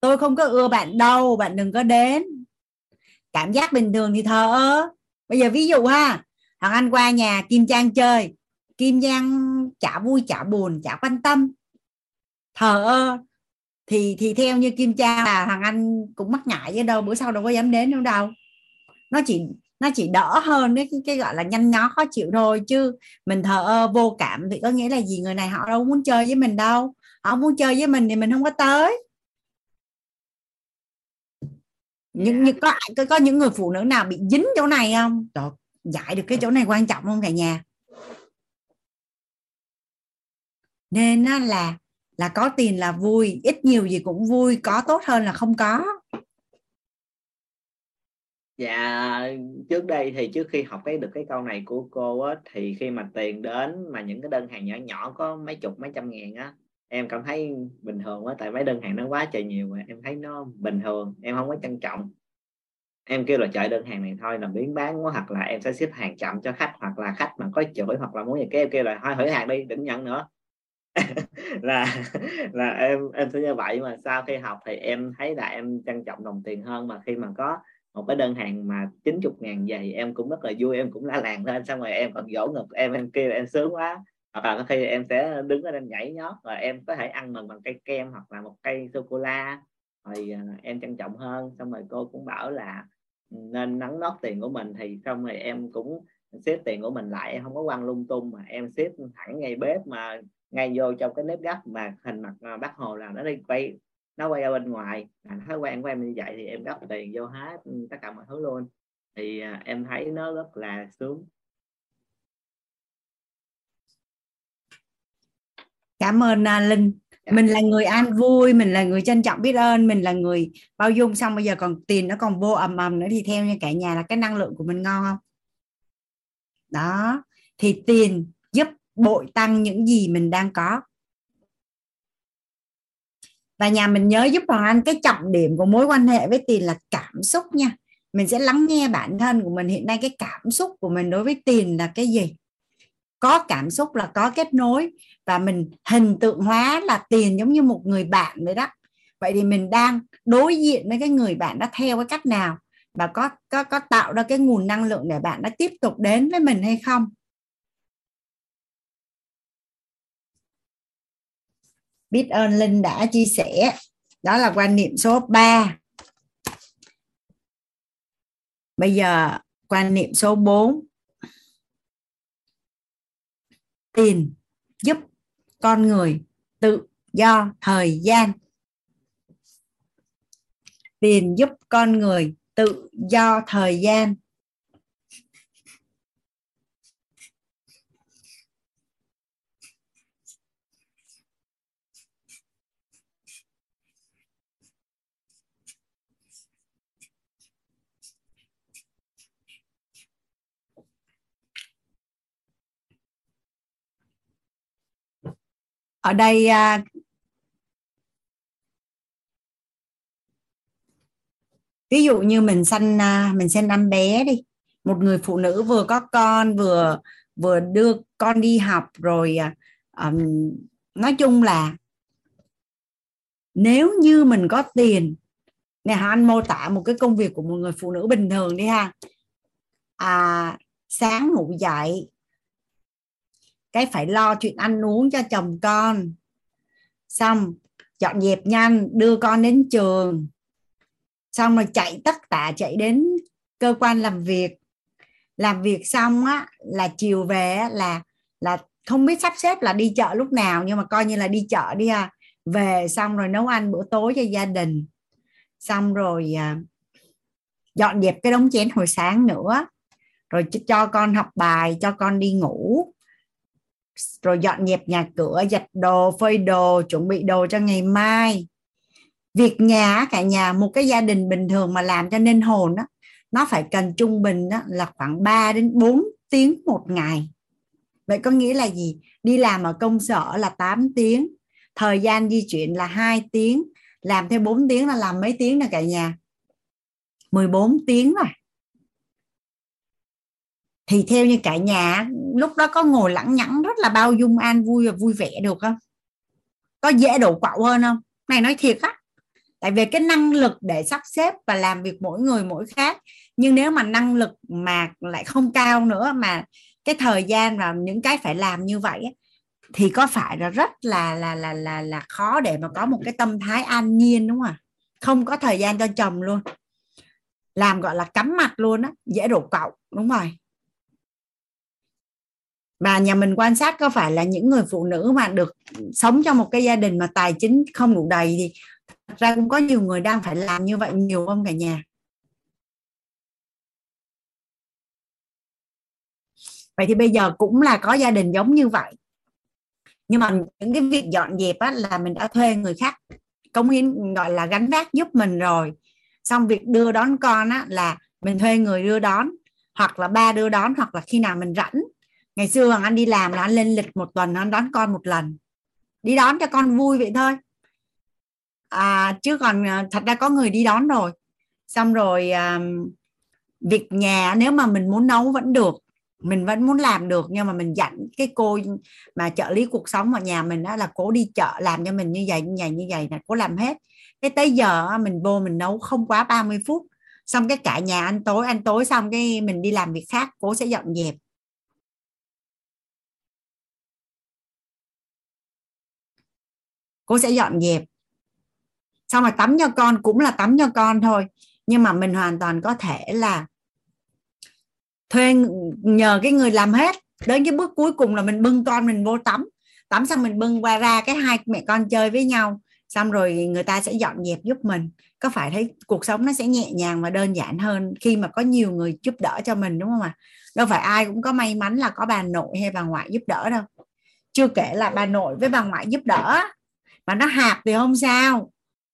tôi không có ưa bạn đâu, bạn đừng có đến. Cảm giác bình thường thì thờ ơ. Bây giờ ví dụ ha thằng anh qua nhà kim trang chơi. Kim trang chả vui chả buồn chả quan tâm. Thờ ơ. Thì thì theo như kim trang là thằng anh cũng mắc ngại với đâu bữa sau đâu có dám đến nữa đâu. Nó chỉ nó chỉ đỡ hơn cái, cái gọi là nhanh nhó khó chịu thôi chứ mình thờ ơ vô cảm thì có nghĩa là gì? Người này họ đâu muốn chơi với mình đâu. Họ muốn chơi với mình thì mình không có tới. Nhưng, nhưng có, có có những người phụ nữ nào bị dính chỗ này không? Trời, giải được cái chỗ này quan trọng không cả nhà? Nên là là có tiền là vui, ít nhiều gì cũng vui, có tốt hơn là không có. Dạ trước đây thì trước khi học cái, được cái câu này của cô á, thì khi mà tiền đến mà những cái đơn hàng nhỏ nhỏ có mấy chục, mấy trăm ngàn á, em cảm thấy bình thường quá, tại mấy đơn hàng nó quá trời nhiều mà em thấy nó bình thường, em không có trân trọng em kêu là chạy đơn hàng này thôi, làm biến bán quá, hoặc là em sẽ xếp hàng chậm cho khách, hoặc là khách mà có chửi, hoặc là muốn gì, cái em kêu là thôi hủy hàng đi, đừng nhận nữa. Là là em em sẽ như vậy. Mà sau khi học thì em thấy là em trân trọng đồng tiền hơn. Mà khi mà có một cái đơn hàng mà 90 ngàn về thì em cũng rất là vui, em cũng la làng lên. Xong rồi em còn dỗ ngực em em kêu em sướng quá. Hoặc là có khi em sẽ đứng ở đây nhảy nhót và em có thể ăn mừng bằng cây kem hoặc là một cây sô cô la. Rồi à, em trân trọng hơn. Xong rồi cô cũng bảo là nên nắng nót tiền của mình thì xong rồi em cũng xếp tiền của mình lại em không có quăng lung tung mà em xếp thẳng ngay bếp mà ngay vô trong cái nếp gấp mà hình mặt à, bác hồ là nó đi quay nó quay ra bên ngoài. Là thói quen của em như vậy thì em gấp tiền vô hết ừ, tất cả mọi thứ luôn. Thì à, em thấy nó rất là sướng. Cảm ơn uh, linh. Dạ. mình là người an vui, mình là người trân trọng biết ơn, mình là người bao dung. Xong bây giờ còn tiền nó còn vô ầm ầm nữa thì theo như cả nhà là cái năng lượng của mình ngon không? Đó. Thì tiền giúp bội tăng những gì mình đang có. Và nhà mình nhớ giúp hoàng anh, cái trọng điểm của mối quan hệ với tiền là cảm xúc nha. Mình sẽ lắng nghe bản thân của mình. Hiện nay cái cảm xúc của mình đối với tiền là cái gì? Có cảm xúc là có kết nối và mình hình tượng hóa là tiền giống như một người bạn vậy đó. Vậy thì mình đang đối diện với cái người bạn đó theo cái cách nào và có có có tạo ra cái nguồn năng lượng để bạn đã tiếp tục đến với mình hay không? Biết ơn linh đã chia sẻ. Đó là quan niệm số 3 bây giờ quan niệm số 4 tiền giúp con người tự do thời gian. Tiền giúp con người tự do thời gian. Ở đây à, ví dụ như mình sanh à, mình sinh năm bé đi một người phụ nữ vừa có con vừa vừa đưa con đi học rồi um, nói chung là nếu như mình có tiền nè anh mô tả một cái công việc của một người phụ nữ bình thường đi ha. À, sáng ngủ dậy cái phải lo chuyện ăn uống cho chồng con. Xong dọn dẹp nhanh đưa con đến trường. Xong rồi chạy tất cả chạy đến cơ quan làm việc. Làm việc xong á là chiều về á, là là không biết sắp xếp là đi chợ lúc nào nhưng mà coi như là đi chợ đi à. Về xong rồi nấu ăn bữa tối cho gia đình. Xong rồi à, dọn dẹp cái đống chén hồi sáng nữa. Rồi cho con học bài cho con đi ngủ rồi dọn dẹp nhà cửa, giặt đồ, phơi đồ, chuẩn bị đồ cho ngày mai. Việc nhà cả nhà, một cái gia đình bình thường mà làm cho nên hồn đó nó phải cần trung bình đó là khoảng 3 đến 4 tiếng một ngày. Vậy có nghĩa là gì? Đi làm ở công sở là 8 tiếng, thời gian di chuyển là 2 tiếng, làm thêm 4 tiếng là làm mấy tiếng nè cả nhà? 14 tiếng rồi thì theo như cả nhà, lúc đó có ngồi lẳng nhẳng rất là bao dung an vui và vui vẻ được không? Có dễ đổ quạo hơn không? Này, nói thiệt á. Tại vì cái năng lực để sắp xếp và làm việc mỗi người mỗi khác, nhưng nếu mà năng lực mà lại không cao nữa, mà cái thời gian và những cái phải làm như vậy thì có phải là rất là là là là là khó để mà có một cái tâm thái an nhiên đúng không ạ? Không có thời gian cho chồng luôn. Làm, gọi là, cắm mặt luôn á, dễ đổ cậu đúng rồi và nhà mình quan sát có phải là những người phụ nữ mà được sống trong một cái gia đình mà tài chính không đủ đầy thì thật ra cũng có nhiều người đang phải làm như vậy nhiều không cả nhà? Vậy thì bây giờ cũng là có gia đình giống như vậy. Nhưng mà những cái việc dọn dẹp á, là mình đã thuê người khác công hiến gọi là gánh vác giúp mình rồi. Xong việc đưa đón con á, là mình thuê người đưa đón hoặc là ba đưa đón hoặc là khi nào mình rảnh ngày xưa hoàng anh đi làm là anh lên lịch một tuần anh đón con một lần. Đi đón cho con vui vậy thôi. À, chứ còn à, thật ra có người đi đón rồi. Xong rồi à, việc nhà nếu mà mình muốn nấu vẫn được mình vẫn muốn làm được nhưng mà mình dặn cái cô mà trợ lý cuộc sống ở nhà mình đó là cố đi chợ làm cho mình như vậy như vậy như vậy là cố làm hết. Cái tới giờ mình vô mình nấu không quá 30 phút. Xong cái cả nhà ăn tối ăn tối xong cái mình đi làm việc khác cố sẽ dọn dẹp. Cô sẽ dọn dẹp. Xong rồi tắm cho con cũng là tắm cho con thôi. Nhưng mà mình hoàn toàn có thể là thuê nhờ cái người làm hết. Đến cái bước cuối cùng là mình bưng con mình vô tắm. Tắm xong mình bưng qua ra cái hai mẹ con chơi với nhau. Xong rồi người ta sẽ dọn dẹp giúp mình. Có phải thấy cuộc sống nó sẽ nhẹ nhàng và đơn giản hơn khi mà có nhiều người giúp đỡ cho mình, đúng không ạ? Đâu phải ai cũng có may mắn là có bà nội hay bà ngoại giúp đỡ đâu. Chưa kể là bà nội với bà ngoại giúp đỡ mà nó hạp thì không sao.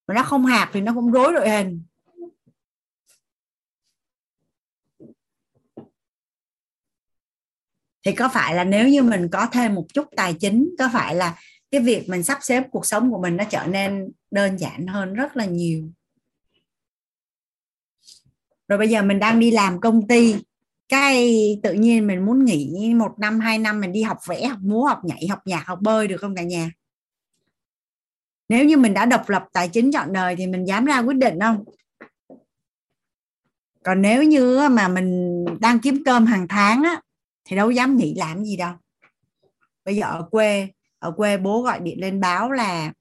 Mà nó không hạp thì nó cũng rối đội hình. Thì có phải là nếu như mình có thêm một chút tài chính, có phải là cái việc mình sắp xếp cuộc sống của mình nó trở nên đơn giản hơn rất là nhiều? Rồi bây giờ mình đang đi làm công ty. Cái tự nhiên mình muốn nghỉ một năm, hai năm mình đi học vẽ, học múa, học nhảy, học nhạc, học bơi được không cả nhà? Nếu như mình đã độc lập tài chính chọn đời thì mình dám ra quyết định không? Còn nếu như mà mình đang kiếm cơm hàng tháng á, thì đâu dám nghĩ làm gì đâu. Bây giờ ở quê ở quê bố gọi điện lên báo là,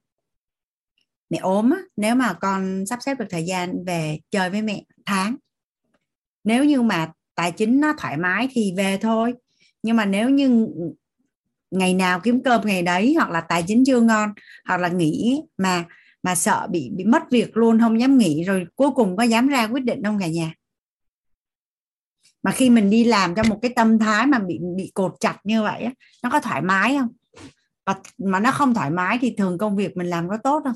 mẹ ốm á, nếu mà con sắp xếp được thời gian về chơi với mẹ tháng. Nếu như mà tài chính nó thoải mái thì về thôi. Nhưng mà nếu như ngày nào kiếm cơm ngày đấy hoặc là tài chính chưa ngon hoặc là nghỉ mà mà sợ bị bị mất việc luôn không dám nghỉ rồi cuối cùng có dám ra quyết định không cả nhà? Mà khi mình đi làm trong một cái tâm thái mà bị bị cột chặt như vậy á, nó có thoải mái không? Và mà nó không thoải mái thì thường công việc mình làm có tốt không?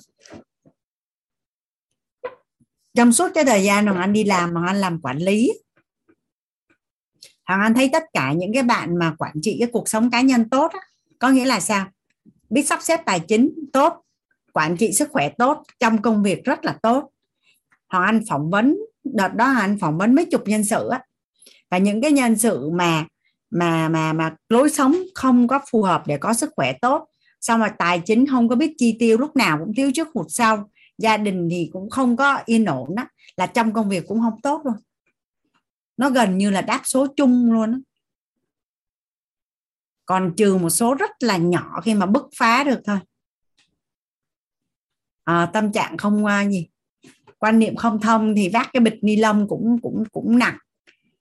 Trong suốt cái thời gian mà anh đi làm mà anh làm quản lý Hoàng Anh thấy tất cả những cái bạn mà quản trị cái cuộc sống cá nhân tốt á, có nghĩa là sao? Biết sắp xếp tài chính tốt quản trị sức khỏe tốt trong công việc rất là tốt. Hoàng Anh phỏng vấn đợt đó Hoàng Anh phỏng vấn mấy chục nhân sự á. Và những cái nhân sự mà mà mà mà lối sống không có phù hợp để có sức khỏe tốt xong rồi tài chính không có biết chi tiêu lúc nào cũng thiếu trước hụt sau gia đình thì cũng không có yên ổn đó là trong công việc cũng không tốt luôn nó gần như là đáp số chung luôn đó. còn trừ một số rất là nhỏ khi mà bứt phá được thôi. À, tâm trạng không uh, gì. Quan niệm không thông thì vác cái bịch ni lông cũng cũng cũng nặng.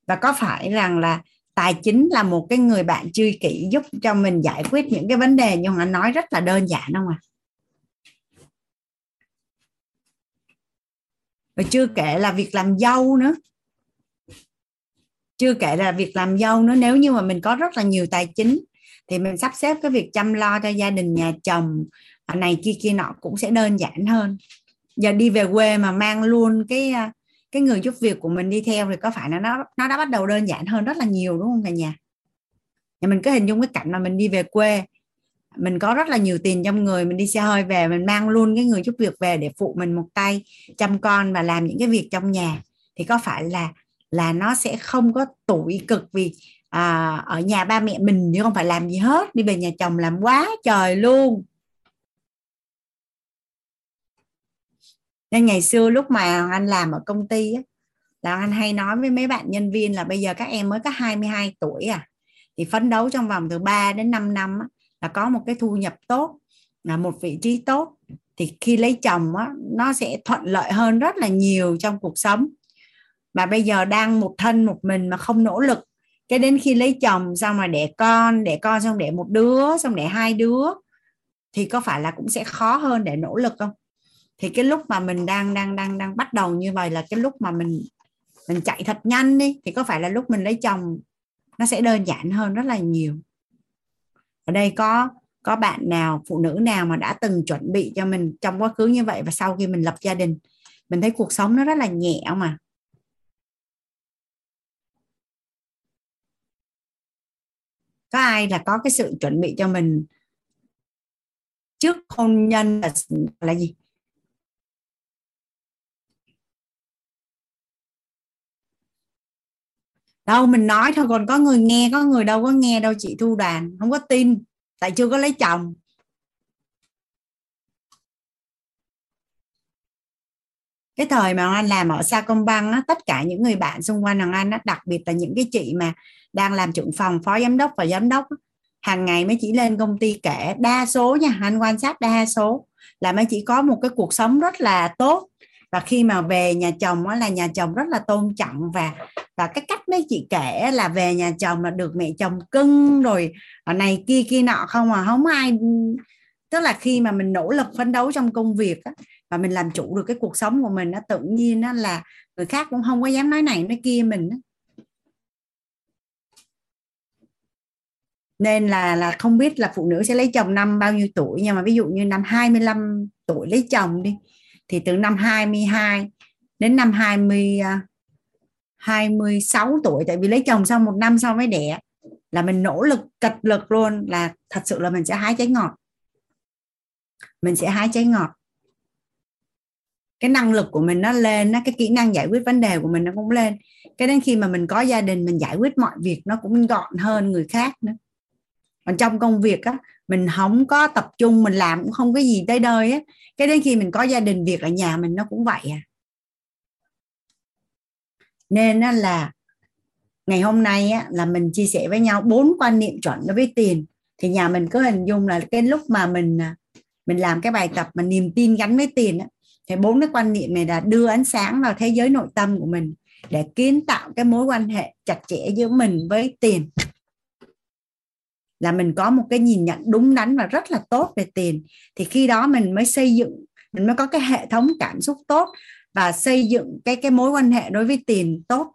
Và có phải rằng là tài chính là một cái người bạn truy kỷ giúp cho mình giải quyết những cái vấn đề nhưng mà nói rất là đơn giản không à và chưa kể là việc làm dâu nữa chưa kể là việc làm dâu nữa, nếu như mà mình có rất là nhiều tài chính, thì mình sắp xếp cái việc chăm lo cho gia đình, nhà chồng à, này kia kia nọ cũng sẽ đơn giản hơn. Giờ đi về quê mà mang luôn cái à, cái người giúp việc của mình đi theo thì có phải là nó nó đã bắt đầu đơn giản hơn rất là nhiều, đúng không cả nhà? Nhà mình cứ hình dung cái cảnh mà mình đi về quê, mình có rất là nhiều tiền trong người, mình đi xe hơi về, mình mang luôn cái người giúp việc về để phụ mình một tay, chăm con và làm những cái việc trong nhà, thì có phải là là nó sẽ không có tủi cực vì à, ở nhà ba mẹ mình chứ không phải làm gì hết đi về nhà chồng làm quá trời luôn. Nên ngày xưa lúc mà anh làm ở công ty á, là anh hay nói với mấy bạn nhân viên là bây giờ các em mới có 22 tuổi à thì phấn đấu trong vòng từ 3 đến 5 năm á, là có một cái thu nhập tốt là một vị trí tốt thì khi lấy chồng á, nó sẽ thuận lợi hơn rất là nhiều trong cuộc sống mà bây giờ đang một thân một mình mà không nỗ lực. Cái đến khi lấy chồng xong mà đẻ con đẻ con xong đẻ một đứa, xong đẻ hai đứa, thì có phải là cũng sẽ khó hơn để nỗ lực không? Thì cái lúc mà mình đang đang đang đang bắt đầu như vậy là cái lúc mà mình mình chạy thật nhanh đi, thì có phải là lúc mình lấy chồng nó sẽ đơn giản hơn rất là nhiều? Ở đây có có bạn nào, phụ nữ nào mà đã từng chuẩn bị cho mình trong quá khứ như vậy và sau khi mình lập gia đình? Mình thấy cuộc sống nó rất là nhẹ mà. Có ai là có cái sự chuẩn bị cho mình trước hôn nhân là, là gì? Đâu mình nói thôi còn có người nghe có người đâu có nghe đâu chị thu đoàn. Không có tin tại chưa có lấy chồng. Cái thời mà anh làm ở Sa Công Bang á, tất cả những người bạn xung quanh hoàng anh á, đặc biệt là những cái chị mà đang làm trưởng phòng phó giám đốc và giám đốc hàng ngày mới chỉ lên công ty kể đa số nha anh quan sát đa số là mới chỉ có một cái cuộc sống rất là tốt. Và khi mà về nhà chồng đó là nhà chồng rất là tôn trọng và và cái cách mấy chị kể là về nhà chồng là được mẹ chồng cưng rồi ở này kia kia nọ không mà không ai tức là khi mà mình nỗ lực phấn đấu trong công việc á, và mình làm chủ được cái cuộc sống của mình nó tự nhiên nó là người khác cũng không có dám nói này nói kia mình nên là là không biết là phụ nữ sẽ lấy chồng năm bao nhiêu tuổi, nhưng mà ví dụ như năm 25 tuổi lấy chồng đi, thì từ năm 22 đến năm 20 26 à, tuổi, tại vì lấy chồng sau một năm sau mới đẻ, là mình nỗ lực, cật lực luôn là thật sự là mình sẽ hái trái ngọt. Mình sẽ hái trái ngọt cái năng lực của mình nó lên nó cái kỹ năng giải quyết vấn đề của mình nó cũng lên. Cái đến khi mà mình có gia đình mình giải quyết mọi việc nó cũng gọn hơn người khác nữa. Còn trong công việc á mình không có tập trung mình làm cũng không có gì tới đời á. Cái đến khi mình có gia đình việc ở nhà mình nó cũng vậy à. Nên á, là ngày hôm nay á, là mình chia sẻ với nhau bốn quan niệm chuẩn đối với tiền. Thì nhà mình cứ hình dung là cái lúc mà mình à, mình làm cái bài tập mà niềm tin gắn với tiền á, thì bốn cái quan niệm này là đưa ánh sáng vào thế giới nội tâm của mình để kiến tạo cái mối quan hệ chặt chẽ giữa mình với tiền. Là mình có một cái nhìn nhận đúng đắn và rất là tốt về tiền. Thì khi đó mình mới xây dựng, mình mới có cái hệ thống cảm xúc tốt và xây dựng cái cái mối quan hệ đối với tiền tốt.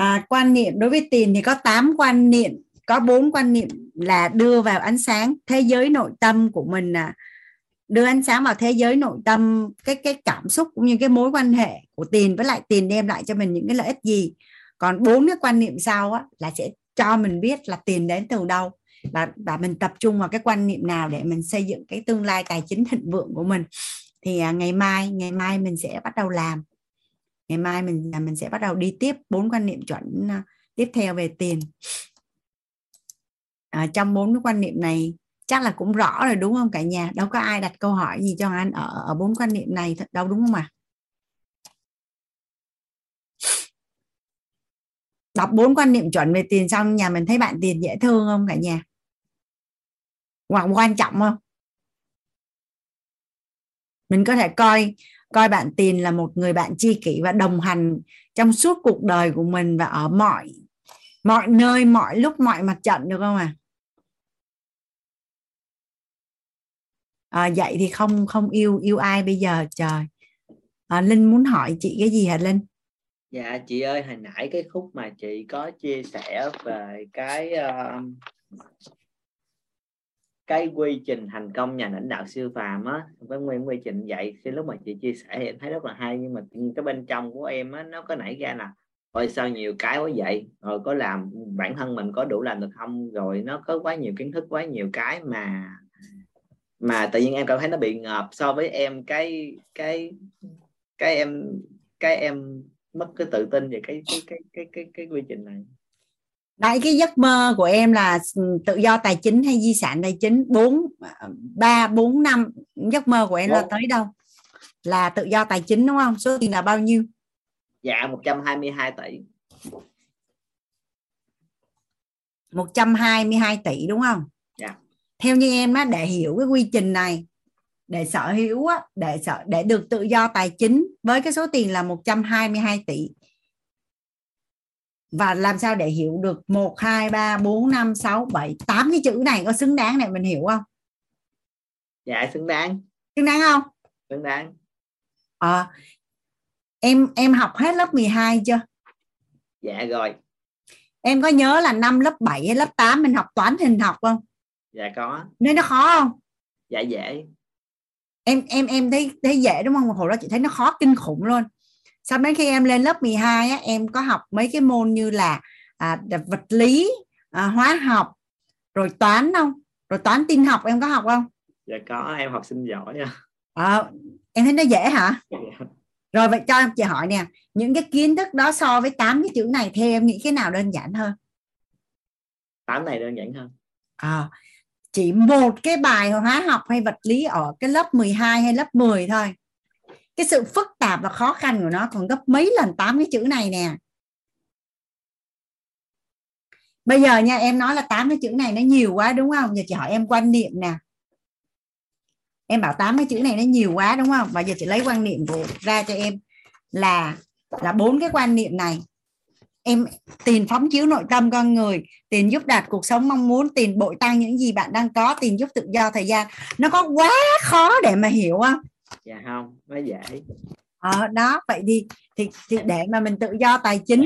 À, quan niệm đối với tiền thì có 8 quan niệm có bốn quan niệm là đưa vào ánh sáng thế giới nội tâm của mình à, đưa ánh sáng vào thế giới nội tâm cái cái cảm xúc cũng như cái mối quan hệ của tiền với lại tiền đem lại cho mình những cái lợi ích gì. Còn bốn cái quan niệm sau á, là sẽ cho mình biết là tiền đến từ đâu. Và và mình tập trung vào cái quan niệm nào để mình xây dựng cái tương lai tài chính thịnh vượng của mình. Thì à, ngày mai ngày mai mình sẽ bắt đầu làm ngày mai mình mình sẽ bắt đầu đi tiếp bốn quan niệm chuẩn à, tiếp theo về tiền. À, trong bốn cái quan niệm này chắc là cũng rõ rồi đúng không cả nhà? Đâu có ai đặt câu hỏi gì cho anh ở ở bốn quan niệm này đâu đúng không ạ? À? đọc bốn quan niệm chuẩn về tiền xong nhà mình thấy bạn tiền dễ thương không cả nhà? Hoặc quan trọng không? Mình có thể coi coi bạn tiền là một người bạn tri kỷ và đồng hành trong suốt cuộc đời của mình và ở mọi mọi nơi mọi lúc mọi mặt trận được không à à, vậy thì không không yêu yêu ai bây giờ? Trời. À, linh muốn hỏi chị cái gì hả linh? Dạ chị ơi hồi nãy cái khúc mà chị có chia sẻ về cái uh, cái quy trình thành công nhà lãnh đạo siêu phàm á với nguyên quy trình vậy khi lúc mà chị chia sẻ thì em thấy rất là hay nhưng mà cái bên trong của em á nó có nảy ra là ôi sao nhiều cái quá vậy? Rồi có làm bản thân mình có đủ làm được không? Rồi nó có quá nhiều kiến thức quá nhiều cái mà mà tự nhiên em cảm thấy nó bị ngợp so với em cái cái cái em cái em mất cái tự tin về cái cái cái cái cái, cái quy trình này. Đấy cái giấc mơ của em là ừ, tự do tài chính hay di sản tài chính 4 3 4 năm giấc mơ của em là tới đâu? Là tự do tài chính đúng không? Số tiền là bao nhiêu? Dạ 122 tỷ. 122 tỷ đúng không? Dạ. Theo như em á để hiểu cái quy trình này để sở hữu á, để sở để được tự do tài chính với cái số tiền là 122 tỷ và làm sao để hiểu được 1 2 3 4 5 6 7 8 cái chữ này có xứng đáng để mình hiểu không? Dạ xứng đáng. Xứng đáng không? Xứng đáng. À, em em học hết lớp 12 chưa? Dạ rồi. Em có nhớ là năm lớp 7 hay lớp 8 mình học toán hình học không? Dạ có. Nên nó khó không? Dạ dễ. Em em em thấy thấy dễ đúng không? Hồi đó chị thấy nó khó kinh khủng luôn sau đến khi em lên lớp 12 á, em có học mấy cái môn như là à, vật lý à, hóa học rồi toán không? Rồi toán tin học em có học không? Dạ có em học sinh giỏi nha. À, em thấy nó dễ hả? Dạ. rồi vậy cho em chị hỏi nè những cái kiến thức đó so với tám cái chữ này theo em nghĩ cái nào đơn giản hơn? Tám này đơn giản hơn. À, chỉ một cái bài hóa học hay vật lý ở cái lớp 12 hay lớp 10 thôi cái sự phức tạp và khó khăn của nó còn gấp mấy lần tám cái chữ này nè. Bây giờ nha, em nói là tám cái chữ này nó nhiều quá đúng không? Giờ chị hỏi em quan niệm nè. Em bảo tám cái chữ này nó nhiều quá đúng không? Và giờ chị lấy quan niệm của, ra cho em là là bốn cái quan niệm này. Em tiền phóng chiếu nội tâm con người tiền giúp đạt cuộc sống mong muốn tiền bội tăng những gì bạn đang có tiền giúp tự do thời gian. Nó có quá khó để mà hiểu không? Dạ không nó dễ. Ờ đó vậy thì thì thì để mà mình tự do tài chính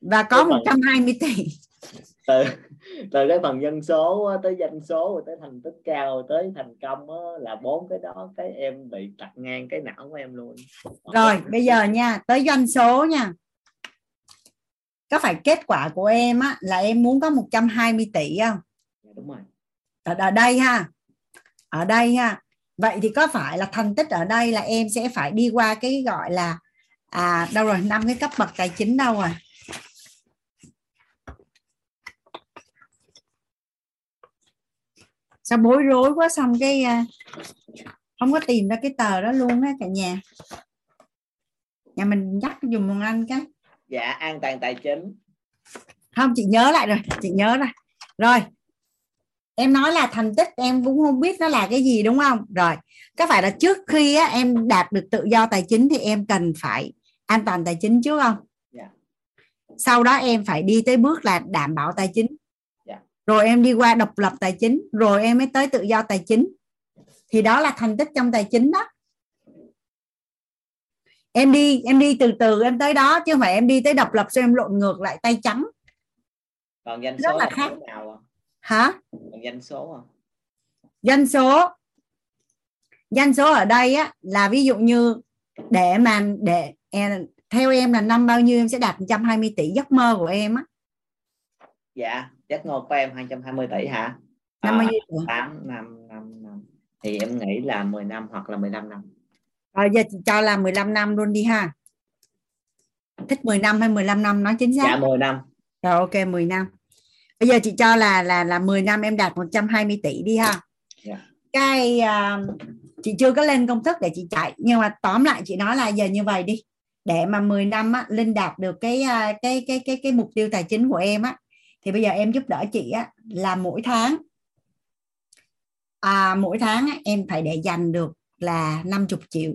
và có 120 tỷ. Từ từ cái phần dân số tới doanh số rồi tới thành tích cao rồi tới thành công á, là bốn cái đó cái em bị tặc ngang cái não của em luôn. Rồi bây giờ nha tới doanh số nha. Có phải kết quả của em á là em muốn có 120 tỷ không? Dạ, đúng rồi. Ở, ở đây ha. Ở đây ha vậy thì có phải là thành tích ở đây là em sẽ phải đi qua cái gọi là à đâu rồi năm cái cấp bậc tài chính đâu rồi? Sao bối rối quá xong cái à, không có tìm ra cái tờ đó luôn á cả nhà. Nhà mình nhắc dùng một anh cái. Dạ an toàn tài chính. Không chị nhớ lại rồi chị nhớ rồi. Rồi em nói là thành tích em cũng không biết nó là cái gì đúng không? Rồi có phải là trước khi á, em đạt được tự do tài chính thì em cần phải an toàn tài chính trước không? Dạ. Sau đó em phải đi tới bước là đảm bảo tài chính. Dạ. Rồi em đi qua độc lập tài chính rồi em mới tới tự do tài chính. Thì đó là thành tích trong tài chính đó. Em đi em đi từ từ em tới đó chứ không phải em đi tới độc lập xong em lộn ngược lại tay trắng. Còn doanh Rất số là là khác. nào ạ? Hả? Doanh số à? doanh số. Doanh số ở đây á là ví dụ như để mà để em- theo em là năm bao nhiêu em sẽ đạt 120 tỷ giấc mơ của em á. Dạ giấc mơ của em 220 tỷ hả? Năm bao nhiêu tuổi? 8 năm 5 năm. Thì em nghĩ là 10 năm hoặc là 15 năm. Rồi giờ cho là 15 năm luôn đi ha. Thích 10 năm hay 15 năm nói chính xác. Dạ 10 năm. Rồi ok 10 năm bây giờ chị cho là là là 10 năm em đạt 120 tỷ đi ha. Dạ. cái à, chị chưa có lên công thức để chị chạy nhưng mà tóm lại chị nói là giờ như vậy đi. Để mà 10 năm á, Linh đạt được cái à, cái cái cái cái mục tiêu tài chính của em á thì bây giờ em giúp đỡ chị á là mỗi tháng à, mỗi tháng á, em phải để dành được là 50 triệu.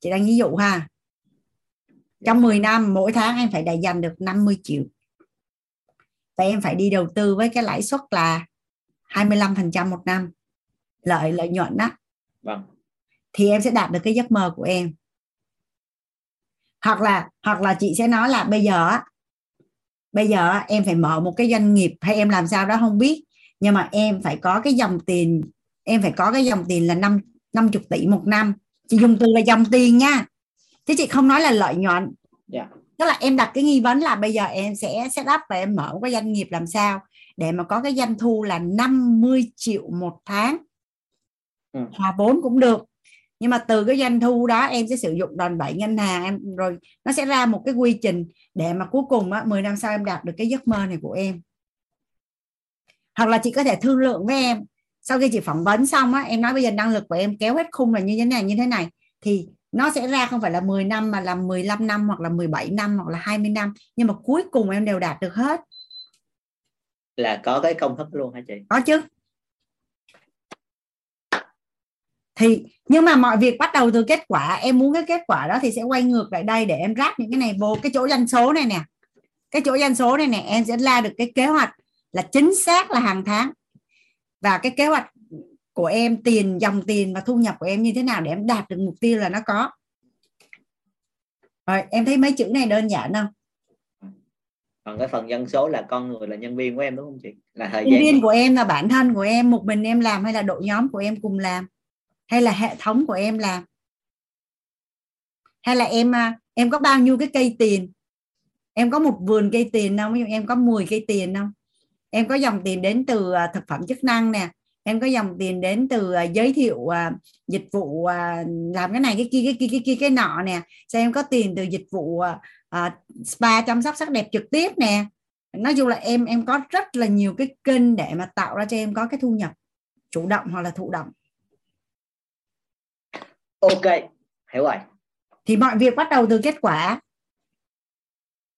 Chị đang ví dụ ha. Trong 10 năm mỗi tháng em phải để dành được 50 triệu và em phải đi đầu tư với cái lãi suất là 25% một năm lợi lợi nhuận đó vâng. Thì em sẽ đạt được cái giấc mơ của em. Hoặc là hoặc là chị sẽ nói là bây giờ bây giờ em phải mở một cái doanh nghiệp hay em làm sao đó không biết. Nhưng mà em phải có cái dòng tiền em phải có cái dòng tiền là năm 50 tỷ một năm. Chị dùng từ là dòng tiền nha. Chứ chị không nói là lợi nhuận. Dạ tức là em đặt cái nghi vấn là bây giờ em sẽ set up và em mở cái doanh nghiệp làm sao để mà có cái doanh thu là 50 triệu một tháng. Ừ. hòa vốn cũng được. Nhưng mà từ cái doanh thu đó em sẽ sử dụng đòn bẩy ngân hàng em rồi nó sẽ ra một cái quy trình để mà cuối cùng á 10 năm sau em đạt được cái giấc mơ này của em. Hoặc là chị có thể thương lượng với em. Sau khi chị phỏng vấn xong á em nói bây giờ năng lực của em kéo hết khung là như thế này như thế này. Thì nó sẽ ra không phải là 10 năm mà là 15 năm hoặc là 17 năm hoặc là 20 năm. Nhưng mà cuối cùng em đều đạt được hết. Là có cái công thức luôn hả chị? Có chứ. Thì nhưng mà mọi việc bắt đầu từ kết quả. Em muốn cái kết quả đó thì sẽ quay ngược lại đây để em ráp những cái này vô cái chỗ doanh số này nè. Cái chỗ doanh số này nè em sẽ ra được cái kế hoạch là chính xác là hàng tháng. Và cái kế hoạch của em tiền dòng tiền và thu nhập của em như thế nào để em đạt được mục tiêu là nó có. Rồi em thấy mấy chữ này đơn giản không? Còn cái phần dân số là con người là nhân viên của em đúng không chị? Là thời nhân gian viên của em là bản thân của em một mình em làm hay là đội nhóm của em cùng làm? Hay là hệ thống của em làm? Hay là em à, em có bao nhiêu cái cây tiền? Em có một vườn cây tiền không? Ví dụ em có 10 cây tiền không? Em có dòng tiền đến từ à, thực phẩm chức năng nè em có dòng tiền đến từ à, giới thiệu à, dịch vụ à, làm cái này cái kia cái kia cái kia cái nọ nè. Sao em có tiền từ dịch vụ à, spa chăm sóc sắc đẹp trực tiếp nè. Nói chung là em em có rất là nhiều cái kênh để mà tạo ra cho em có cái thu nhập chủ động hoặc là thụ động. Ok hiểu rồi. Thì mọi việc bắt đầu từ kết quả.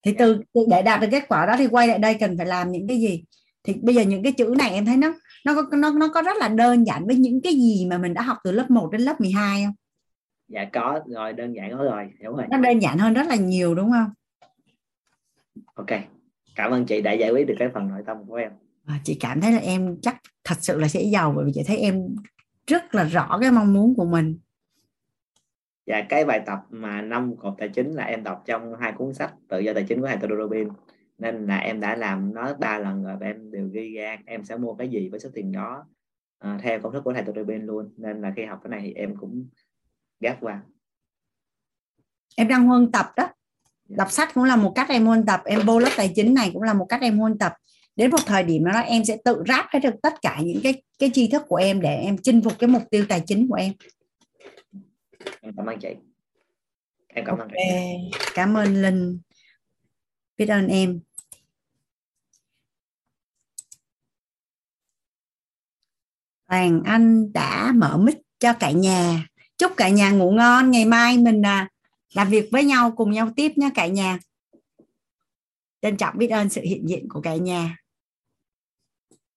Thì từ- để đạt được kết quả đó thì quay lại đây cần phải làm những cái gì? Thì bây giờ những cái chữ này em thấy nó nó có nó nó có rất là đơn giản với những cái gì mà mình đã học từ lớp 1 đến lớp 12 không? Dạ có. Rồi đơn giản có rồi. Hiểu rồi. Nó đơn giản hơn rất là nhiều đúng không? Ok. Cảm ơn chị đã giải quyết được cái phần nội tâm của em. À, chị cảm thấy là em chắc thật sự là sẽ giàu bởi vì chị thấy em rất là rõ cái mong muốn của mình. Dạ, cái bài tập mà năm cột tài chính là em đọc trong hai cuốn sách tự do tài chính của Anthony Robbins nên là em đã làm nó ba lần rồi và em đều ghi ra em sẽ mua cái gì với số tiền đó à, theo công thức của thầy Robbins luôn. Nên là khi học cái này thì em cũng gác qua. Em đang huân tập đó. Đọc sách cũng là một cách em huân tập em vô lớp tài chính này cũng là một cách em huân tập. Đến một thời điểm đó em sẽ tự ráp hết được tất cả những cái cái tri thức của em để em chinh phục cái mục tiêu tài chính của em. Em cảm ơn chị. Em cảm ơn okay. cảm ơn linh. Biết ơn em Hoàng Anh đã mở mic cho cả nhà. Chúc cả nhà ngủ ngon. Ngày mai mình à, làm việc với nhau, cùng nhau tiếp nha cả nhà. Trân trọng biết ơn sự hiện diện của cả nhà.